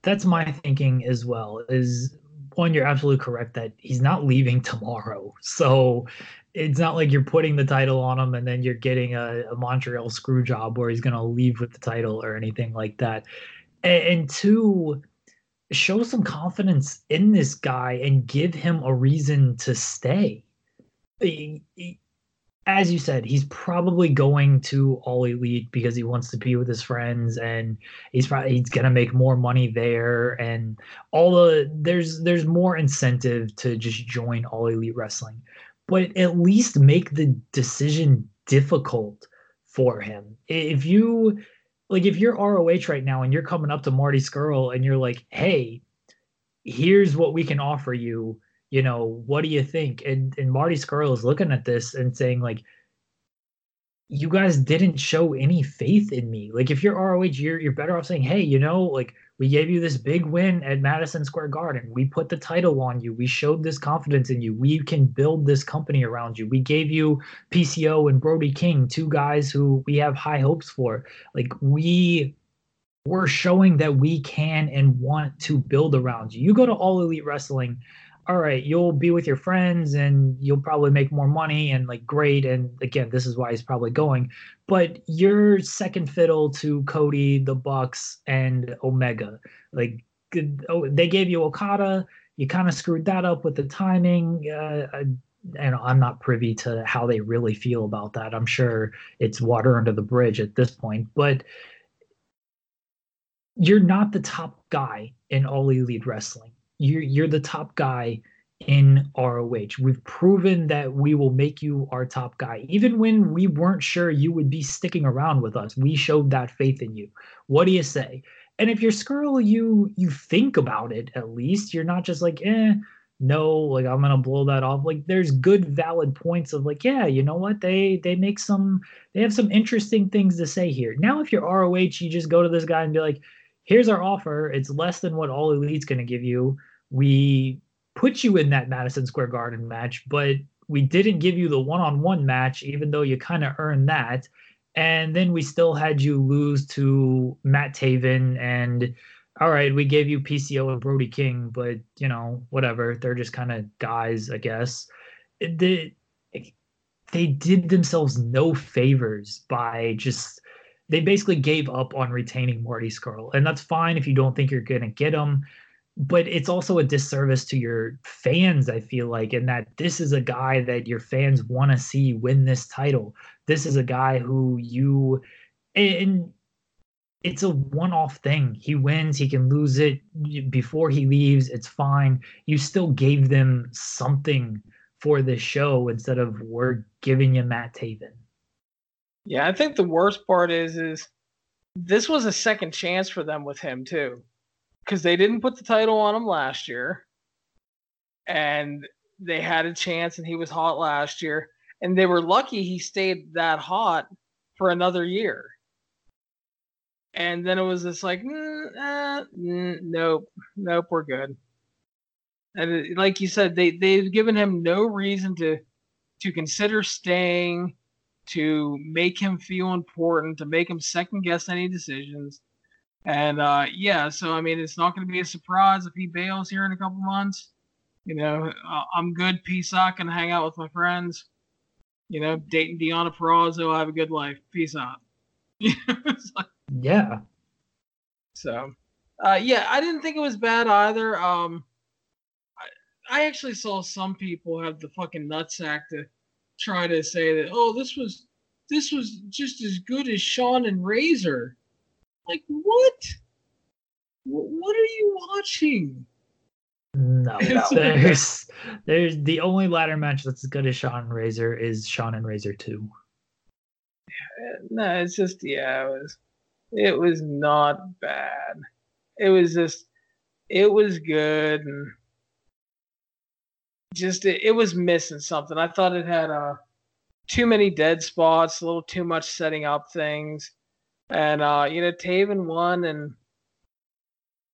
That's my thinking as well. Is one, you're absolutely correct that he's not leaving tomorrow. So it's not like you're putting the title on him and then you're getting a, a Montreal screw job where he's going to leave with the title or anything like that. And, and two, show some confidence in this guy and give him a reason to stay. He, he, as you said, he's probably going to All Elite because he wants to be with his friends, and he's probably he's gonna make more money there, and all the there's there's more incentive to just join All Elite Wrestling, but at least make the decision difficult for him. If you like, if you're ROH right now and you're coming up to Marty Scurll and you're like, hey, here's what we can offer you you know, what do you think? And and Marty Scurll is looking at this and saying like, you guys didn't show any faith in me. Like if you're ROH, you're you're better off saying, hey, you know, like we gave you this big win at Madison Square Garden. We put the title on you. We showed this confidence in you. We can build this company around you. We gave you PCO and Brody King, two guys who we have high hopes for. Like we we're showing that we can and want to build around you. You go to All Elite Wrestling all right, you'll be with your friends and you'll probably make more money and like great. And again, this is why he's probably going. But you're second fiddle to Cody, the Bucks, and Omega. Like oh, they gave you Okada. You kind of screwed that up with the timing. Uh, and I'm not privy to how they really feel about that. I'm sure it's water under the bridge at this point, but you're not the top guy in all elite wrestling you're you're the top guy in ROH. We've proven that we will make you our top guy. Even when we weren't sure you would be sticking around with us, we showed that faith in you. What do you say? And if you're Scurll, you you think about it at least. You're not just like, eh, no, like I'm gonna blow that off. Like there's good valid points of like, yeah, you know what? They they make some they have some interesting things to say here. Now if you're ROH, you just go to this guy and be like, here's our offer. It's less than what All Elite's gonna give you we put you in that Madison Square Garden match, but we didn't give you the one-on-one match, even though you kind of earned that. And then we still had you lose to Matt Taven and all right, we gave you PCO and Brody King, but you know, whatever. They're just kind of guys, I guess. They, they did themselves no favors by just they basically gave up on retaining Marty Scurll. And that's fine if you don't think you're gonna get him but it's also a disservice to your fans i feel like in that this is a guy that your fans want to see win this title. This is a guy who you and it's a one-off thing. He wins he can lose it before he leaves it's fine. You still gave them something for this show instead of we're giving you matt taven Yeah, I think the worst part is is this was a second chance for them with him too, because they didn't put the title on him last year, and they had a chance, and he was hot last year, and they were lucky he stayed that hot for another year. And then it was just like, mm, uh, mm, nope, nope, we're good. And like you said, they they've given him no reason to to consider staying, to make him feel important, to make him second guess any decisions. And uh, yeah, so I mean, it's not going to be a surprise if he bails here in a couple months. You know, uh, I'm good. Peace out. Can hang out with my friends. You know, dating Deonna Purrazzo. I have a good life. Peace out. like, yeah. So, uh, yeah, I didn't think it was bad either. Um, I, I actually saw some people have the fucking nutsack to try to say that, oh, this was this was just as good as Sean and Razor. Like what? What are you watching? No, no. there's there's the only ladder match that's as good as Sean and Razor is Sean and Razor two. No, it's just yeah, it was it was not bad. It was just it was good and just it, it was missing something. I thought it had uh too many dead spots, a little too much setting up things. And uh, you know, Taven won and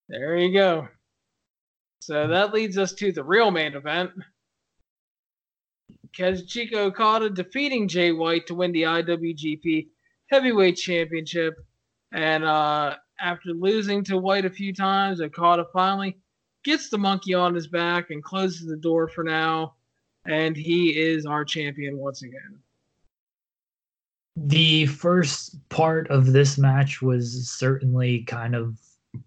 there you go. So that leads us to the real main event. Kazuchika Okada defeating Jay White to win the IWGP Heavyweight Championship. And uh, after losing to White a few times, Okada finally gets the monkey on his back and closes the door for now. And he is our champion once again. The first part of this match was certainly kind of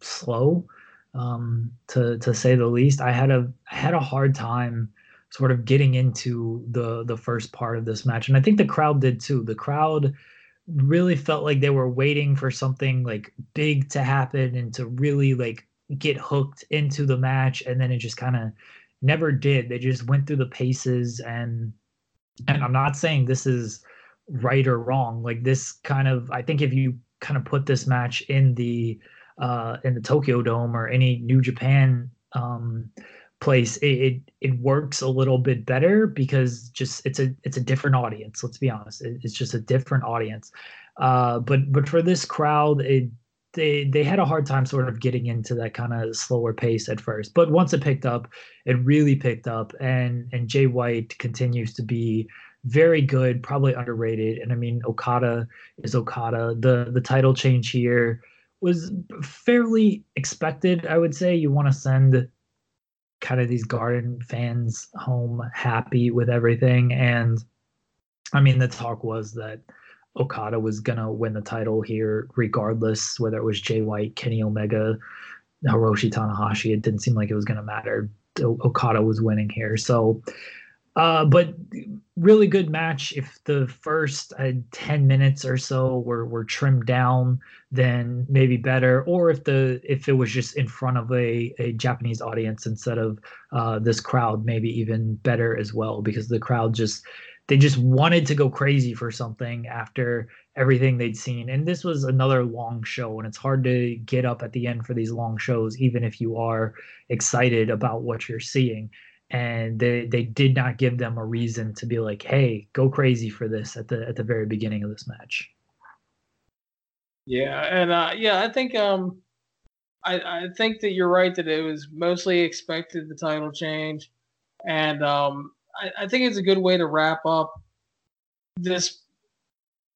slow um, to to say the least. I had a had a hard time sort of getting into the the first part of this match, and I think the crowd did too. The crowd really felt like they were waiting for something like big to happen and to really like get hooked into the match, and then it just kind of never did. They just went through the paces and and I'm not saying this is right or wrong. Like this kind of I think if you kind of put this match in the uh, in the Tokyo Dome or any New Japan um, place, it, it, it works a little bit better because just it's a it's a different audience. Let's be honest, it, it's just a different audience. Uh, but but for this crowd, it they they had a hard time sort of getting into that kind of slower pace at first. But once it picked up, it really picked up, and and Jay White continues to be very good, probably underrated. And I mean, Okada is Okada. The the title change here was fairly expected. I would say you want to send kind of these Garden fans home happy with everything, and I mean the talk was that Okada was gonna win the title here regardless, whether it was Jay White, Kenny Omega, Hiroshi Tanahashi. It didn't seem like it was gonna matter. Okada was winning here, so uh, but really good match. If the first uh, 10 minutes or so were, were trimmed down, then maybe better. Or if the if it was just in front of a, a Japanese audience instead of uh, this crowd, maybe even better as well, because the crowd just they just wanted to go crazy for something after everything they'd seen. And this was another long show, and it's hard to get up at the end for these long shows, even if you are excited about what you're seeing and they they did not give them a reason to be like, "Hey, go crazy for this" at the at the very beginning of this match. Yeah, and uh, yeah, I think um, I I think that you're right that it was mostly expected the title change, and um, I, I think it's a good way to wrap up this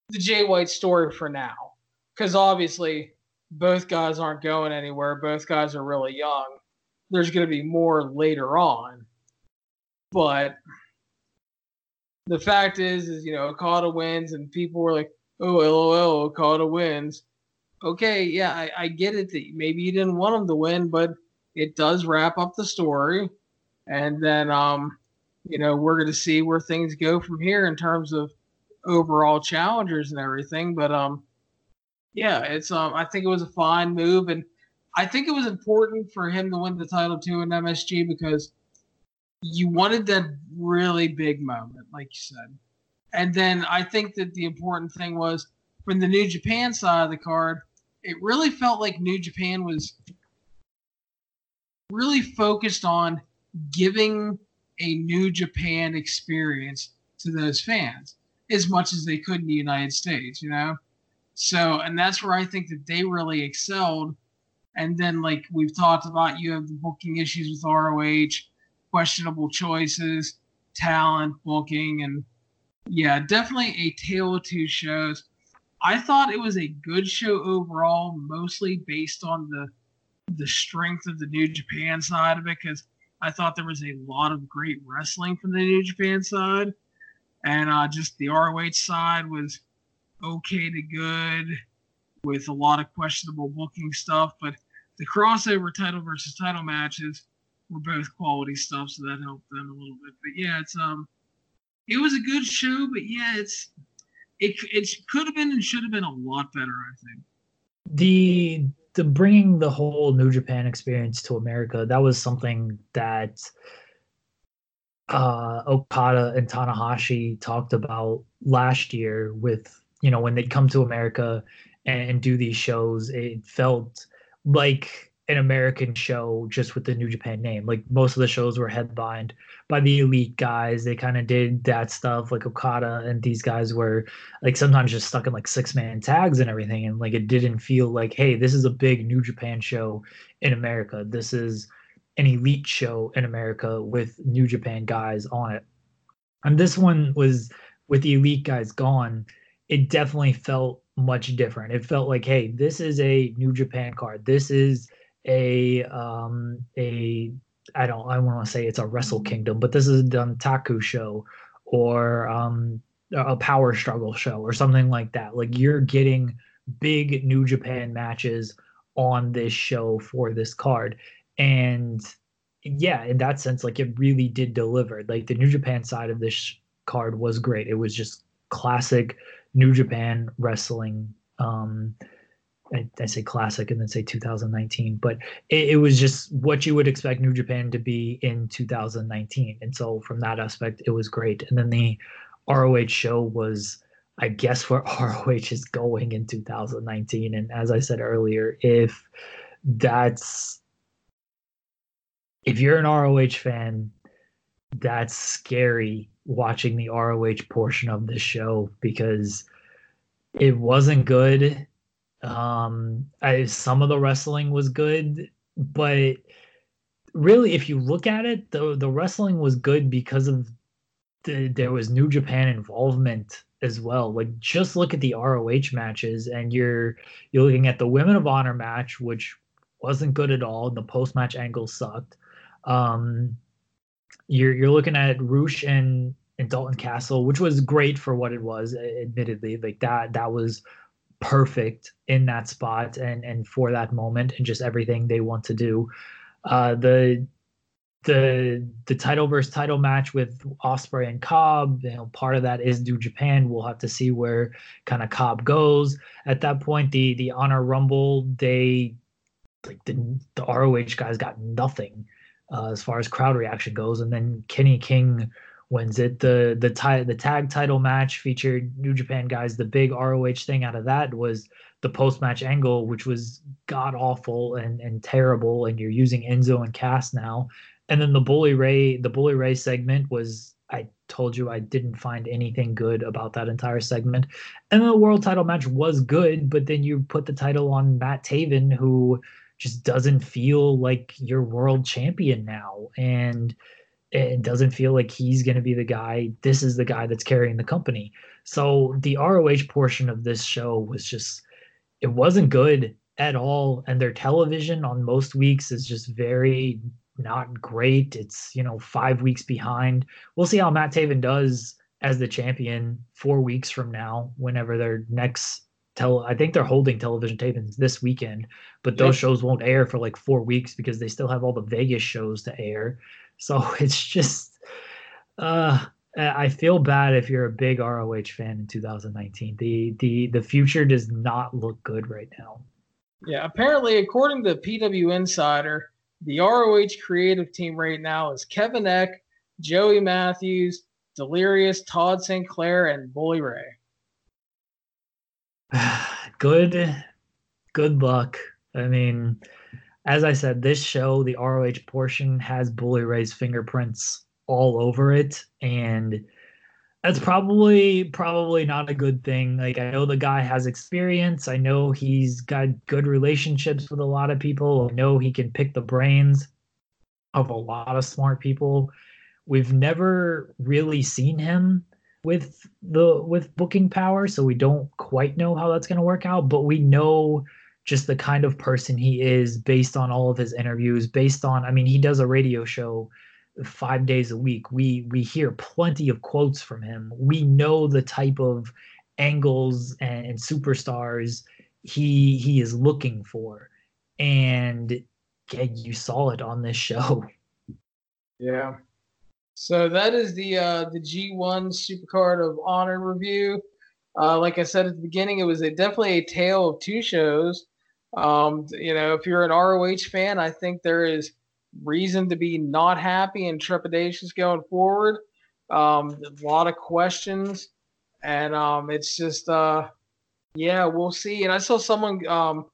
the Jay White story for now, because obviously both guys aren't going anywhere. Both guys are really young. There's going to be more later on but the fact is, is you know, Okada wins, and people were like, "Oh, lol, Okada wins." Okay, yeah, I, I get it that maybe you didn't want him to win, but it does wrap up the story, and then um, you know, we're going to see where things go from here in terms of overall challengers and everything. But um, yeah, it's um, I think it was a fine move, and I think it was important for him to win the title too in MSG because you wanted that really big moment, like you said. And then I think that the important thing was from the New Japan side of the card, it really felt like New Japan was really focused on giving a New Japan experience to those fans as much as they could in the United States, you know? So, and that's where I think that they really excelled. And then, like we've talked about, you have the booking issues with ROH, questionable choices, talent, booking, and yeah, definitely a tale of two shows. I thought it was a good show overall, mostly based on the the strength of the New Japan side of it, because I thought there was a lot of great wrestling from the New Japan side, and uh, just the ROH side was okay to good with a lot of questionable booking stuff, but the crossover title versus title matches were both quality stuff, so that helped them a little bit. But yeah, it's um, it was a good show, but yeah, it's it it could have been and should have been a lot better, I think. The the bringing the whole New Japan experience to America, that was something that uh, Okada and Tanahashi talked about last year with you know when they'd come to America and, and do these shows, it felt like an American show just with the New Japan name. Like most of the shows were headlined by the elite guys. They kind of did that stuff like Okada and these guys were like sometimes just stuck in like six man tags and everything. And like it didn't feel like, hey, this is a big New Japan show in America. This is an elite show in America with New Japan guys on it. And this one was with the elite guys gone, it definitely felt much different. It felt like, hey, this is a New Japan card. This is a um a I don't I want to say it's a Wrestle Kingdom, but this is a Dontaku show or um a power struggle show or something like that. Like you're getting big New Japan matches on this show for this card. And yeah, in that sense, like it really did deliver. Like the New Japan side of this card was great. It was just classic New Japan wrestling. Um, I, I, say classic and then say 2019, but it, it, was just what you would expect New Japan to be in 2019. And so from that aspect, it was great. And then the ROH show was, I guess, where ROH is going in 2019. And as I said earlier, if that's if you're an ROH fan, that's scary watching the ROH portion of this show because it wasn't good um, I, some of the wrestling was good, but really, if you look at it, the the wrestling was good because of the, there was New Japan involvement as well. Like just look at the ROH matches, and you're you're looking at the Women of Honor match, which wasn't good at all. The post match angle sucked. Um, you're you're looking at Rush and and Dalton Castle, which was great for what it was. Admittedly, like that that was perfect in that spot and and for that moment and just everything they want to do. Uh, the the the title versus title match with Ospreay and Cobb, you know, part of that is New Japan. We'll have to see where kind of Cobb goes at that point. The the Honor Rumble, they like the the ROH guys got nothing uh, as far as crowd reaction goes, and then Kenny King wins it. The the tie the tag title match featured New Japan guys. The big ROH thing out of that was the post match angle, which was god awful and and terrible. And you're using Enzo and Cass now. And then the Bully Ray the Bully Ray segment was I told you I didn't find anything good about that entire segment. And the world title match was good, but then you put the title on Matt Taven, who just doesn't feel like your world champion now. And it doesn't feel like he's going to be the guy. This is the guy that's carrying the company. So the ROH portion of this show was just, it wasn't good at all. And their television on most weeks is just very not great. It's, you know, five weeks behind. We'll see how Matt Taven does as the champion four weeks from now, whenever their next tell I think they're holding television tapings this weekend, but those shows won't air for like four weeks because they still have all the Vegas shows to air. So it's just, uh, I feel bad if you're a big ROH fan in 2019. The the the future does not look good right now. Yeah, apparently, according to PW Insider, the ROH creative team right now is Kevin Eck, Joey Matthews, Delirious, Todd Sinclair, and Bully Ray. good, good luck. I mean, as I said, this show, the ROH portion, has Bully Ray's fingerprints all over it, and that's probably probably not a good thing. Like I know the guy has experience. I know he's got good relationships with a lot of people. I know he can pick the brains of a lot of smart people. We've never really seen him with the with booking power, so we don't quite know how that's going to work out, but we know just the kind of person he is based on all of his interviews, based on I mean, he does a radio show five days a week. We we hear plenty of quotes from him. We know the type of angles and, and superstars he he is looking for, and yeah, you saw it on this show. Yeah. So that is the uh, the G1 Supercard of Honor review. Uh, like I said at the beginning, it was a, definitely a tale of two shows. Um, you know, if you're an ROH fan, I think there is reason to be not happy and trepidatious going forward. Um, a lot of questions, and um, it's just, uh, yeah, we'll see. And I saw someone, um,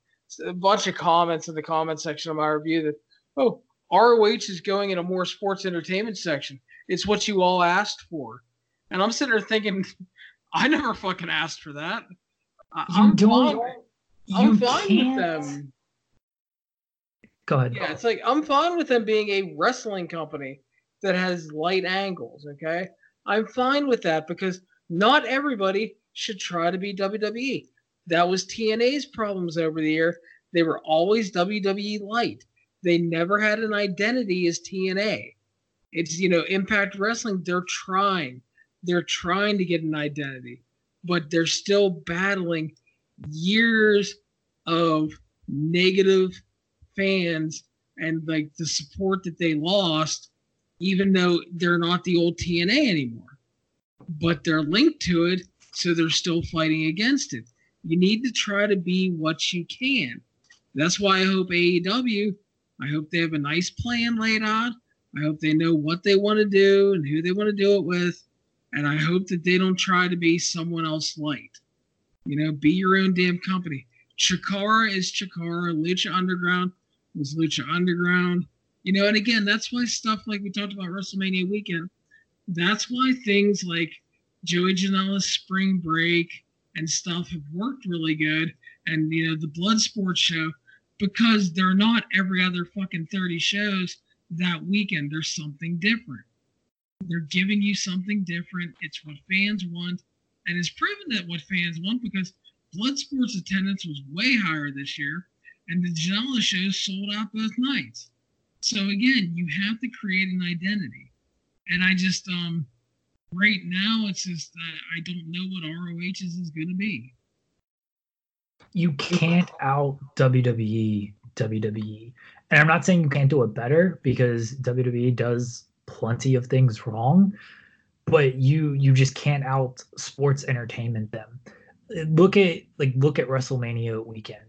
a bunch of comments in the comment section of my review that, oh, ROH is going in a more sports entertainment section. It's what you all asked for. And I'm sitting there thinking, I never fucking asked for that. I'm fine. I'm fine with them Go ahead. Yeah, it's like I'm fine with them being a wrestling company that has light angles. Okay, I'm fine with that because not everybody should try to be WWE. That was TNA's problems over the year. They were always WWE light. They never had an identity as TNA. It's you know Impact Wrestling. They're trying. They're trying to get an identity, but they're still battling years of negative fans and like the support that they lost, even though they're not the old TNA anymore. But they're linked to it, so they're still fighting against it. You need to try to be what you can. That's why I hope AEW, I hope they have a nice plan laid out. I hope they know what they want to do and who they want to do it with. And I hope that they don't try to be someone else light. You know, be your own damn company. Chikara is Chikara. Lucha Underground was Lucha Underground. You know, and again, that's why stuff like we talked about WrestleMania weekend, that's why things like Joey Janela's Spring Break and stuff have worked really good. And, you know, the Bloodsport show, because they're not every other fucking 30 shows that weekend. There's something different. They're giving you something different. It's what fans want. And it's proven that what fans want because Bloodsport's attendance was way higher this year and the Janela shows sold out both nights. So again, you have to create an identity. And I just um right now it's just uh, I don't know what ROH's is going to be. You can't out WWE WWE. And I'm not saying you can't do it better because WWE does plenty of things wrong, but you you just can't out sports entertainment them. Look at like look at WrestleMania weekend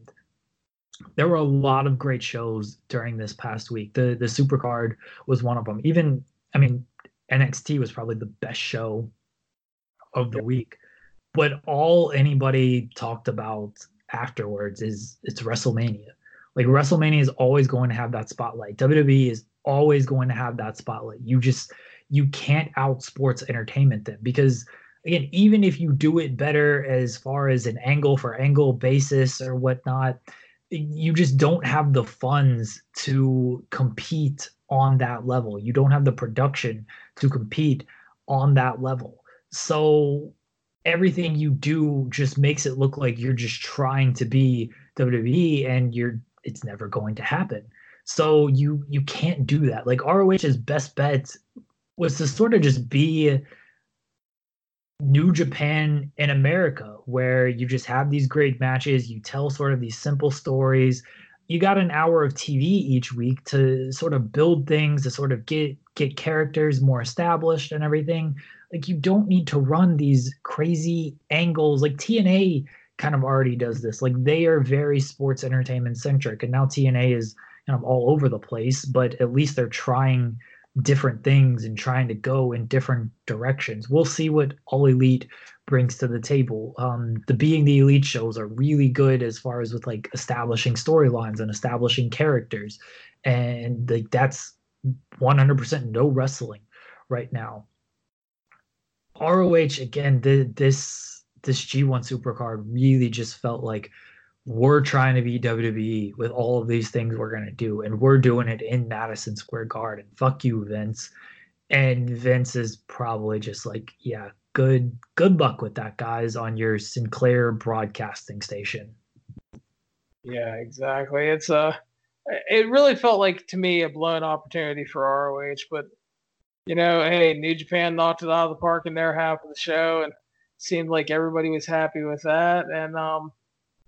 there were a lot of great shows during this past week. The the Supercard was one of them. Even I mean NXT was probably the best show of the week. But all anybody talked about afterwards is it's WrestleMania. Like WrestleMania is always going to have that spotlight. WWE is always going to have that spotlight. You just you can't out sports entertainment them because again, even if you do it better as far as an angle for angle basis or whatnot, you just don't have the funds to compete on that level. You don't have the production to compete on that level. So everything you do just makes it look like you're just trying to be WWE and you're it's never going to happen. So you you can't do that. Like ROH is best bet was to sort of just be New Japan in America, where you just have these great matches, you tell sort of these simple stories. You got an hour of TV each week to sort of build things, to sort of get get characters more established and everything. Like you don't need to run these crazy angles. Like TNA kind of already does this. Like they are very sports entertainment centric, and now TNA is kind of all over the place. But at least they're trying different things and trying to go in different directions. We'll see what All Elite brings to the table. Um, the Being the Elite shows are really good as far as with like establishing storylines and establishing characters, and like that's 100% no wrestling right now. ROH again, the, this this G1 Supercard really just felt like we're trying to be WWE with all of these things we're gonna do, and we're doing it in Madison Square Garden. Fuck you, Vince. And Vince is probably just like, yeah, good good luck with that, guys, on your Sinclair broadcasting station. Yeah, exactly. It's uh, it really felt like to me a blown opportunity for ROH, but you know, hey, New Japan knocked it out of the park in their half of the show, and seemed like everybody was happy with that. And um,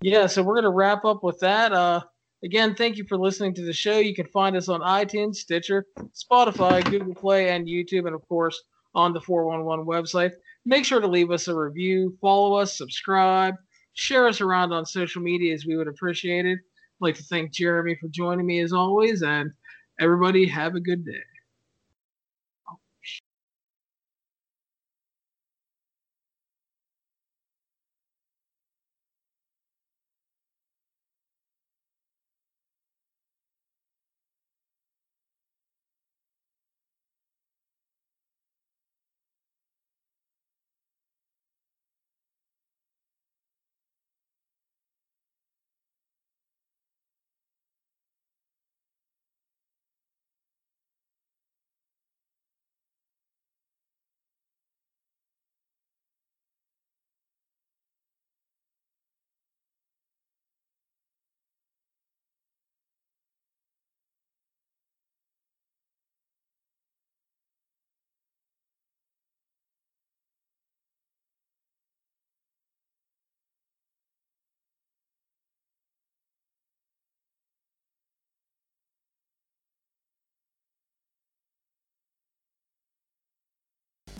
yeah, so we're gonna wrap up with that. Uh, again, thank you for listening to the show. You can find us on iTunes, Stitcher, Spotify, Google Play, and YouTube, and of course on the 411 website. Make sure to leave us a review, follow us, subscribe, share us around on social media as we would appreciate it. I'd like to thank Jeremy for joining me as always, and everybody have a good day.